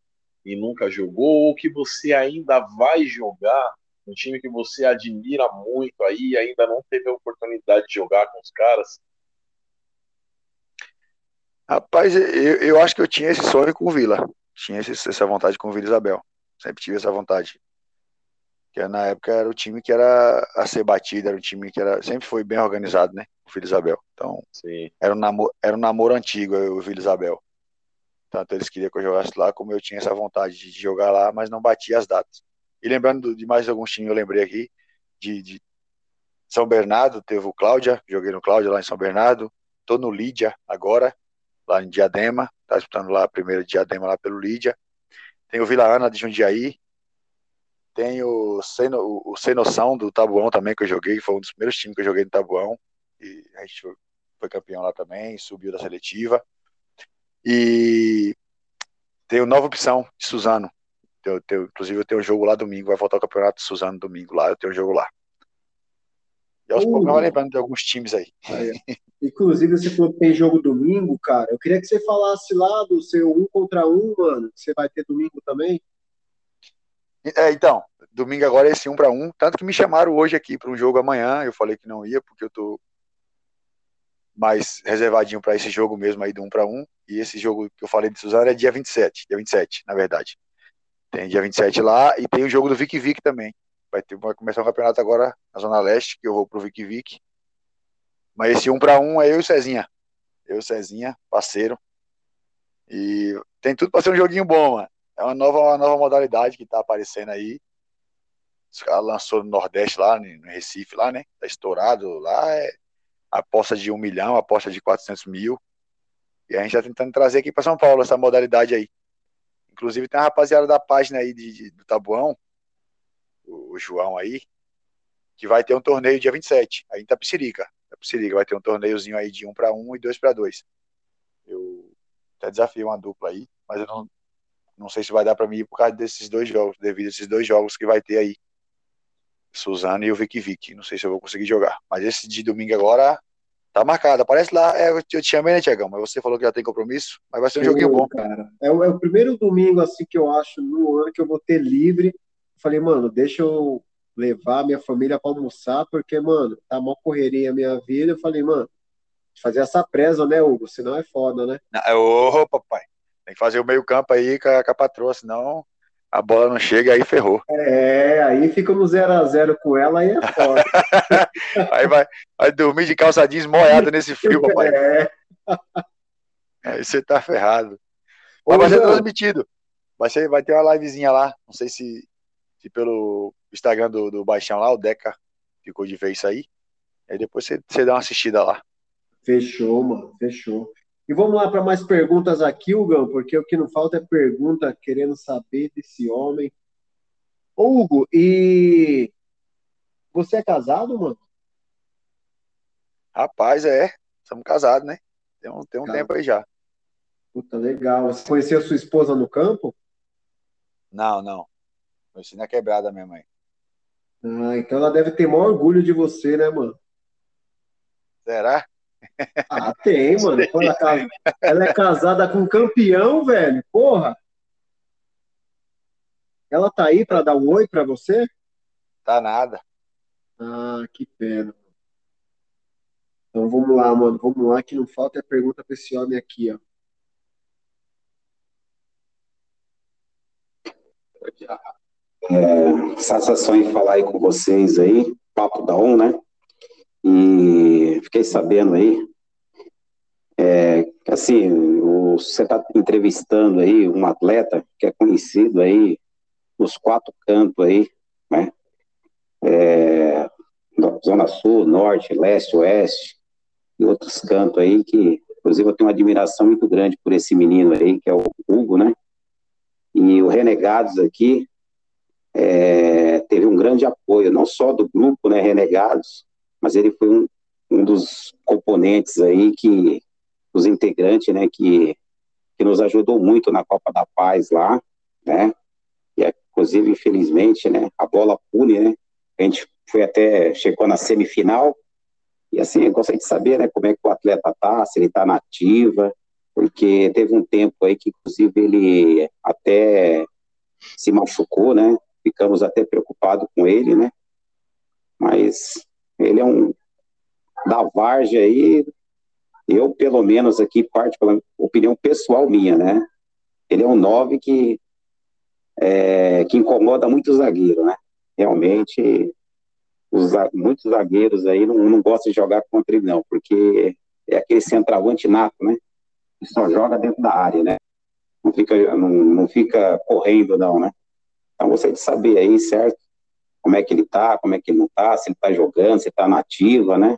e nunca jogou, ou que você ainda vai jogar, um time que você admira muito aí ainda não teve a oportunidade de jogar com os caras? Rapaz, eu, eu acho que eu tinha esse sonho com o Vila. Tinha esse, essa vontade com o Vila Isabel. Sempre tive essa vontade. Que na época era o time que era a ser batido, era um time que era, sempre foi bem organizado, né? O Vila Isabel. Então, Sim. Era, um namoro, era um namoro antigo, o Vila Isabel. Tanto eles queriam que eu jogasse lá, como eu tinha essa vontade de jogar lá, mas não batia as datas. E lembrando de mais alguns times, eu lembrei aqui, de, de São Bernardo, teve o Cláudia, joguei no Cláudia lá em São Bernardo, tô no Lídia agora, lá em Diadema, tá disputando lá a primeira Diadema lá pelo Lídia. Tem o Vila Ana de Jundiaí, tem o Sem, o, o Sem Noção do Tabuão também, que eu joguei, foi um dos primeiros times que eu joguei no Tabuão, e a gente foi campeão lá também, subiu da seletiva. E tem o Nova Opção de Suzano, eu, eu, inclusive eu tenho um jogo lá domingo, vai voltar o campeonato de Suzano domingo lá, eu tenho um jogo lá. E aos uh, poucos eu lembrando de alguns times aí. aí Inclusive, você falou que tem jogo domingo, cara. Eu queria que você falasse lá do seu um contra um, mano, que você vai ter domingo também. É, então, domingo agora é esse um para um. Tanto que me chamaram hoje aqui para um jogo amanhã. Eu falei que não ia, porque eu tô mais reservadinho para esse jogo mesmo aí do um para um. E esse jogo que eu falei de Suzano é dia 27, dia 27, na verdade. Tem dia 27 lá e tem o jogo do Vic Vic também. Vai, ter, vai começar um campeonato agora na Zona Leste, que eu vou pro Vic Vic. Mas esse um para um é eu e o Cezinha. Eu e o Cezinha, parceiro. E tem tudo para ser um joguinho bom, mano. É uma nova, uma nova modalidade que tá aparecendo aí. Os caras lançou no Nordeste lá, no Recife lá, né? Tá estourado lá. É... aposta de um milhão, aposta de 400 mil. E a gente está tentando trazer aqui para São Paulo essa modalidade aí. Inclusive tem a rapaziada da página aí de, de do Tabuão, o, o, João aí, que vai ter um torneio dia 27, aí em Tapicirica. Tapicirica vai ter um torneiozinho aí de um para um e dois para dois. Eu até desafio uma dupla aí, mas eu não, não sei se vai dar para mim ir por causa desses dois jogos, devido a esses dois jogos que vai ter aí. Suzano e o Vicky Vicky. Não sei se eu vou conseguir jogar. Mas esse de domingo agora tá marcado. Aparece lá, é, eu te chamei, né, Tiagão? Mas você falou que já tem compromisso, mas vai ser um joguinho bom. Cara. É, o, é o primeiro domingo, assim, que eu acho no ano que eu vou ter livre. Falei, mano, deixa eu levar minha família para almoçar, porque, mano, tá mó correria a minha vida. Eu falei, mano, fazer essa presa, né, Hugo? Senão é foda, né? Ô, papai, tem que fazer o meio campo aí com a, com a patroa, senão a bola não chega, aí ferrou. É, aí fica no 0x0 com ela, aí é foda. aí vai, vai dormir de calça jeans molhado nesse frio, papai. É. Aí você tá ferrado. Mas vai ser transmitido. Vai, ser, vai ter uma livezinha lá. Não sei se, se pelo Instagram do, do Baixão lá, o Deca ficou de ver isso aí. Aí depois você, você dá uma assistida lá. Fechou, mano. Fechou. E vamos lá para mais perguntas aqui, Hugo, porque o que não falta é pergunta querendo saber desse homem. Hugo, e você é casado, mano? Rapaz, é. Estamos casados, né? Tem um, tem um tempo aí já. Puta, legal. Você conheceu sua esposa no campo? Não, não. Conheci na quebrada minha mãe. Ah, então ela deve ter maior orgulho de você, né, mano? Será? Ah, tem, mano. Ela, ela é casada com um campeão, velho. Porra. Ela tá aí para dar um oi para você? Tá nada. Ah, que pena. Então vamos lá, mano. Vamos lá, que não falta é pergunta pra esse homem aqui, ó. É, satisfação em falar aí com vocês aí, papo da ON, né? E fiquei sabendo aí, é, assim, o, você está entrevistando aí um atleta que é conhecido aí nos quatro cantos aí, né? É, Zona Sul, Norte, Leste, Oeste e outros cantos aí que, inclusive, eu tenho uma admiração muito grande por esse menino aí, que é o Hugo, né? E o Renegados aqui é, teve um grande apoio, não só do grupo, né, Renegados, mas ele foi um, um dos componentes aí que, os integrantes, né, que, que nos ajudou muito na Copa da Paz lá, né, e inclusive, infelizmente, né, a bola pune, né, a gente foi até, chegou na semifinal, e assim, eu gostaria de saber, né, como é que o atleta tá, se ele tá na ativa, porque teve um tempo aí que, inclusive, ele até se machucou, né, ficamos até preocupados com ele, né, mas ele é um da Vargem aí, eu pelo menos aqui parte pela opinião pessoal minha, né? Ele é um nove que é, que incomoda muito o zagueiro, né? Realmente, os, muitos zagueiros aí não, não gostam de jogar contra ele, não, porque é aquele centroavante nato, né? Que só joga dentro da área, né? Não fica, não, não fica correndo, não, né? Então, você de saber aí, certo? Como é que ele tá, como é que ele não tá, se ele tá jogando, se tá nativa, né?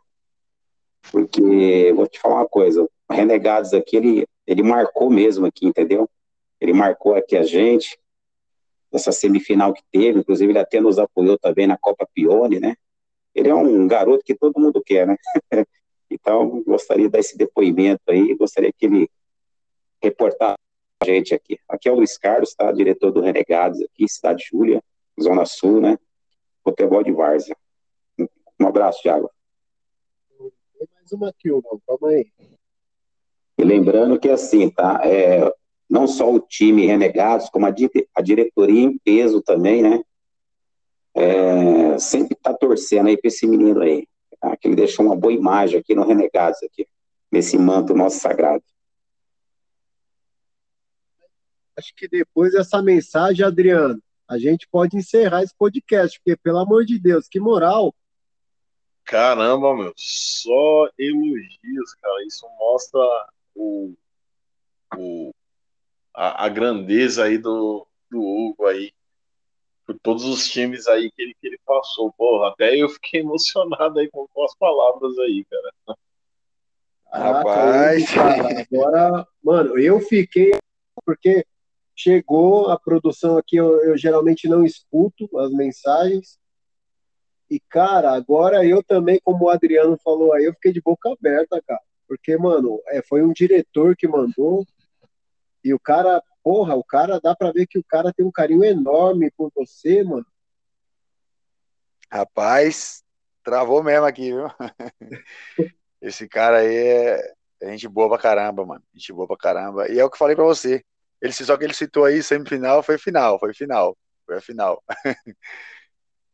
Porque, vou te falar uma coisa, Renegados aqui, ele, ele marcou mesmo aqui, entendeu? Ele marcou aqui a gente, essa semifinal que teve, inclusive ele até nos apoiou também na Copa Pione, né? Ele é um garoto que todo mundo quer, né? então, gostaria de dar esse depoimento aí, gostaria que ele reportasse a gente aqui. Aqui é o Luiz Carlos, tá? Diretor do Renegados aqui, Cidade Júlia, Zona Sul, né? Futebol de várzea. Um abraço, Thiago. Tem mais uma aqui, Hugo. Calma aí. E lembrando que, assim, tá? É, não só o time Renegados, como a, a diretoria em peso também, né? É, sempre tá torcendo aí para esse menino aí. Tá? Que ele deixou uma boa imagem aqui no Renegados, aqui, nesse manto nosso sagrado. Acho que depois dessa mensagem, Adriano, a gente pode encerrar esse podcast, porque, pelo amor de Deus, que moral. Caramba, meu, só elogios, cara. Isso mostra o, o, a, a grandeza aí do, do Hugo aí. Por todos os times aí que ele, que ele passou. Porra, até eu fiquei emocionado aí com, com as palavras aí, cara. Rapaz, cara, agora, mano, eu fiquei porque chegou a produção aqui, eu, eu geralmente não escuto as mensagens. E, cara, agora eu também, como o Adriano falou aí, eu fiquei de boca aberta, cara. Porque, mano, é, foi um diretor que mandou. E o cara, porra, o cara, dá pra ver que o cara tem um carinho enorme por você, mano. Rapaz, travou mesmo aqui, viu? Esse cara aí é, é gente boa pra caramba, mano. Gente boa pra caramba. E é o que eu falei pra você. Ele, só que ele citou aí, semifinal, foi final, foi final. Foi a final.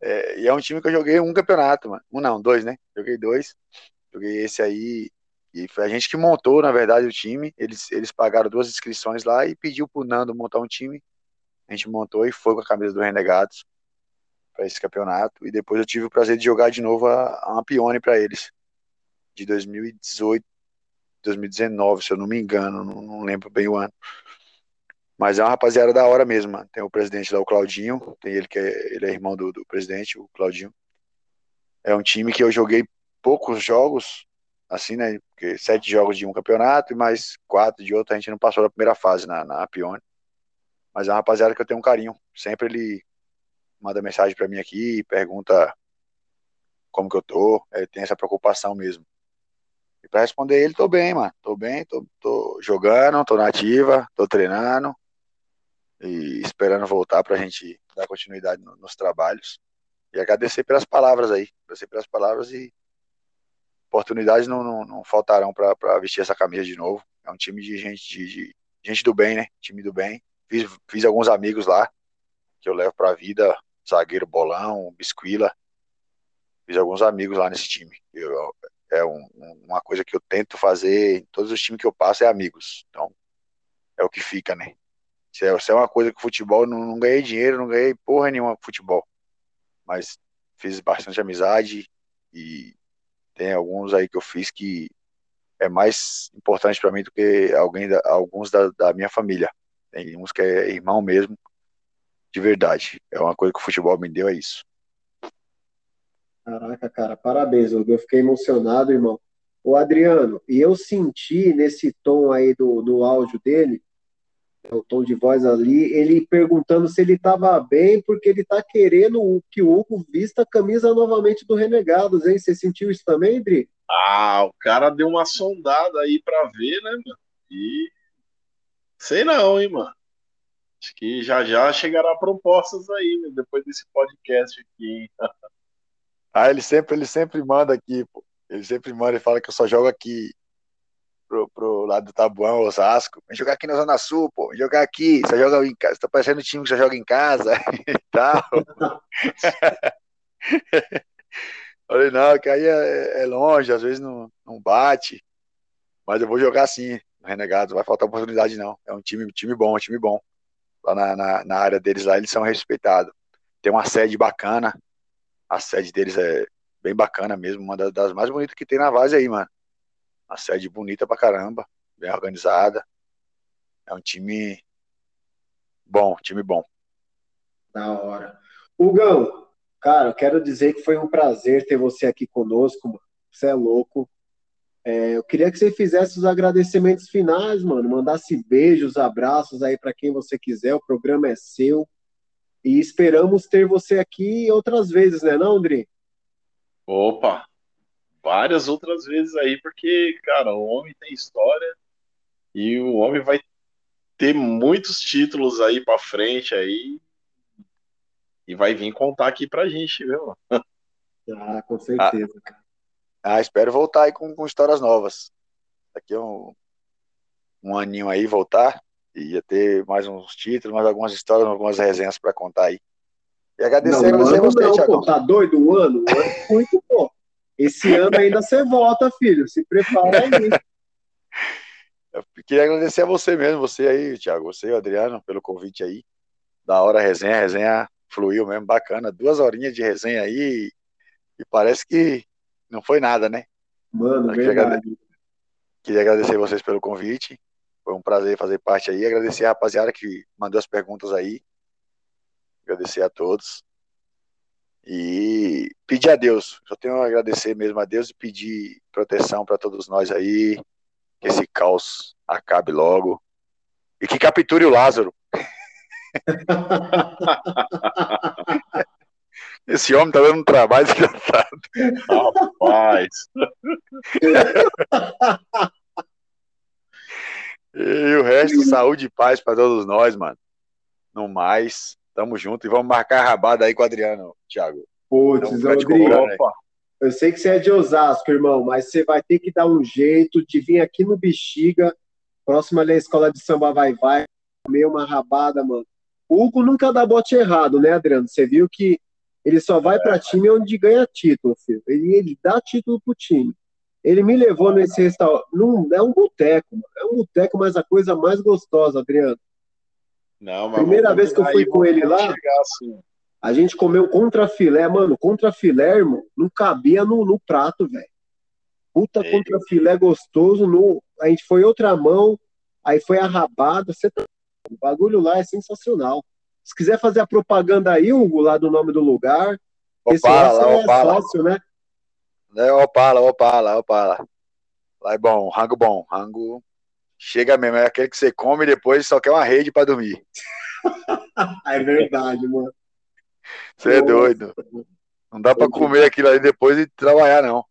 é, e é um time que eu joguei um campeonato, mano. Um não, dois, né? Joguei dois. Joguei esse aí. E foi a gente que montou, na verdade, o time. Eles, eles pagaram duas inscrições lá e pediu pro Nando montar um time. A gente montou e foi com a camisa do Renegados para esse campeonato. E depois eu tive o prazer de jogar de novo a, a uma Pione para eles. De 2018, 2019, se eu não me engano, não, não lembro bem o ano. Mas é uma rapaziada da hora mesmo, mano. Tem o presidente lá, o Claudinho, tem ele que é, ele é irmão do, do presidente, o Claudinho. É um time que eu joguei poucos jogos, assim, né? Porque sete jogos de um campeonato e mais quatro de outro, a gente não passou da primeira fase na, na Pione. Mas é uma rapaziada que eu tenho um carinho. Sempre ele manda mensagem para mim aqui, pergunta como que eu tô, ele tem essa preocupação mesmo. E para responder ele, tô bem, mano. Tô bem, tô, tô jogando, tô na ativa, tô treinando e esperando voltar para a gente dar continuidade no, nos trabalhos. E agradecer pelas palavras aí, agradecer pelas palavras e oportunidades não, não, não faltarão para vestir essa camisa de novo. É um time de gente, de, de, gente do bem, né? Time do bem. Fiz, fiz alguns amigos lá que eu levo para a vida, zagueiro Bolão, Bisquila. Fiz alguns amigos lá nesse time. Eu, é um, uma coisa que eu tento fazer em todos os times que eu passo é amigos. Então, é o que fica, né? É, se é uma coisa que futebol, não, não ganhei dinheiro, não ganhei porra nenhuma com futebol. Mas fiz bastante amizade e tem alguns aí que eu fiz que é mais importante para mim do que alguém da, alguns da, da, minha família. Tem uns que é irmão mesmo, de verdade. É uma coisa que o futebol me deu, é isso. Caraca, cara, parabéns, eu fiquei emocionado, irmão. O Adriano, e eu senti nesse tom aí do, do áudio dele, o tom de voz ali, ele perguntando se ele estava bem, porque ele está querendo que o Hugo vista a camisa novamente do Renegados, hein? Você sentiu isso também, Dri? Ah, o cara deu uma sondada aí para ver, né, mano? E sei não, hein, mano. Acho que já já chegará propostas aí, né, depois desse podcast aqui. ah, ele sempre, ele sempre manda aqui, pô. Ele sempre manda e fala que eu só jogo aqui pro, pro lado do Tabuão, Osasco. Vem jogar aqui na Zona Sul, pô. Vem jogar aqui. Você joga em casa. Tá parecendo um time que já joga em casa e tal. Falei, não, que aí é, é, longe, às vezes não, não bate. Mas eu vou jogar sim, Renegado. Vai faltar oportunidade, não. É um time, time bom, um time bom. Lá na, na, na área deles lá, eles são respeitados. Tem uma sede bacana. A sede deles é bem bacana mesmo, uma das mais bonitas que tem na base aí, mano. Uma sede bonita pra caramba, bem organizada. É um time bom, time bom. Da hora. Hugão, cara, eu quero dizer que foi um prazer ter você aqui conosco, mano. Você é louco. É, eu queria que você fizesse os agradecimentos finais, mano. Mandasse beijos, abraços aí para quem você quiser. O programa é seu. E esperamos ter você aqui outras vezes, né, não, André? Opa, várias outras vezes aí, porque, cara, o homem tem história e o homem vai ter muitos títulos aí para frente aí e vai vir contar aqui pra gente, viu? Ah, com certeza. Ah, ah espero voltar aí com, com histórias novas. Daqui um, um aninho aí voltar e ia ter mais uns títulos, mais algumas histórias, algumas resenhas para contar aí. E agradecer, não, agradecer você, Thiago. Tá doido o ano? O ano é muito bom. Esse ano ainda você volta, filho. Se prepara aí. Eu queria agradecer a você mesmo, você aí, Thiago, você e o Adriano, pelo convite aí. Da hora a resenha, a resenha fluiu mesmo, bacana. Duas horinhas de resenha aí e parece que não foi nada, né? Mano, queria agradecer, queria agradecer vocês pelo convite. Foi um prazer fazer parte aí. Agradecer a rapaziada que mandou as perguntas aí. Agradecer a todos. E pedir a Deus, só tenho a agradecer mesmo a Deus e pedir proteção para todos nós aí, que esse caos acabe logo e que capture o Lázaro. Esse homem tá dando um trabalho desgraçado. Rapaz. e o resto, saúde e paz para todos nós, mano. No mais, tamo junto e vamos marcar a rabada aí com o Adriano, Thiago. Putz, Rodrigo, eu sei que você é de Osasco, irmão, mas você vai ter que dar um jeito de vir aqui no Bexiga, próxima ali à escola de samba vai vai, comer uma rabada, mano. O Hugo nunca dá bote errado, né, Adriano? Você viu que ele só vai para time onde ganha título, filho. Ele, ele dá título pro time. Ele me levou nesse restaurante. Num, é um boteco, é um boteco, mas a coisa mais gostosa, Adriano. Não, Primeira vez que eu fui com ele lá, assim. a gente comeu contra filé, mano. Contra filé, irmão, não cabia no, no prato, velho. Puta Ei. contra filé gostoso. No, a gente foi outra mão, aí foi a rabada. Você tá, o bagulho lá é sensacional. Se quiser fazer a propaganda aí, Hugo, lá do nome do lugar. Opala, lá, é Opala. Sócio, né? É, Opala, Opala, Opala. Lá é bom, rango bom, rango chega mesmo, é aquele que você come e depois só quer uma rede para dormir. é verdade, mano. Você é doido. Não dá para comer aquilo aí depois e trabalhar, não.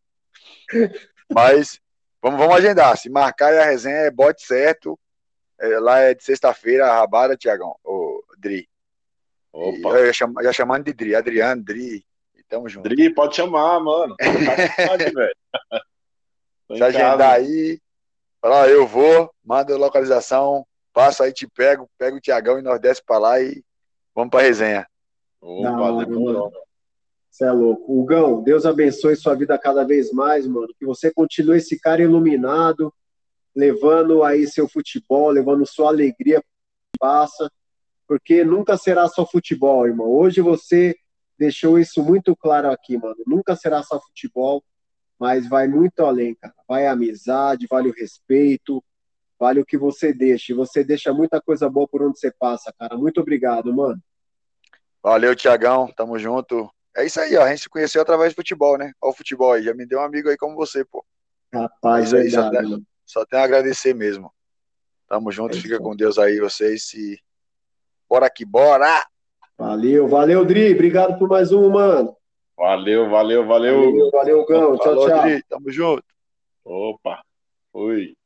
Mas vamos, vamos agendar. Se marcar a resenha é bote certo. É, lá é de sexta-feira, a rabada, Tiagão, o Dri. Opa. Eu já, já chamando de Dri, Adriano, Dri. Tamo junto. Dri, pode chamar, mano. Se agendar aí, falar, eu vou, manda a localização, passo aí, te pego, pego o Tiagão e nós desce pra lá e vamos pra resenha. Opa, Não, demorou. Você é louco. Hugão, Deus abençoe sua vida cada vez mais, mano. Que você continue esse cara iluminado, levando aí seu futebol, levando sua alegria passa, porque nunca será só futebol, irmão. Hoje você deixou isso muito claro aqui, mano. Nunca será só futebol, mas vai muito além, cara. Vai a amizade, vale o respeito, vale o que você deixa. E você deixa muita coisa boa por onde você passa, cara. Muito obrigado, mano. Valeu, Tiagão. Tamo junto. É isso aí, ó. A gente se conheceu através do futebol, né? Olha o futebol aí. Já me deu um amigo aí como você, pô. Rapaz, é verdade, só, tem, só tenho a agradecer mesmo. Tamo junto. É fica com Deus aí, vocês. E... Bora que bora! Valeu, valeu, Dri. Obrigado por mais um, mano. Valeu, valeu, valeu. Valeu, valeu Gão. Tchau, tchau. Tamo junto. Opa, fui.